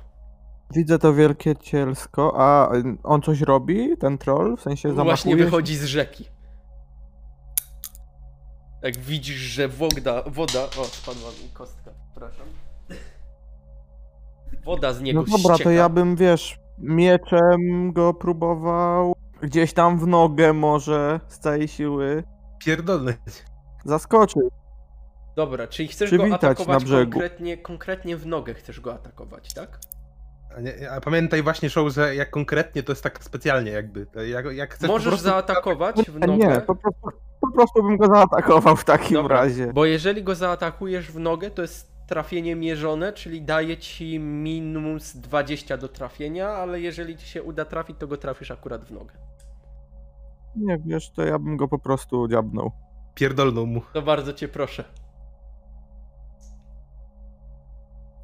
Widzę to wielkie cielsko, a on coś robi, ten troll? W sensie zamachuje Właśnie się? wychodzi z rzeki. Jak widzisz, że woda, woda, o spadła mi kostka, przepraszam. Woda z niego No dobra, ścieka. to ja bym, wiesz, mieczem go próbował gdzieś tam w nogę może z całej siły Pierdolny. zaskoczyć. Dobra, czyli chcesz Przywitać go na atakować brzegu. konkretnie, konkretnie w nogę chcesz go atakować, tak? A, nie, a pamiętaj właśnie, show, że jak konkretnie to jest tak specjalnie jakby. Jak, jak chcesz Możesz prostu... zaatakować w nogę. nie, po prostu, po prostu bym go zaatakował w takim Dobra, razie. Bo jeżeli go zaatakujesz w nogę, to jest trafienie mierzone, czyli daje ci minus 20 do trafienia, ale jeżeli ci się uda trafić, to go trafisz akurat w nogę. Nie wiesz, to ja bym go po prostu dziabnął. Pierdolną mu. To bardzo cię proszę.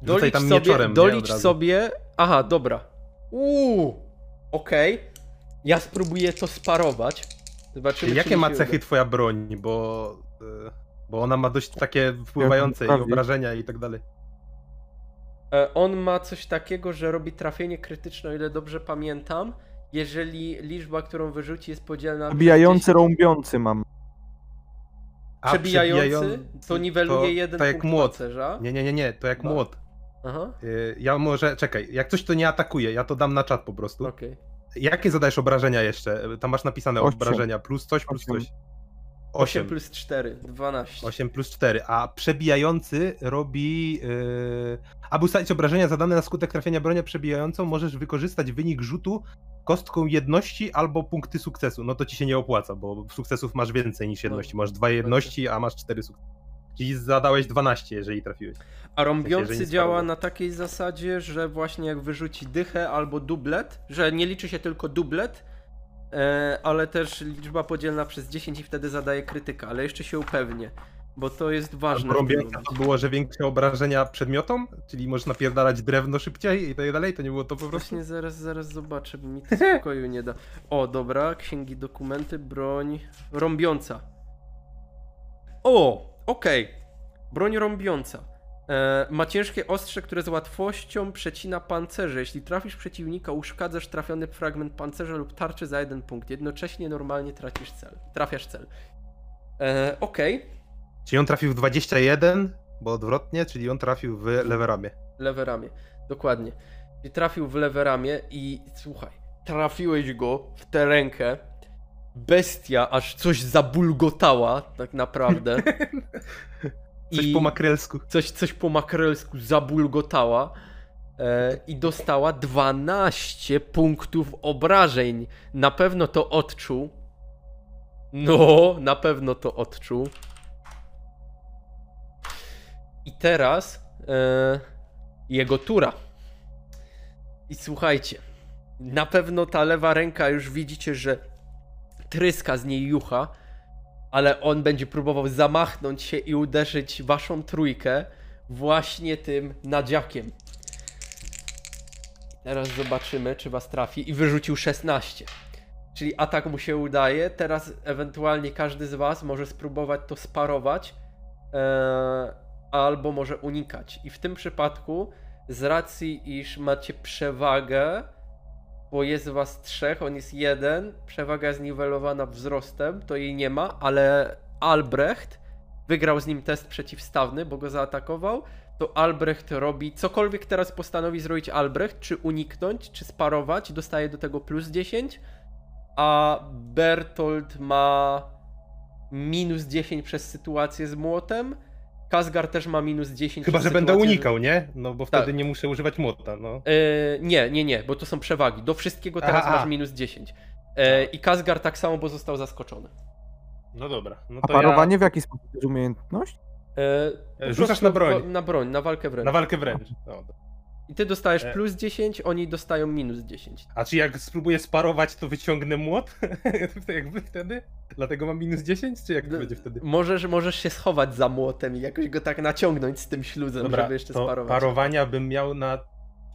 Dolicz tam sobie, mieczorem, dolicz sobie. Aha, dobra. Uuu, okej. Ja spróbuję to sparować. Zobaczymy. czy Jakie ma cechy uda. twoja broń, bo... y, Bo ona ma dość takie wpływające i obrażenia i tak dalej. E, On ma coś takiego, że robi trafienie krytyczne, o ile dobrze pamiętam, jeżeli liczba, którą wyrzuci jest podzielna 10. rąbiący mam. A Przebijający przebijają- to niweluje to- jeden to jak punkt młot. pancerza. Nie, nie, nie, nie, to jak Dwa. młot. Aha, Y, Ja może, czekaj, jak coś to nie atakuje, ja to dam na czat po prostu. okej. Jakie zadajesz obrażenia jeszcze? Tam masz napisane Osiem. obrażenia, plus coś, plus Osiem. coś. 8 8. plus 4, 12. 8 plus 4, a przebijający robi. Yy... Aby ustalić obrażenia zadane na skutek trafienia bronią przebijającą, możesz wykorzystać wynik rzutu kostką jedności albo punkty sukcesu. No to ci się nie opłaca, bo sukcesów masz więcej niż jedności. Masz dwa jedności, a masz cztery sukcesy. Czyli zadałeś 12, jeżeli trafiłeś. A rąbiący jeżeli działa sparował. na takiej zasadzie, że właśnie jak wyrzuci dychę albo dublet, że nie liczy się tylko dublet, ale też liczba podzielna przez 10 i wtedy zadaje krytyka, ale jeszcze się upewnię, bo to jest ważne. momencie. to było, że większe obrażenia przedmiotom, czyli możesz napierdalać drewno szybciej i tak dalej, to nie było to po prostu? Właśnie zaraz, zaraz zobaczę, bo mi to spokoju nie da. O, dobra, księgi, dokumenty, broń rąbiąca. O, okej. Broń rąbiąca. E, ma ciężkie ostrze, które z łatwością przecina pancerze. Jeśli trafisz przeciwnika, uszkadzasz trafiony fragment pancerza lub tarczy za jeden punkt. Jednocześnie normalnie tracisz cel. Trafiasz cel. E, okej, Czyli on trafił w 21, bo odwrotnie, czyli on trafił w lewe ramię. lewe ramię. Dokładnie. I trafił w lewe ramię i słuchaj, trafiłeś go w tę rękę. Bestia aż coś zabulgotała, tak naprawdę. Coś I po makrelsku. coś, coś po makrelsku zabulgotała. E, I dostała 12 punktów obrażeń. Na pewno to odczuł. No, na pewno to odczuł. I teraz e, jego tura. I słuchajcie, na pewno ta lewa ręka już widzicie, że tryska z niej jucha, ale on będzie próbował zamachnąć się i uderzyć waszą trójkę właśnie tym nadziakiem. Teraz zobaczymy, czy was trafi. I wyrzucił 16. Czyli atak mu się udaje. Teraz ewentualnie każdy z was może spróbować to sparować. Eee, albo może unikać. I w tym przypadku, z racji, iż macie przewagę, bo jest was trzech, on jest jeden, przewaga jest niwelowana wzrostem, to jej nie ma, ale Albrecht wygrał z nim test przeciwstawny, bo go zaatakował, to Albrecht robi cokolwiek teraz postanowi zrobić Albrecht, czy uniknąć, czy sparować, dostaje do tego plus 10, a Bertolt ma minus 10 przez sytuację z młotem, Kazgar też ma minus 10 Chyba, że będę sytuację unikał, nie? No bo wtedy Tak. nie muszę używać młota, no. E, nie, nie, nie, bo to są przewagi. Do wszystkiego teraz Aha. masz minus 10. E, I Kazgar tak samo, bo został zaskoczony. No dobra. No A parowanie w jaki sposób to jest umiejętność? E, po Rzucasz na broń. Na broń, na walkę ja... wręcz. Na walkę wręcz. No. I ty dostajesz E. plus 10, oni dostają minus 10. A czy jak spróbuję sparować, to wyciągnę młot? Jak wy wtedy? Dlatego mam minus 10? Czy jak to No, będzie wtedy? Możesz, możesz się schować za młotem i jakoś go tak naciągnąć z tym śluzem, Dobra, żeby jeszcze sparować. parowania bym miał na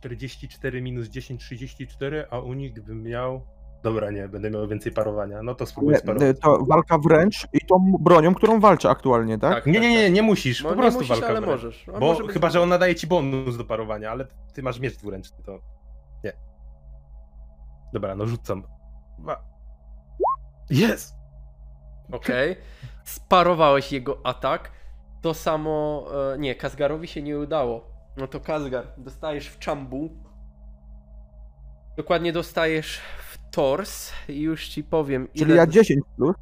44 minus 10, 34, a unik bym miał... Dobra, nie, będę miał więcej parowania. No to spróbuję Nie, sparować. To walka wręcz i tą bronią, którą walczę aktualnie, tak? Tak, Nie, nie, tak, nie, tak. nie musisz, No, po nie prostu musisz, walka ale wręcz. możesz. A Bo może być chyba, że dwóch. on nadaje ci bonus do parowania, ale ty masz miecz dwuręczny, to nie. Dobra, no rzucam. Jest! Okej. Sparowałeś jego atak. To samo. E, nie, Kazgarowi się nie udało. No to Kazgar, dostajesz w czambu. Dokładnie dostajesz w tors i już ci powiem. Czyli ile ja dos- 10 plus.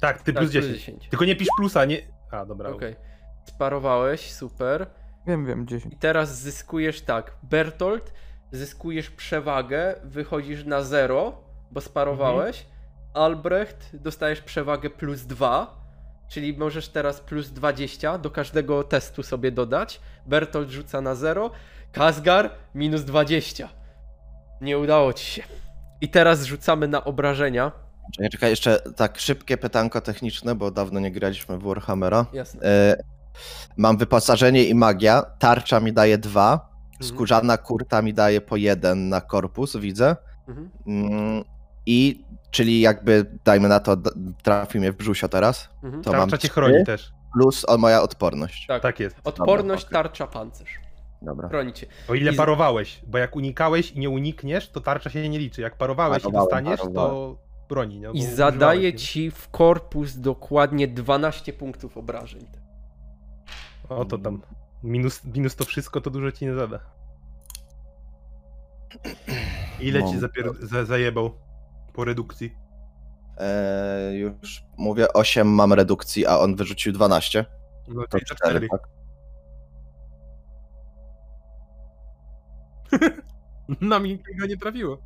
Tak, ty Tak, plus 10. Tylko nie pisz plusa, nie... A, dobra. Okej. Sparowałeś, super. Wiem, wiem, 10. I teraz zyskujesz tak. Bertolt, zyskujesz przewagę, wychodzisz na 0, bo sparowałeś. Albrecht, dostajesz przewagę plus 2, czyli możesz teraz plus 20 do każdego testu sobie dodać. Bertolt rzuca na 0. Kazgar minus 20. Nie udało ci się. I teraz rzucamy na obrażenia. Czekaj, czekaj, jeszcze tak szybkie pytanko techniczne, bo dawno nie graliśmy w Warhammera. Jasne. E, mam wyposażenie i magia. Tarcza mi daje dwa. Mhm. Skórzana kurta mi daje po jeden na korpus, widzę. Mhm. Mm, I czyli jakby, dajmy na to, trafi mnie w brzusio teraz. Mhm. To mam Tarcza cię trzy chroni też. plus o moja odporność. Tak. Tak jest. Odporność, Dobra, tarcza, pancerz. Dobra. Bronicie. O ile I- parowałeś, bo jak unikałeś i nie unikniesz, to tarcza się nie liczy. Jak parowałeś Parowałem, i dostaniesz, parowałem. to broni. No, I zadaje ci w korpus dokładnie 12 punktów obrażeń. O to tam. Minus, minus to wszystko, to dużo ci nie zada. Ile ci No. zapier... za, zajebał po redukcji? E, już mówię, 8 mam redukcji, a on wyrzucił 12. No To czyli za 4, cztery. tak? Na mnie tego nie trafiło.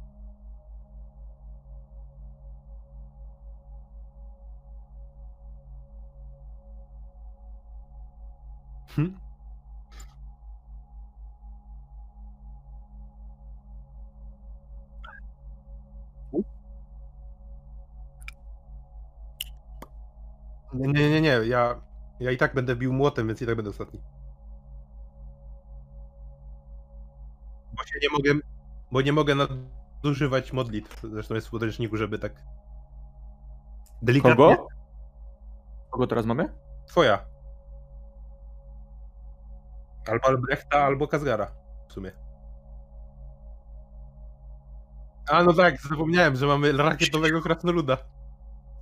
Hm? Nie, nie, nie, nie, ja, ja i tak będę bił młotem, więc i tak będę ostatni. Bo się nie mogę, bo nie mogę nadużywać modlitw. Zresztą jest w podręczniku, żeby tak delikatnie. Kogo? Kogo teraz mamy? Twoja. Albo Albrechta, albo Kazgara. W sumie. A no tak, zapomniałem, że mamy rakietowego krasnoluda.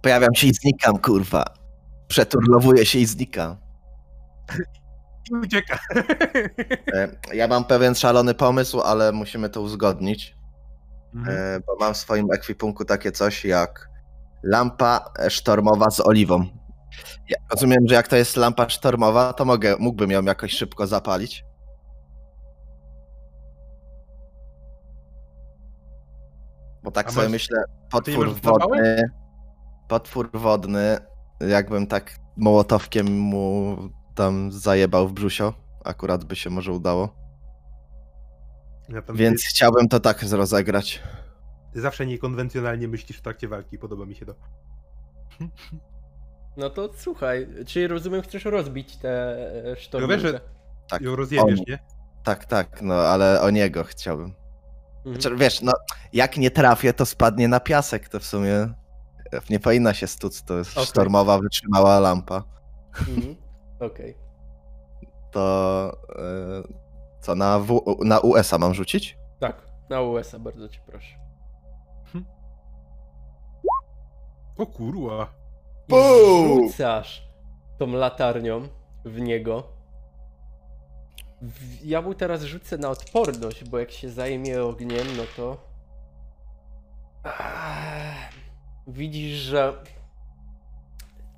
Pojawiam się i znikam, kurwa. Przeturlowuję się i znikam. I ucieka. E, ja mam pewien szalony pomysł, ale musimy to uzgodnić. Mhm. E, bo mam w swoim ekwipunku takie coś jak lampa sztormowa z oliwą. Ja rozumiem, że jak to jest lampa sztormowa, to mogę, mógłbym ją jakoś szybko zapalić. Bo tak A sobie masz- myślę, potwór wodny, potwór wodny, jakbym tak mołotowkiem mu tam zajebał w brzusio, akurat by się może udało. Ja Więc chciałbym to tak rozegrać. Ty zawsze niekonwencjonalnie myślisz w trakcie walki, podoba mi się to. No to słuchaj, czyli rozumiem, chcesz rozbić tę No sztormówkę. wiesz, że Tak, ją rozjebiesz, on. nie? tak, tak, no ale o niego chciałbym. Mhm. Znaczy, wiesz, no, jak nie trafię, to spadnie na piasek, to w sumie nie powinna się stuc, to jest Okej. sztormowa, wytrzymała lampa. Mhm. Okej. To e, co, na, w, na USA mam rzucić? Tak, na USA bardzo cię proszę. O kurwa. I rzucasz tą latarnią w niego. Ja mu teraz rzucę na odporność, bo jak się zajmie ogniem, no to. Widzisz, że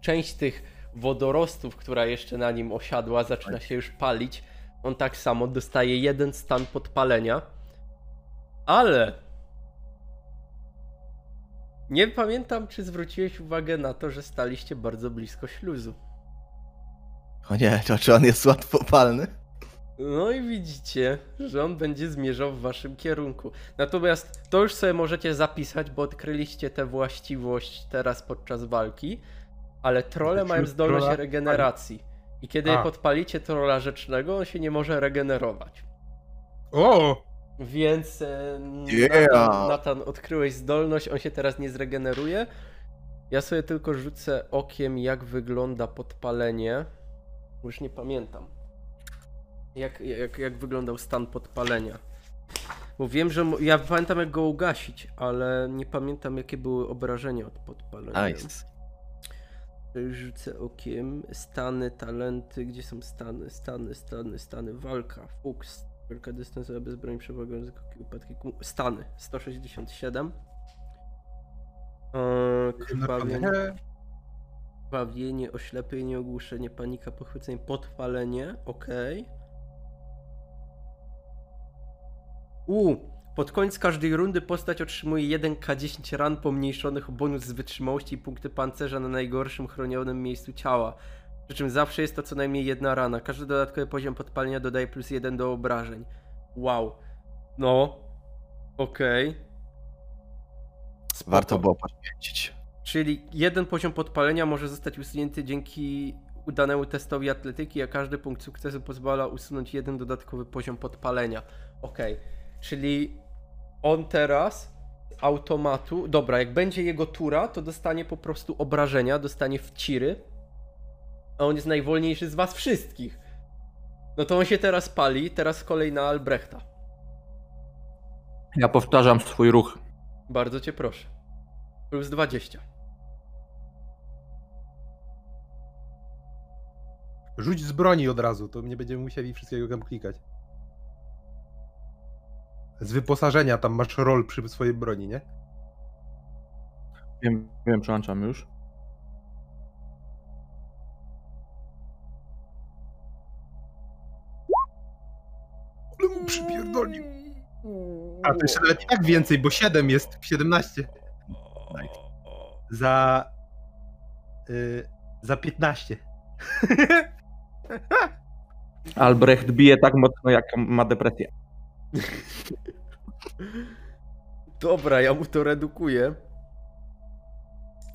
część tych wodorostów, która jeszcze na nim osiadła, zaczyna się już palić. On tak samo dostaje jeden stan podpalenia. Ale nie pamiętam, czy zwróciłeś uwagę na to, że staliście bardzo blisko śluzu. O nie, to czy on jest łatwopalny? No i widzicie, że on będzie zmierzał w waszym kierunku. Natomiast to już sobie możecie zapisać, bo odkryliście tę właściwość teraz podczas walki. Ale trole mają zdolność trolla- regeneracji. I kiedy A. podpalicie trolla rzecznego, on się nie może regenerować. O! Więc e, Yeah. Nathan, Nathan, odkryłeś zdolność, on się teraz nie zregeneruje. Ja sobie tylko rzucę okiem, jak wygląda podpalenie. Już nie pamiętam. Jak, jak, jak wyglądał stan podpalenia. Bo wiem, że. Ja pamiętam, jak go ugasić, ale nie pamiętam, jakie były obrażenia od podpalenia. Nice. Rzucę okiem. Stany, talenty. Gdzie są stany? Stany, stany, stany. Walka. Fuks. Walka dystansowa bez broni przewagą języka upadki. Stany. 167. Eee, krwawienie, krwawienie, oślepienie, ogłuszenie, panika, pochwycenie, podpalenie. Okej. U. Pod koniec każdej rundy postać otrzymuje 1k10 ran pomniejszonych o bonus z wytrzymałości i punkty pancerza na najgorszym chronionym miejscu ciała. Przy czym zawsze jest to co najmniej jedna rana. Każdy dodatkowy poziom podpalenia dodaje plus 1 do obrażeń. Wow. No. Okej. Spoko. Warto było poświęcić. Czyli jeden poziom podpalenia może zostać usunięty dzięki udanemu testowi atletyki, a każdy punkt sukcesu pozwala usunąć jeden dodatkowy poziom podpalenia. Okej, czyli on teraz z automatu. Dobra, jak będzie jego tura, to dostanie po prostu obrażenia, dostanie wciry. A on jest najwolniejszy z was wszystkich. No to on się teraz pali, teraz kolej na Albrechta. Ja powtarzam swój ruch. Bardzo cię proszę. Plus 20. Rzuć z broni od razu, to nie będziemy musieli wszystkiego tam klikać. Z wyposażenia tam masz rol przy swojej broni, nie? Wiem, wiem, przełączam już. Ale mu przypierdolił. A to jeszcze nawet i tak więcej, bo 7 jest 17. Za... Y, za 15. Albrecht bije tak mocno, jak ma depresję. Dobra, ja mu to redukuję.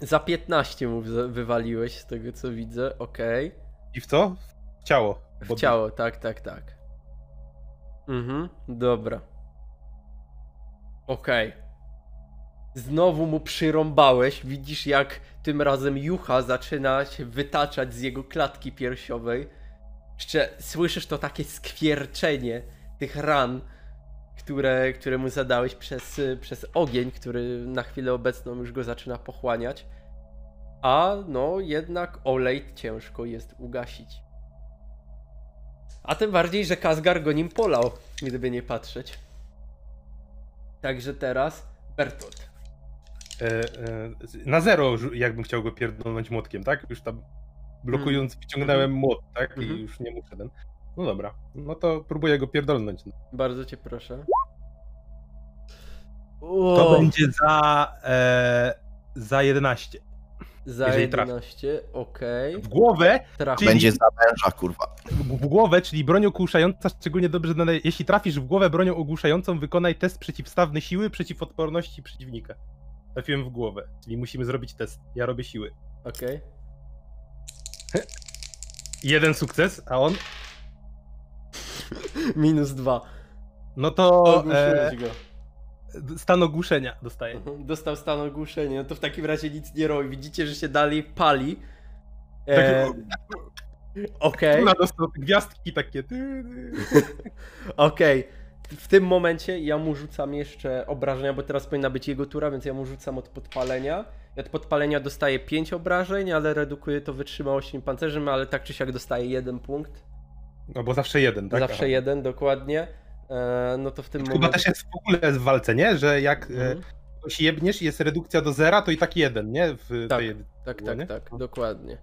Za 15 mu wywaliłeś z tego co widzę, okej. I w co? W ciało. W ciało, tak, tak, tak. Mhm, dobra. Okej. Znowu mu przyrąbałeś. Widzisz, jak tym razem jucha zaczyna się wytaczać z jego klatki piersiowej. Jeszcze słyszysz to takie skwierczenie tych ran, które, które mu zadałeś przez, przez ogień, który na chwilę obecną już go zaczyna pochłaniać. A no, jednak olej ciężko jest ugasić. A tym bardziej, że Kazgar go nim polał, gdyby nie patrzeć. Także teraz Bertolt. E, e, na zero, jakbym chciał go pierdolnąć młotkiem, tak? Już tam blokując, wyciągnąłem młot, tak? I Mhm. już nie muszę ten. No dobra, no to próbuję go pierdolnąć. Bardzo cię proszę. To O, będzie za, e, za 11. za jeżeli trafi. 11, okej. W głowę, Trafi. Czyli- Będzie za męża, kurwa. w, głowę, czyli broń ogłuszająca, szczególnie dobrze nadaje. Jeśli trafisz w głowę bronią ogłuszającą, wykonaj test przeciwstawny siły przeciw odporności przeciwnika. Trafiłem w głowę, czyli musimy zrobić test. Ja robię siły. Okej. Jeden sukces, a on? Minus 2. No to e, go. stan ogłuszenia dostaje. Dostał stan ogłuszenia, no to w takim razie nic nie robi. Widzicie, że się dalej pali. Tak, E, Okej. Ona dostał gwiazdki takie. Okej. W tym momencie ja mu rzucam jeszcze obrażenia, bo teraz powinna być jego tura, więc ja mu rzucam od podpalenia. I od podpalenia dostaje 5 obrażeń, ale redukuje to wytrzymałością pancerzem, ale tak czy siak dostaje jeden punkt. No bo zawsze jeden, tak? Zawsze Aha. jeden, dokładnie. E, no to w tym Chyba momencie... też jest w ogóle w walce, nie? Że jak Mhm. e, ktoś jebniesz i jest redukcja do zera, to i tak jeden, nie? W Tak, tej... Tak, tak, nie? tak, dokładnie.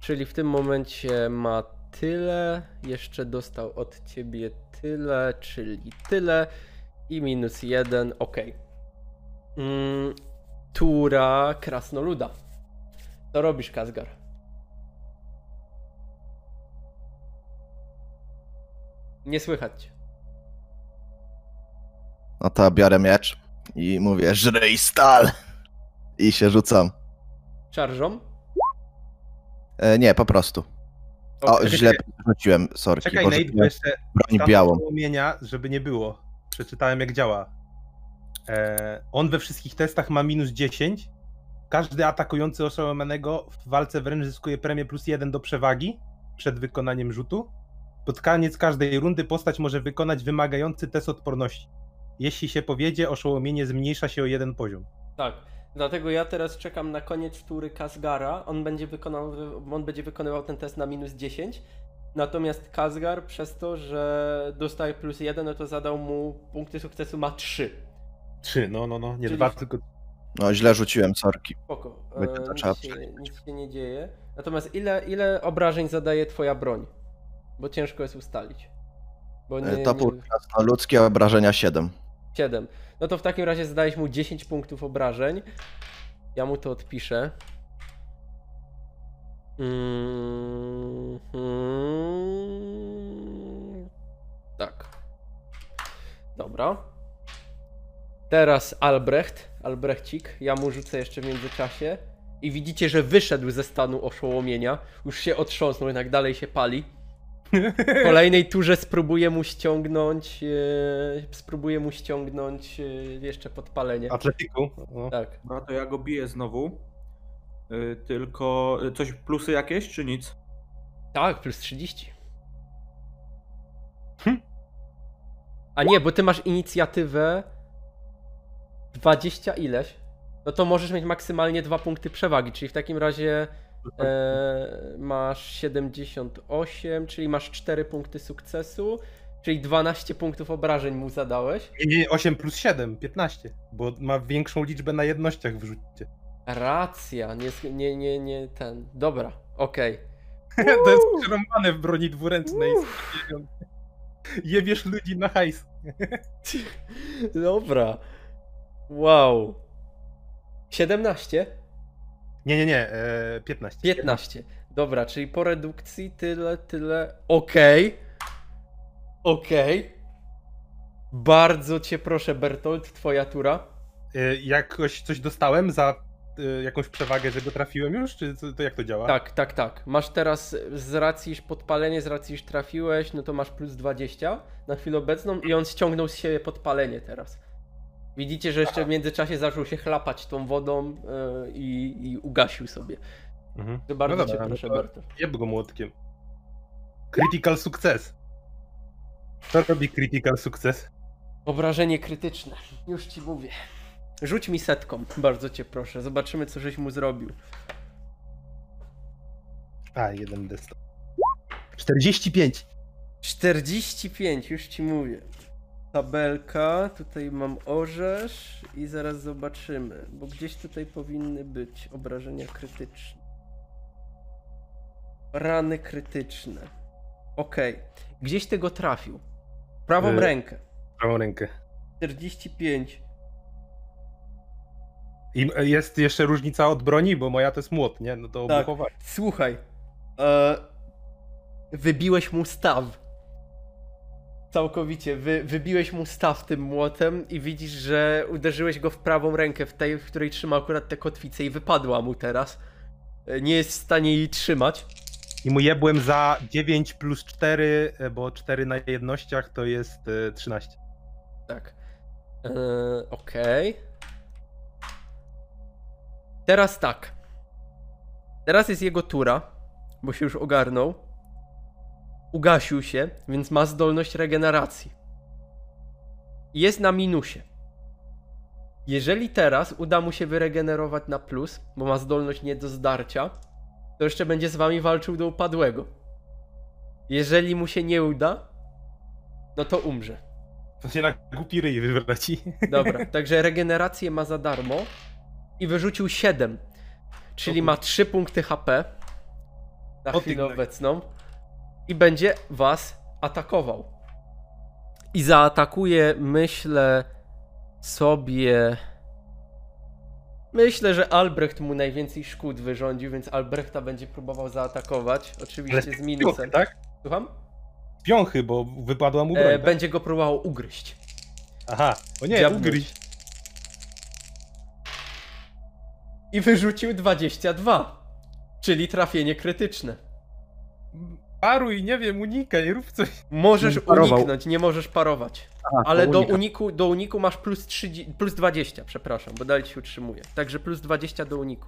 Czyli w tym momencie ma tyle, jeszcze dostał od ciebie tyle, czyli tyle i minus jeden, ok. Mm, tura krasnoluda. Co robisz, Kazgar? Nie słychać cię. No to biorę miecz i mówię, żryj stal! I się rzucam. Czarżą? E, nie, po prostu. O, źle rzuciłem, sorki, Czekaj, bo Nate, bo jeszcze broń białą. żeby nie było. Przeczytałem jak działa. E, on we wszystkich testach ma minus 10. Każdy atakujący oszołomionego w walce wręcz zyskuje premię plus 1 do przewagi przed wykonaniem rzutu. Pod koniec każdej rundy postać może wykonać wymagający test odporności. Jeśli się powiedzie, oszołomienie zmniejsza się o jeden poziom. Tak. Dlatego ja teraz czekam na koniec tury Kazgara. On będzie, wykonał, on będzie wykonywał ten test na minus 10. Natomiast Kazgar przez to, że dostaje plus 1, no to zadał mu punkty sukcesu ma 3. Trzy, no, no, no, nie Czyli- dwa, tylko No, źle rzuciłem, sorki. Spoko. Będzie E, to nic, się, nic się nie dzieje. Natomiast ile, ile obrażeń zadaje twoja broń? Bo ciężko jest ustalić. Bo nie, E, Topór nie, krasnoludzkie, obrażenia 7. 7. No to w takim razie zadajesz mu 10 punktów obrażeń. Ja mu to odpiszę. Mhm. Tak. Dobra. Teraz Albrecht, Albrechcik. Ja mu rzucę jeszcze w międzyczasie. I widzicie, że wyszedł ze stanu oszołomienia. Już się otrząsnął, jednak dalej się pali. W kolejnej turze spróbuję mu ściągnąć. E, spróbuję mu ściągnąć e, jeszcze podpalenie. atletyku. No. Tak. No to ja go biję znowu. Y, tylko y, coś plusy jakieś, czy nic? Tak, plus 30. A nie, bo ty masz inicjatywę 20 ileś. No to możesz mieć maksymalnie dwa punkty przewagi, czyli w takim razie e, masz 78, czyli masz 4 punkty sukcesu, czyli 12 punktów obrażeń mu zadałeś. Nie, nie, 8 plus 7, 15, bo ma większą liczbę na jednościach wrzućcie. Racja, nie, nie, nie, nie ten. Dobra, okej. to jest przerąbane w broni dwuręcznej. Jebiesz ludzi na hajs. Dobra. Wow. 17? Nie, nie, nie, e, 15. 15. Dobra, czyli po redukcji tyle, tyle. Okej. Okej. Bardzo cię proszę, Bertolt, twoja tura. E, jakoś coś dostałem za e, jakąś przewagę, że go trafiłem już, czy to, to jak to działa? Tak, tak, tak. Masz teraz z racji, iż podpalenie, z racji, iż trafiłeś, no to masz plus 20 na chwilę obecną i on ściągnął z siebie podpalenie teraz. Widzicie, że jeszcze w międzyczasie zaczął się chlapać tą wodą yy, i, i ugasił sobie. Mhm. To bardzo No cię dobra, no proszę, to Bertolt. Jeb go młotkiem. Critical sukces. Co robi critical sukces? Obrażenie krytyczne. Już ci mówię. Rzuć mi setką, bardzo cię proszę. Zobaczymy, co żeś mu zrobił. A, jeden d 45. 45, już ci mówię. Tabelka, tutaj mam orzesz i zaraz zobaczymy, bo gdzieś tutaj powinny być obrażenia krytyczne. Rany krytyczne. Okej. Gdzieś tego trafił. Prawą Y- rękę. Prawą rękę. 45. I jest jeszcze różnica od broni, bo moja to jest młot, nie? No to Tak. obuchowanie. Słuchaj. E, wybiłeś mu staw. Całkowicie. Wy, wybiłeś mu staw tym młotem i widzisz, że uderzyłeś go w prawą rękę, w tej, w której trzyma akurat tę kotwicę i wypadła mu teraz. E, Nie jest w stanie jej trzymać. I mu jebłem za 9 plus 4, e, bo 4 na jednościach to jest e, 13. Tak. E, Okej. Teraz tak. Teraz jest jego tura, bo się już ogarnął. Ugasił się, więc ma zdolność regeneracji. Jest na minusie. Jeżeli teraz uda mu się wyregenerować na plus, bo ma zdolność nie do zdarcia, to jeszcze będzie z wami walczył do upadłego. Jeżeli mu się nie uda, no to umrze. To się na głupi ryj wywraci. Dobra, także regenerację ma za darmo i wyrzucił 7. Czyli ma 3 punkty HP na O chwilę obecną i będzie was atakował. I zaatakuje, myślę sobie. Myślę, że Albrecht mu najwięcej szkód wyrządził, więc Albrechta będzie próbował zaatakować. Oczywiście z piąchy, minusem. tak? Słucham? Piąchy, bo wypadła mu broń. E, tak? będzie go próbował ugryźć. Aha, o nie, Dziabnąć. ugryź. I wyrzucił 22. Czyli trafienie krytyczne. Paruj, nie wiem, unikaj, rób coś. Możesz Parował. uniknąć, nie możesz parować. A, Ale do unika. uniku, do uniku masz plus, 30, plus 20, przepraszam, bo dalej ci się utrzymuje. Także plus 20 do uniku.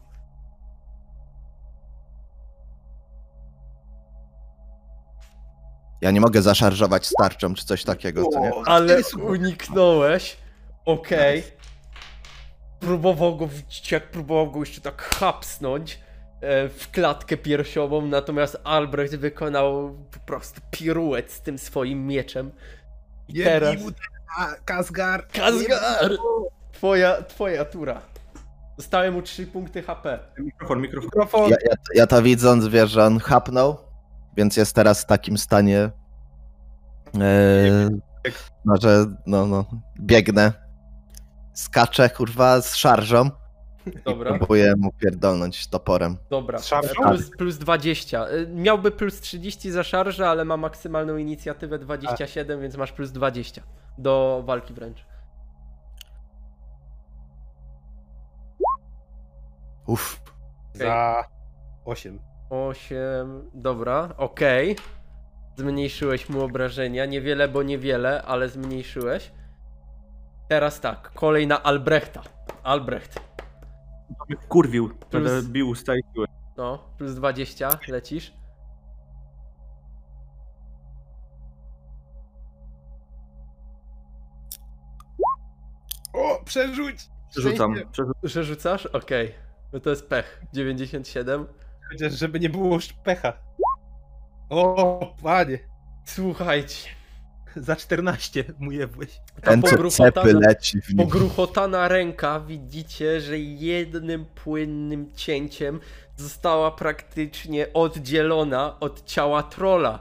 Ja nie mogę zaszarżować starczą czy coś takiego, co nie? Ale uniknąłeś. Okej. Próbował go widzieć, jak próbował go jeszcze tak hapsnąć w klatkę piersiową, natomiast Albrecht wykonał po prostu piruet z tym swoim mieczem. I teraz... Kasgar. Kazgar! Twoja, twoja tura. Dostałem mu 3 punkty HP. Mikrofon, mikrofon. Mikrofon. Ja, ja, ja to widząc, wiesz, że on chapnął, więc jest teraz w takim stanie, e, no, że no, no, biegnę, skaczę, kurwa, z szarżą Dobra, próbuję mu pierdolnąć toporem. dobra. Plus, plus 20. Y, Miałby plus 30 za szarżę, ale ma maksymalną inicjatywę 27, więc masz plus 20 do walki wręcz. Uff, Za 8. 8. Dobra, okej. Zmniejszyłeś mu obrażenia. Niewiele, bo niewiele, ale zmniejszyłeś. Teraz tak, kolej na Albrechta. Albrecht. To kurwił, plus... Będę bił z siły. No, plus 20, lecisz. O, przerzuć! Przerzucam. Przerzuc Przerzucasz? Okej. Okay. No to jest pech. 97. Chociaż żeby nie było już pecha. O, panie. Słuchajcie. Za 14 mu jebłeś. Ta Ten co pogruchotana, cepy leci w nim. pogruchotana ręka, widzicie, że jednym płynnym cięciem została praktycznie oddzielona od ciała trola.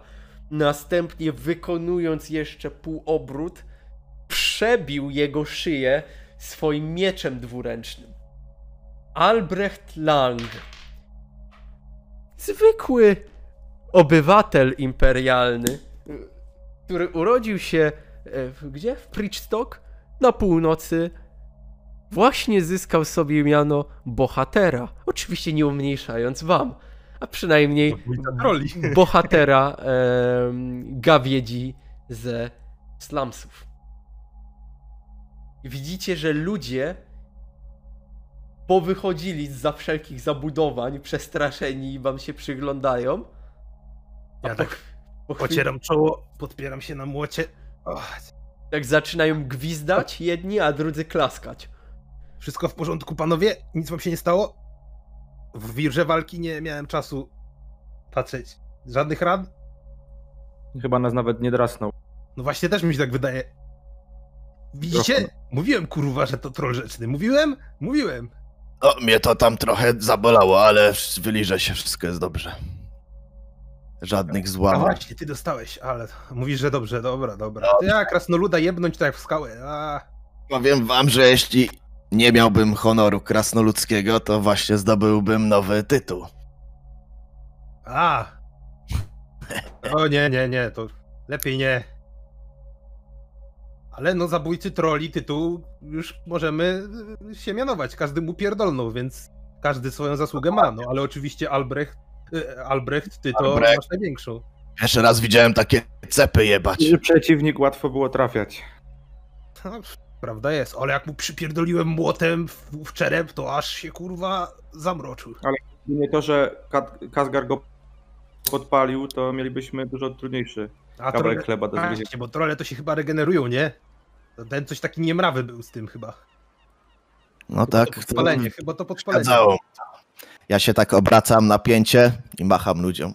Następnie wykonując jeszcze półobrót, przebił jego szyję swoim mieczem dwuręcznym. Albrecht Lang. Zwykły obywatel imperialny, który urodził się e, w, gdzie? W Pritchstock? Na północy. Właśnie zyskał sobie miano bohatera. Oczywiście nie umniejszając wam, a przynajmniej troli. bohatera em, gawiedzi ze slumsów. Widzicie, że ludzie powychodzili za wszelkich zabudowań, przestraszeni i wam się przyglądają. A Ja po- tak Pocieram czoło, podpieram się na młocie. Och, Tak zaczynają gwizdać jedni, a drudzy klaskać. wszystko w porządku, panowie? Nic wam się nie stało? W wirze walki nie miałem czasu patrzeć. Żadnych ran? Chyba nas nawet nie drasnął. No właśnie, też mi się tak wydaje. Widzicie? Trochę. Mówiłem, kurwa, że to troll rzeczny. Mówiłem? Mówiłem. O, mnie to tam trochę zabolało, ale wyliże się, wszystko jest dobrze. Żadnych A złamań. właśnie, ty dostałeś, ale mówisz, że dobrze, dobra, dobra. Ty jak krasnoluda jebnąć tak jak w skałę. A, Powiem wam, że jeśli nie miałbym honoru krasnoludzkiego, to właśnie zdobyłbym nowy tytuł. a. O nie, nie, nie, to lepiej nie. Ale no zabójcy troli tytuł już możemy y, się mianować. Każdy mu pierdolnął, więc każdy swoją zasługę ma. No ale oczywiście Albrecht, Albrecht ty to Albrecht. masz największą. Pierwszy raz widziałem takie cepy jebać. Że przeciwnik łatwo było trafiać. No, prawda jest, ale jak mu przypierdoliłem młotem w, w czerep, to aż się kurwa zamroczył. Nie to, że Kazgar go podpalił, to mielibyśmy dużo trudniejszy A kawałek trolle- chleba do zgryzienia. Bo trole to się chyba regenerują, nie? To Ten coś taki niemrawy był z tym chyba. No Chyba tak, to to podpalenie, chyba to podpalenie. zgadzało. Ja się tak obracam na pięcie i macham ludziom.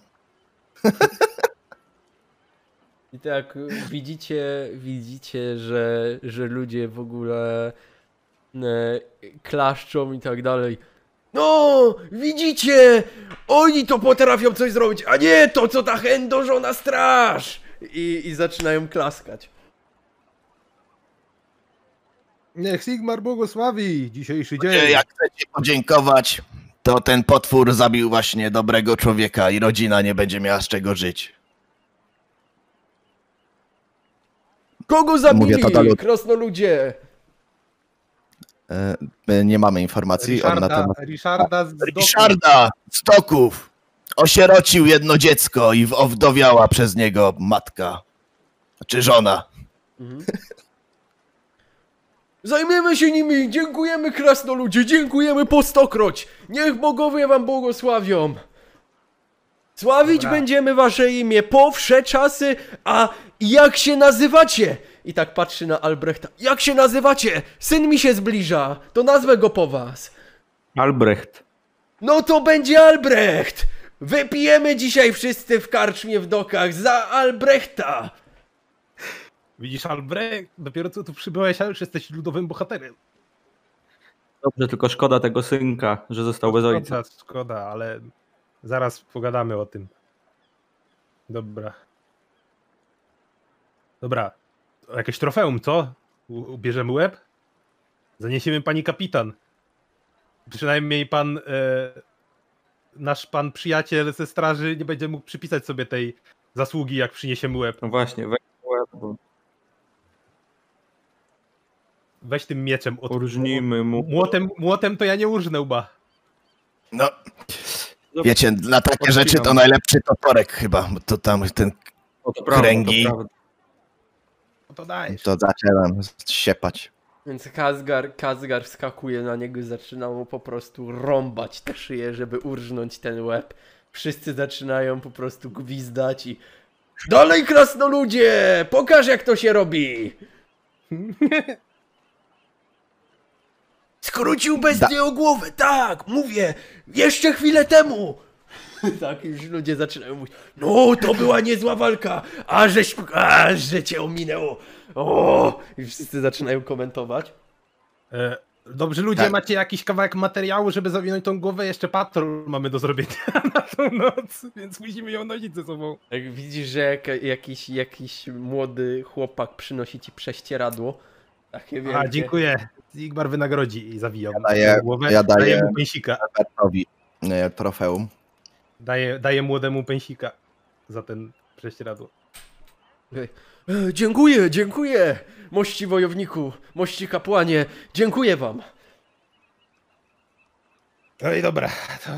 I tak widzicie, widzicie, że, że ludzie w ogóle e, klaszczą i tak dalej. No, widzicie! Oni to potrafią coś zrobić, a nie to, co ta chędożona straż! I, I zaczynają klaskać. Niech Sigmar błogosławi dzisiejszy dzień. Jak chcecie podziękować, to ten potwór zabił właśnie dobrego człowieka i rodzina nie będzie miała z czego żyć. Kogo zabili, Mówię lud- krasnoludzie? E, My nie mamy informacji on na temat... Richarda z doku. Ryszarda Stoków osierocił jedno dziecko i owdowiała przez niego matka. Czy żona. Mhm. Zajmiemy się nimi! Dziękujemy krasnoludzie! Dziękujemy po stokroć! Niech bogowie wam błogosławią! Sławić Dobra. będziemy wasze imię po wsze czasy, a jak się nazywacie? I tak patrzy na Albrechta. Jak się nazywacie? Syn mi się zbliża, to nazwę go po was. Albrecht. No to będzie Albrecht! Wypijemy dzisiaj wszyscy w karczmie w dokach za Albrechta! Widzisz, Albrecht, dopiero co tu przybyłeś, a już jesteś ludowym bohaterem. Dobrze, tylko szkoda tego synka, że został bez ojca. Szkoda, szkoda, ale zaraz pogadamy o tym. Dobra. Dobra. Jakieś trofeum, co? Ubierzemy łeb? Zaniesiemy pani kapitan. Przynajmniej pan, e, nasz pan przyjaciel ze straży nie będzie mógł przypisać sobie tej zasługi, jak przyniesiemy łeb. No właśnie, weź łeb, bo Weź tym mieczem. Od... urżnijmy mu. Młotem, młotem to ja nie urżnę łba. No, wiecie, dla takie rzeczy to najlepszy toporek chyba, bo to tam ten, to prawda, kręgi. To. No to dajesz. to zaczynam siepać. Więc Kazgar, Kazgar wskakuje na niego i zaczyna mu po prostu rąbać te szyję, żeby urżnąć ten łeb. Wszyscy zaczynają po prostu gwizdać i Dalej krasnoludzie! Pokaż jak to się robi! Skrócił bestię o głowę, tak, mówię, jeszcze chwilę temu. Tak, już ludzie zaczynają mówić, no to była niezła walka, a żeś, a że cię ominęło. O! I wszyscy zaczynają komentować. E, Dobrze, ludzie, Tak. macie jakiś kawałek materiału, żeby zawinąć tą głowę? Jeszcze patrol mamy do zrobienia na tą noc, więc musimy ją nosić ze sobą. Jak widzisz, że jak, jakiś, jakiś młody chłopak przynosi ci prześcieradło. Takie wielkie. A, dziękuję. Zigmar wynagrodzi i zawijam Ja daję- głowę. ja daję- daję mu pęsika. Bertowi e, trofeum. Daję, daję młodemu pęsika za ten prześcieradło. E, dziękuję, dziękuję, mości wojowniku, mości kapłanie, dziękuję wam. No i dobra, to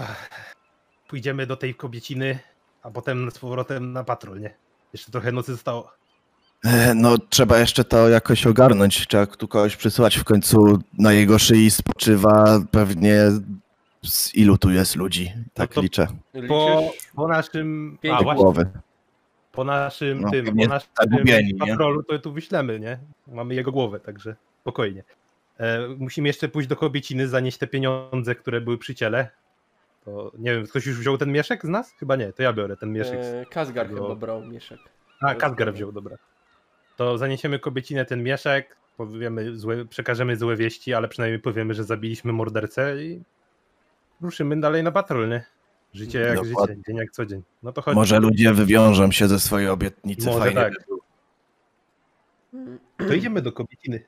pójdziemy do tej kobieciny, a potem z powrotem na patrol, nie? Jeszcze trochę nocy zostało. E, No, trzeba jeszcze to jakoś ogarnąć. Trzeba tu kogoś przysłać. W końcu na jego szyi spoczywa pewnie z ilu tu jest ludzi. Tak No liczę. Po, po naszym. A, głowy. po naszym No, tym, po naszym zagubieni, nie? patrolu to tu wyślemy, nie? Mamy jego głowę, także spokojnie. E, musimy jeszcze pójść do kobieciny, zanieść te pieniądze, które były przy ciele. To nie wiem, ktoś już wziął ten mieszek z nas? Chyba nie, to ja biorę ten mieszek. z- E, Kazgar tego- chyba brał mieszek. A, Kazgar wziął, dobra. To zaniesiemy kobiecinę ten mieszek, powiemy złe, przekażemy złe wieści, ale przynajmniej powiemy, że zabiliśmy mordercę i ruszymy dalej na patrol, nie? Życie jak Dokładnie. życie, dzień jak co dzień. No to chodź. Może ludzie wywiążą się ze swojej obietnicy. Może Fajnie. tak. To idziemy do kobieciny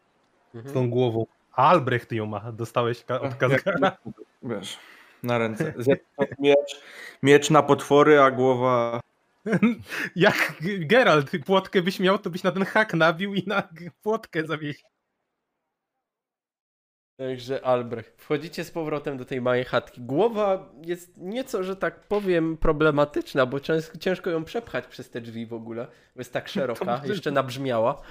z Mhm. tą głową. A Albrecht ją ma, dostałeś od Kazgara. Wiesz, na ręce. Miecz, miecz na potwory, a głowa... Jak Geralt płotkę byś miał, to byś na ten hak nabił i na płotkę zawiesił. Także Albrecht, wchodzicie z powrotem do tej małej chatki. Głowa jest nieco, że tak powiem, problematyczna, bo cięż, ciężko ją przepchać przez te drzwi w ogóle, bo jest tak szeroka, jeszcze nabrzmiała.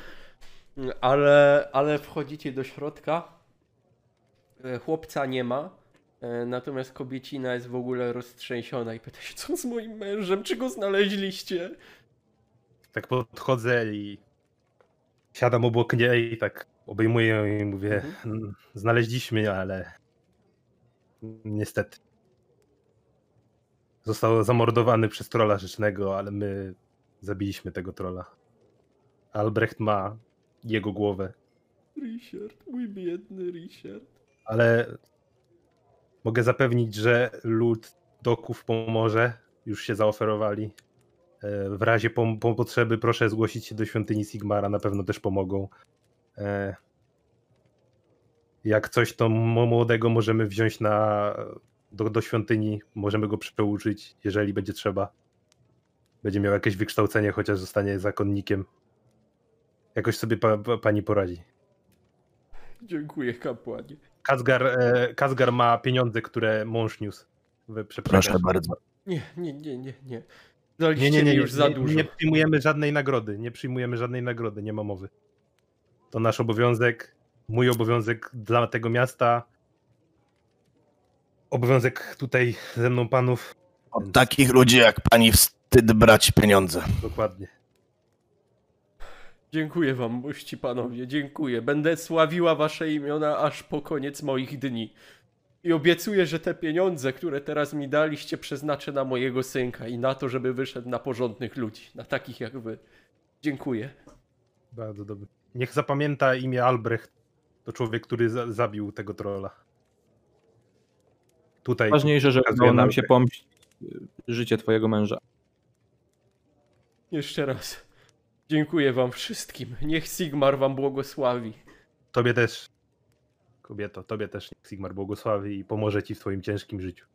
Ale, ale wchodzicie do środka. E, Chłopca nie ma, natomiast kobiecina jest w ogóle roztrzęsiona i pyta się, co z moim mężem, czy go znaleźliście? Tak podchodzę i siadam obok niej i tak obejmuję ją i mówię, Mhm. "Mm, znaleźliśmy, ale niestety. Został zamordowany przez trolla rzecznego, ale my zabiliśmy tego trolla. Albrecht ma jego głowę, Richard, mój biedny Richard. ale mogę zapewnić, że lud doków pomoże. Już się zaoferowali. E, W razie pom- po potrzeby proszę zgłosić się do świątyni Sigmara, na pewno też pomogą. E, Jak coś, to młodego możemy wziąć na, do, do świątyni, możemy go przeuczyć, jeżeli będzie trzeba. Będzie miał jakieś wykształcenie, chociaż zostanie zakonnikiem. Jakoś sobie pa, pa, pani poradzi. Dziękuję, kapłanie. Kazgar, e, Kazgar ma pieniądze, które mąż niósł. Proszę bardzo. Nie, nie, nie, nie, nie. Nie, Daliście nie, nie, nie, już za nie, dużo. nie przyjmujemy żadnej nagrody. Nie przyjmujemy żadnej nagrody, nie ma mowy. To nasz obowiązek, mój obowiązek dla tego miasta. Obowiązek tutaj ze mną panów. Od takich ludzi jak pani wstyd brać pieniądze. Dokładnie. Dziękuję wam, mości panowie, dziękuję. Będę sławiła wasze imiona aż po koniec moich dni. I obiecuję, że te pieniądze, które teraz mi daliście, przeznaczę na mojego synka i na to, żeby wyszedł na porządnych ludzi, na takich jak wy. Dziękuję. Bardzo dobry. Niech zapamięta imię Albrecht. To człowiek, który za zabił tego trolla. Tutaj. Ważniejsze, że udało nam się pomścić y, życie twojego męża. Jeszcze raz. Dziękuję wam wszystkim. Niech Sigmar wam błogosławi. Tobie też. Kobieto, tobie też niech Sigmar błogosławi i pomoże ci w twoim ciężkim życiu.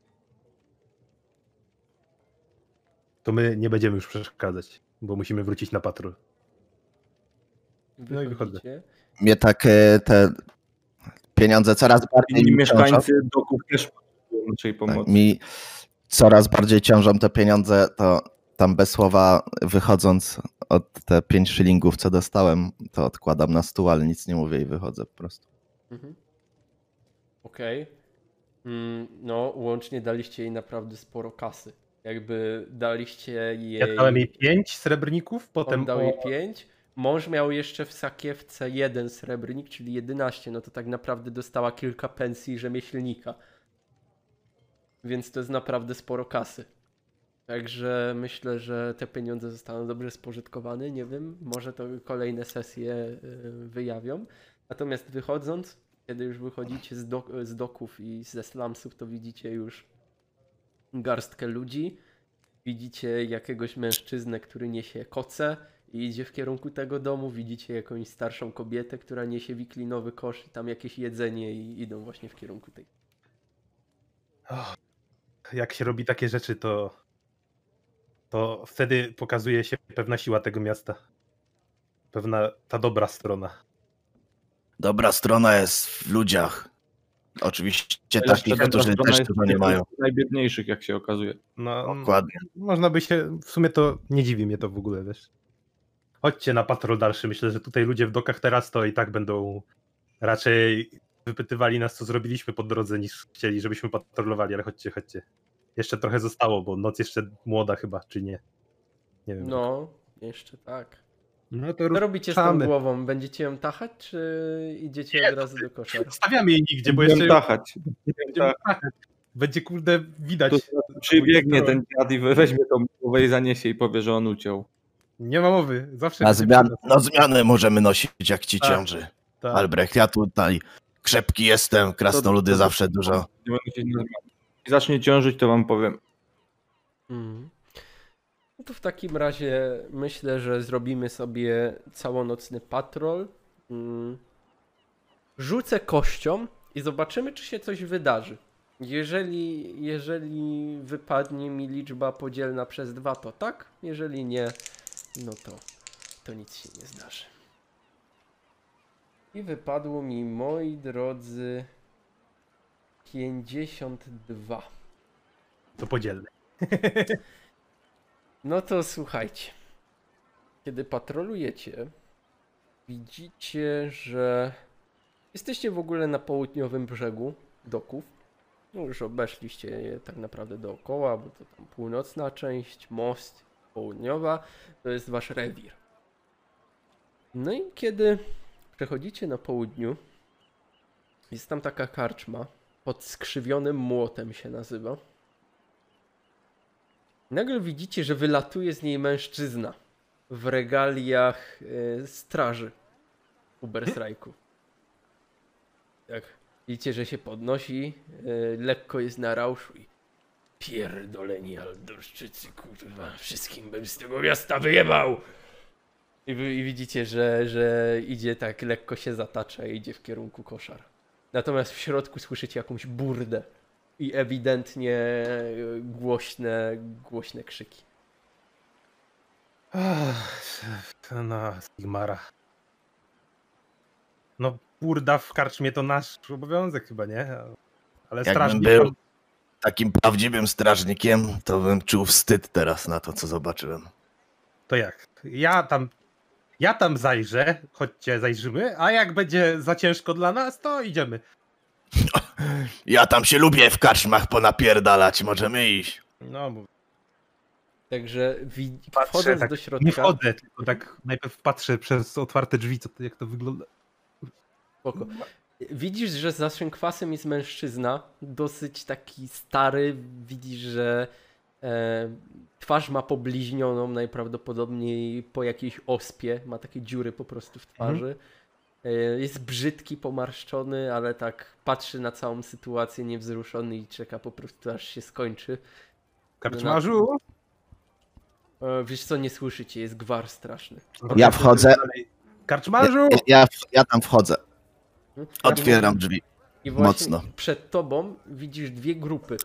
To my nie będziemy już przeszkadzać, bo musimy wrócić na patrol. No i wychodzę. Wychodzicie. Mnie tak e, te pieniądze coraz bardziej ciążą. mieszkańcy doków też potrzebują naszej Tak, pomocy. mi coraz bardziej ciążą te pieniądze, to tam bez słowa wychodząc od te 5 szylingów, co dostałem, to odkładam na stół, ale nic nie mówię i wychodzę po prostu. Mhm. Okej. Mm, no, łącznie daliście jej naprawdę sporo kasy. Jakby daliście jej. Ja dałem jej pięć srebrników, potem on dał jej pięć, Mąż miał jeszcze w sakiewce jeden srebrnik, czyli 11, no to tak naprawdę dostała kilka pensji rzemieślnika. Więc to jest naprawdę sporo kasy. Także myślę, że te pieniądze zostaną dobrze spożytkowane. Nie wiem, może to kolejne sesje y, wyjawią. Natomiast wychodząc, kiedy już wychodzicie z, do, z doków i ze slumsów, to widzicie już garstkę ludzi. Widzicie jakiegoś mężczyznę, który niesie koce i idzie w kierunku tego domu. Widzicie jakąś starszą kobietę, która niesie wiklinowy kosz i tam jakieś jedzenie i idą właśnie w kierunku tej. Jak się robi takie rzeczy, to, to wtedy pokazuje się pewna siła tego miasta. Pewna ta dobra strona. Dobra strona jest w ludziach. Oczywiście takich, którzy też tego nie mają. Najbiedniejszych, jak się okazuje. No, Dokładnie. można by się, w sumie to nie dziwi mnie to w ogóle, wiesz. Chodźcie na patrol dalszy, myślę, że tutaj ludzie w dokach teraz to i tak będą raczej wypytywali nas, co zrobiliśmy po drodze, niż chcieli, żebyśmy patrolowali, ale chodźcie, chodźcie. Jeszcze trochę zostało, bo noc jeszcze młoda chyba, czy nie. Nie wiem. No, jeszcze tak. no to Co robicie z tą głową? Będziecie ją tachać, czy idziecie Nie, od razu do koszara? Stawiamy jej nigdzie, bo Będziemy jeszcze tachać. będziemy tachać. będzie kurde widać. To Przybiegnie ten dziad i weźmie tą głowę i zaniesie i powie, że on uciął. Nie ma mowy, zawsze Na, zmian, na zmianę możemy nosić, jak ci Tak. ciąży. Tak. Albrecht, ja tutaj krzepki jestem, krasnoludy To- to- zawsze dużo. Zacznie ciążyć, to wam powiem. Mhm. No to w takim razie myślę, że zrobimy sobie całonocny patrol. Mm. Rzucę kością i zobaczymy, czy się coś wydarzy. Jeżeli, jeżeli wypadnie mi liczba podzielna przez dwa, to tak. Jeżeli nie, no to, to nic się nie zdarzy. I wypadło mi, moi drodzy, 52. To podzielne. No to słuchajcie. Kiedy patrolujecie, widzicie, że jesteście w ogóle na południowym brzegu doków. No już obeszliście je tak naprawdę dookoła, bo to tam północna część, most, południowa, to jest wasz rewir. No i kiedy przechodzicie na południu, jest tam taka karczma, pod skrzywionym młotem się nazywa. Nagle widzicie, że wylatuje z niej mężczyzna w regaliach e, straży Uberstrajku. Tak. Widzicie, że się podnosi, e, lekko jest na rauszu i Pierdoleni Aldorszczycy, kurwa, wszystkim bym z tego miasta wyjebał! I, I widzicie, że, że idzie tak lekko się zatacza i idzie w kierunku koszar. Natomiast w środku słyszycie jakąś burdę i ewidentnie e, głośne, głośne krzyki. Ach, Na Sigmara. No, burda w karczmie to nasz obowiązek chyba, nie? Ale Jakbym strażnik... był takim prawdziwym strażnikiem, to bym czuł wstyd teraz na to, co zobaczyłem. To jak? Ja tam... Ja tam zajrzę, chodźcie, zajrzymy, a jak będzie za ciężko dla nas, to idziemy. Ja tam się lubię w karczmach ponapierdalać, możemy iść. No, mów- Także wi- Patrzę, wchodząc tak do środka, nie wchodzę, tylko tak najpierw patrzę przez otwarte drzwi, co to, jak to wygląda. Spoko. Widzisz, że za szynkwasem jest mężczyzna, dosyć taki stary. Widzisz, że twarz ma pobliźnioną, najprawdopodobniej po jakiejś ospie. Ma takie dziury po prostu w twarzy. E, jest brzydki, pomarszczony, ale tak patrzy na całą sytuację niewzruszony i czeka po prostu aż się skończy. Karczmarzu? E, wiesz co, nie słyszycie, jest gwar straszny. Ja wchodzę. Karczmarzu! Ja, ja, ja tam wchodzę, Hmm? otwieram drzwi. I właśnie Mocno. przed tobą widzisz dwie grupy.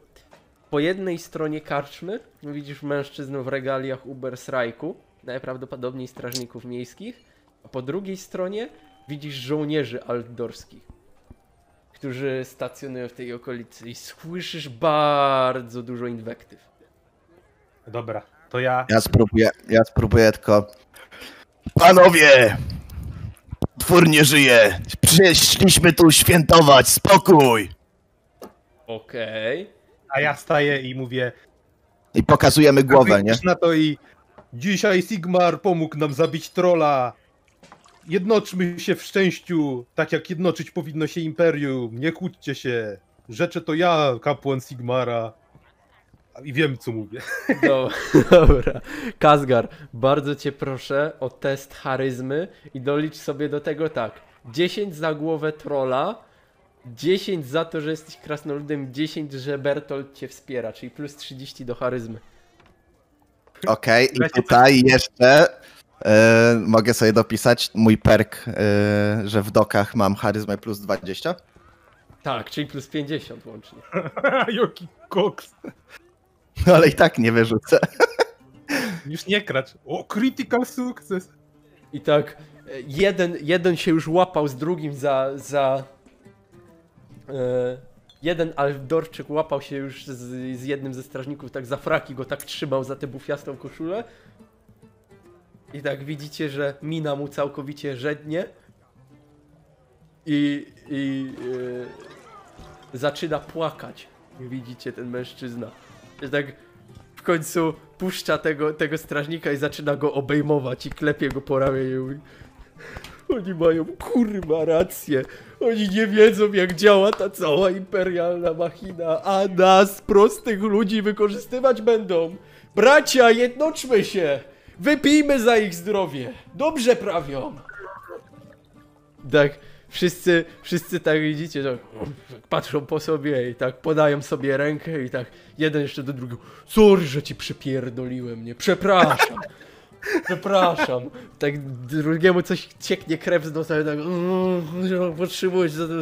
Po jednej stronie karczmy widzisz mężczyznę w regaliach Ubersrajku, najprawdopodobniej strażników miejskich, a po drugiej stronie widzisz żołnierzy altdorskich, którzy stacjonują w tej okolicy i słyszysz bardzo dużo inwektyw. Dobra, to ja... Ja spróbuję, ja spróbuję tylko. Panowie! Twór nie żyje! Przyszliśmy tu świętować, spokój! Okej. A ja staję i mówię... I pokazujemy głowę, nie? Na to i... Dzisiaj Sigmar pomógł nam zabić trola. jednoczmy się w szczęściu, tak jak jednoczyć powinno się Imperium. Nie kłóćcie się. Rzeczę to ja, kapłan Sigmara. I wiem, co mówię. Do, dobra. Kazgar, bardzo cię proszę o test charyzmy i dolicz sobie do tego tak. 10 za głowę trolla, 10 za to, że jesteś krasnoludem, 10, że Bertolt cię wspiera, czyli plus 30 do charyzmy. Okej, i tutaj jeszcze e, mogę sobie dopisać mój perk, e, że w dokach mam charyzmę plus 20. Tak, czyli plus 50 łącznie. Joki koks. No ale i tak nie wyrzucę. Już nie kracz. O, critical sukces. I tak e, jeden, jeden się już łapał z drugim za. za jeden Alfdorczyk łapał się już z, z jednym ze strażników, tak za fraki go tak trzymał za tę bufiastą koszulę. I tak widzicie, że mina mu całkowicie żednie. I, i e, zaczyna płakać. Widzicie ten mężczyzna. I tak w końcu puszcza tego, tego strażnika i zaczyna go obejmować i klepie go po ramieniu. Oni mają kurwa rację. Oni nie wiedzą jak działa ta cała imperialna machina, a nas, prostych ludzi, wykorzystywać będą. Bracia, jednoczmy się! Wypijmy za ich zdrowie! Dobrze prawią! Tak, wszyscy, wszyscy tak widzicie, że patrzą po sobie i tak podają sobie rękę i tak jeden jeszcze do drugiego. Sorry, że ci przypierdoliłem, nie? Przepraszam. Przepraszam. Tak drugiemu coś cieknie krew z nosa i tak "Mm, że potrzebujesz za to.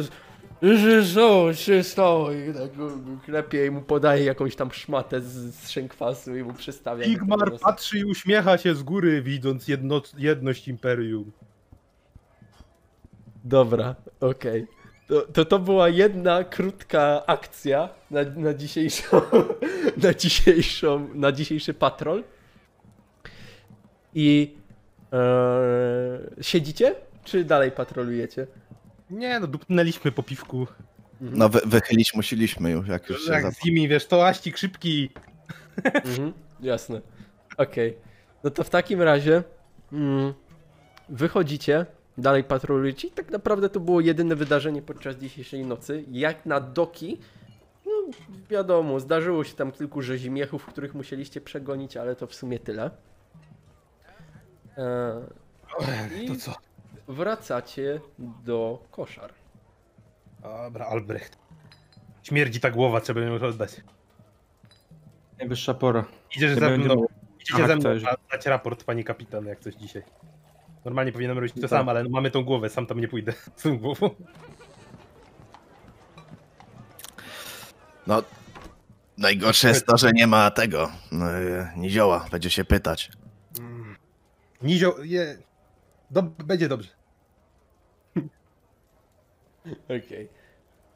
Że co się stało? I tak klepie i mu podaje jakąś tam szmatę z, z szękwasu i mu przystawia. nosa. patrzy i uśmiecha się z góry, widząc jedno, jedność Imperium. Dobra, okej. To, to to była jedna krótka akcja na, na dzisiejszą, na dzisiejszą, na dzisiejszy patrol. I e, siedzicie, czy dalej patrolujecie? Nie no, dupnęliśmy po piwku. No wy, wychylić musieliśmy już, jak już się Jak z nimi, wiesz, to aścik szybki. Mhm, jasne. Okej. No to w takim razie mm, wychodzicie, dalej patrolujecie i tak naprawdę to było jedyne wydarzenie podczas dzisiejszej nocy. Jak na doki, no wiadomo, zdarzyło się tam kilku rzezimiechów, których musieliście przegonić, ale to w sumie tyle. E, I To co? wracacie do koszar. Dobra, Albrecht. Śmierdzi ta głowa, trzeba ją oddać. Najwyższa pora. Idziesz Nie ze będzie mną, mu- idziecie ze mną dać raport, pani kapitan, jak coś dzisiaj. Normalnie powinienem robić to Tak. sam, ale no mamy tą głowę, sam tam nie pójdę z tą głową. No, najgorsze jest to, że nie ma tego, no, e, nizioła, będzie się pytać. Nizio, je... Dob będzie dobrze. Okej.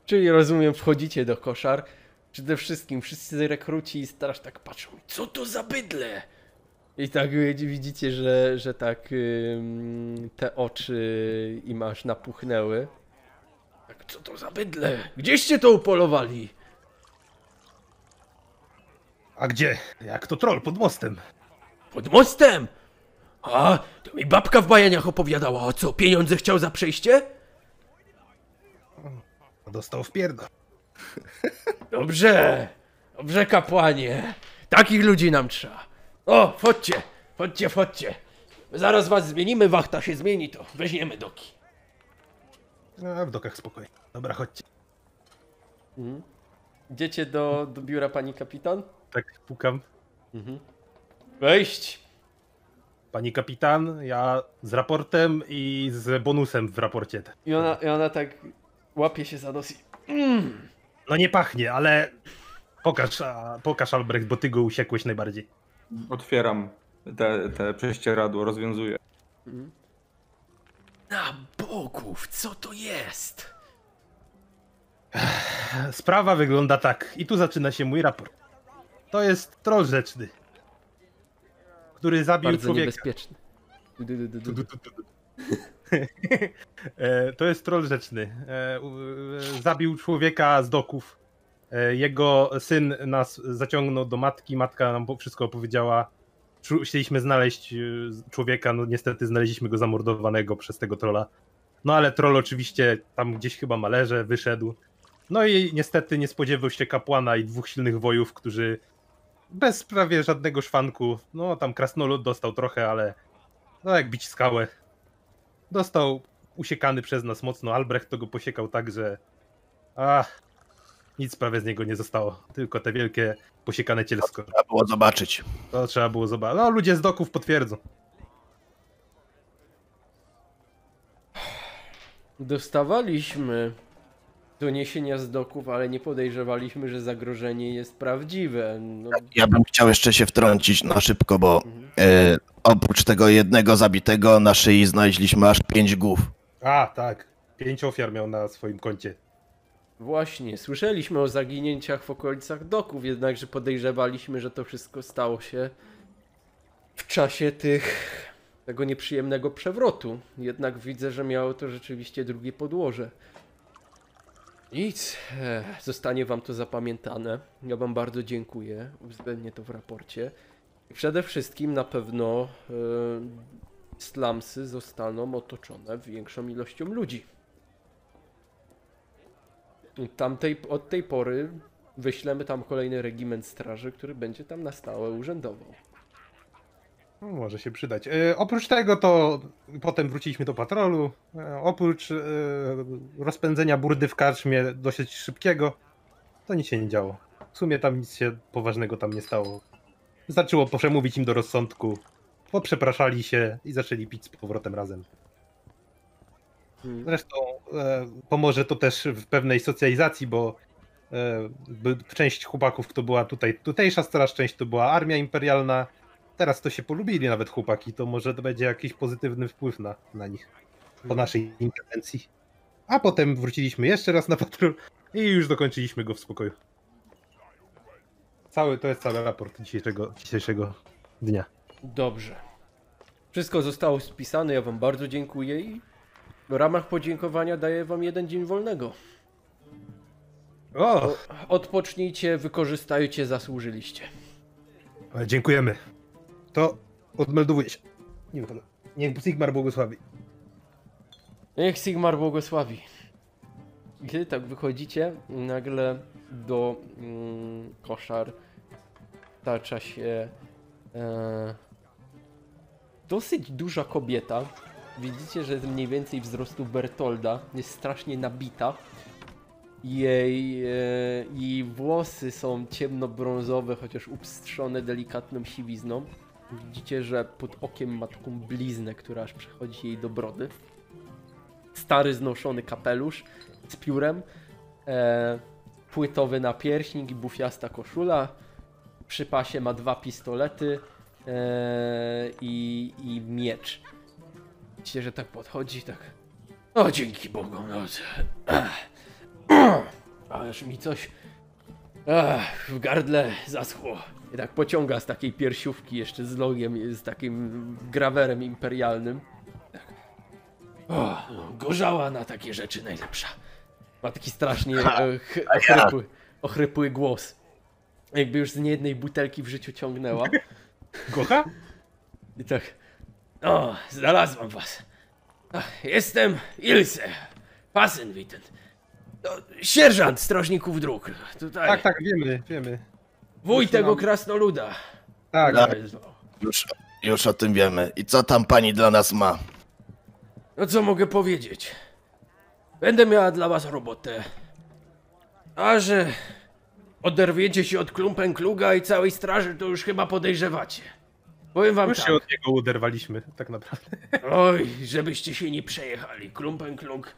Czyli rozumiem, wchodzicie do koszar. Przede wszystkim wszyscy rekruci i straż tak patrzą. Co to za bydle? I tak wi- widzicie, że, że tak te oczy im aż napuchnęły. Tak, co to za bydle? Gdzieście to upolowali? A gdzie? Jak to troll pod mostem. Pod mostem! A, to mi babka w bajaniach opowiadała. O co, pieniądze chciał za przejście? Dostał w pierdol. Dobrze, dobrze kapłanie. Takich ludzi nam trzeba. O, wchodźcie, wchodźcie, wchodźcie. Zaraz was zmienimy, wachta się zmieni, to weźmiemy doki. A w dokach spokojnie. Dobra, chodźcie. Idziecie do, do biura pani kapitan? Tak pukam. Wejść. Pani kapitan, ja z raportem i z bonusem w raporcie. I ona, i ona tak łapie się za nos i... No nie pachnie, ale pokaż, pokaż Albrecht, bo ty go usiekłeś najbardziej. Otwieram te, te prześcieradło, rozwiązuję. Na bogów, co to jest? Sprawa wygląda tak. I tu zaczyna się mój raport. To jest troll rzeczny, który zabił Bardzo człowieka. niebezpieczny. Du, du, du, du, du. E, to jest troll rzeczny. E, e, Zabił człowieka z doków. Jego syn nas zaciągnął do matki. Matka nam wszystko opowiedziała. Chcieliśmy znaleźć człowieka, no niestety znaleźliśmy go zamordowanego przez tego trolla. No ale troll oczywiście tam gdzieś chyba malerze wyszedł. No i niestety nie spodziewał się kapłana i dwóch silnych wojów, którzy bez prawie żadnego szwanku, no tam krasnolud dostał trochę, ale no jak bić skałę. Dostał usiekany przez nas mocno, Albrecht to go posiekał tak, że ach, nic prawie z niego nie zostało, tylko te wielkie posiekane cielsko. Trzeba było zobaczyć. To trzeba było zobaczyć. No ludzie z doków potwierdzą. Dostawaliśmy doniesienia z doków, ale nie podejrzewaliśmy, że zagrożenie jest prawdziwe. No, Ja bym chciał jeszcze się wtrącić na szybko, bo mhm. e, oprócz tego jednego zabitego na szyi znaleźliśmy aż pięć głów. A, tak. Pięć ofiar miał na swoim koncie. Właśnie, słyszeliśmy o zaginięciach w okolicach doków, jednakże podejrzewaliśmy, że to wszystko stało się w czasie tych tego nieprzyjemnego przewrotu. Jednak widzę, że miało to rzeczywiście drugie podłoże. Nic, e, zostanie wam to zapamiętane. Ja wam bardzo dziękuję, uwzględnię to w raporcie. Przede wszystkim na pewno e, slumsy zostaną otoczone większą ilością ludzi. Tamtej, od tej pory wyślemy tam kolejny regiment straży, który będzie tam na stałe urzędował. No, może się przydać. E, oprócz tego to potem wróciliśmy do patrolu. E, oprócz e, rozpędzenia burdy w karczmie dosyć szybkiego, to nic się nie działo. W sumie tam nic się poważnego tam nie stało. Zaczęło przemówić im do rozsądku. Poprzepraszali się i zaczęli pić z powrotem razem. Hmm. Zresztą e, pomoże to też w pewnej socjalizacji, bo e, część chłopaków, kto była tutaj, tutejsza straż, część to była armia imperialna. Teraz to się polubili nawet chłopaki, to może to będzie jakiś pozytywny wpływ na, na nich po naszej interwencji. A potem wróciliśmy jeszcze raz na patrol i już dokończyliśmy go w spokoju. Cały, to jest cały raport dzisiejszego, dzisiejszego dnia. Dobrze. Wszystko zostało spisane, ja wam bardzo dziękuję i w ramach podziękowania daję wam jeden dzień wolnego. O, odpocznijcie, wykorzystajcie, zasłużyliście. dziękujemy. To odmeldowuję się. Nie. Niech Sigmar błogosławi. Niech Sigmar błogosławi. Kiedy tak wychodzicie, nagle do mm, koszar tacza się e, dosyć duża kobieta. Widzicie, że jest mniej więcej wzrostu Bertolda. Jest strasznie nabita. Jej, e, jej włosy są ciemnobrązowe, chociaż upstrzone delikatną siwizną. Widzicie, że pod okiem ma taką bliznę, która aż przechodzi jej do brody stary znoszony kapelusz z piórem, e, płytowy napierśnik i bufiasta koszula. Przy pasie ma dwa pistolety e, i, i miecz. Widzicie, że tak podchodzi, tak. O, dzięki Bogu, no. Ależ mi coś ach, w gardle zaschło. I tak pociąga z takiej piersiówki jeszcze z logiem, z takim grawerem imperialnym. O, no, gorzała na takie rzeczy najlepsza. Ma taki strasznie e, ch- ochrypły, ochrypły głos. Jakby już z niejednej butelki w życiu ciągnęła. Kocha? I tak. O, znalazłam was. Ach, Jestem Ilse. Pasenwitten. No, sierżant strażników dróg. Tutaj. Tak, tak, wiemy, wiemy. Wuj tego krasnoluda. Tak, Tak. Już, już o tym wiemy. I co tam pani dla nas ma? No co mogę powiedzieć? Będę miała dla was robotę. A że oderwiecie się od Klumpenkluga i całej straży, to już chyba podejrzewacie. Powiem wam już tak. się od niego uderwaliśmy, tak naprawdę. Oj, żebyście się nie przejechali. Klumpenklug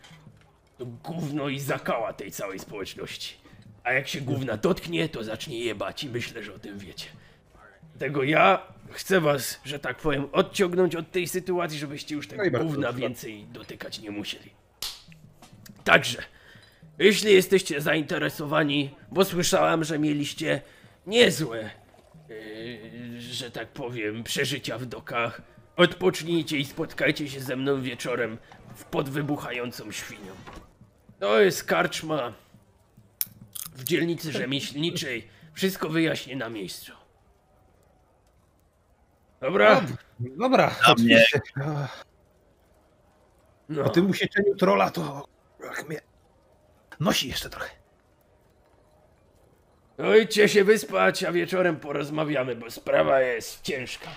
to gówno i zakała tej całej społeczności. A jak się gówna dotknie, to zacznie jebać i myślę, że o tym wiecie. Dlatego ja chcę was, że tak powiem, odciągnąć od tej sytuacji, żebyście już tego No gówna dobrze. więcej dotykać nie musieli. Także, jeśli jesteście zainteresowani, bo słyszałam, że mieliście niezłe, yy, że tak powiem, przeżycia w dokach, odpocznijcie i spotkajcie się ze mną wieczorem w podwybuchającą świnią. To jest karczma w dzielnicy rzemieślniczej. Wszystko wyjaśnię na miejscu. Dobra? Dobra, mnie. No. Po tym usieczeniu trola to mnie nosi jeszcze trochę. No idźcie się wyspać, a wieczorem porozmawiamy, bo sprawa jest ciężka.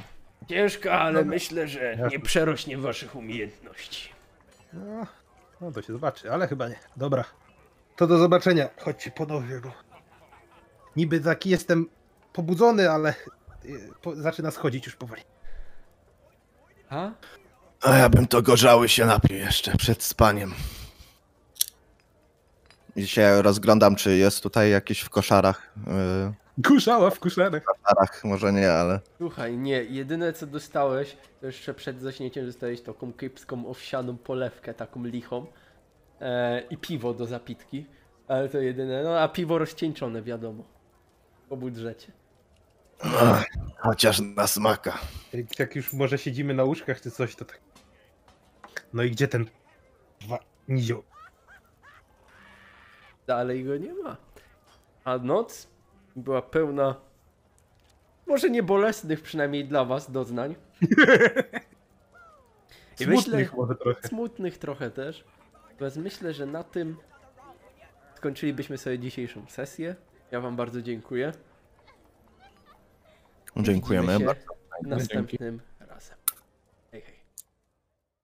Ciężka, ale myślę, że nie przerośnie waszych umiejętności. No, no to się zobaczy, ale chyba nie. Dobra. To do zobaczenia. Chodźcie panowie, bo niby taki jestem pobudzony, ale y, po, zaczyna schodzić już powoli. A? A ja bym to gorzały się napił jeszcze przed spaniem. I się rozglądam, czy jest tutaj jakiś w koszarach. Yy, Kuszała w kuszarach. koszarach może nie, ale. Słuchaj, nie, jedyne co dostałeś, to jeszcze przed zaśnięciem dostałeś taką kiepską owsianą polewkę, taką lichą e, i piwo do zapitki, ale to jedyne, no a piwo rozcieńczone wiadomo, po budżecie. Ach, chociaż na smaka. Jak już może siedzimy na łóżkach czy coś, to tak. No i gdzie ten dwa nizioł? Dalej go nie ma. A noc była pełna, może nie bolesnych przynajmniej dla was doznań, I myślę- Smutnych może trochę. smutnych trochę też, więc myślę, że na tym skończylibyśmy sobie dzisiejszą sesję. Ja wam bardzo dziękuję. Dziękujemy Widzimy bardzo. się następnym.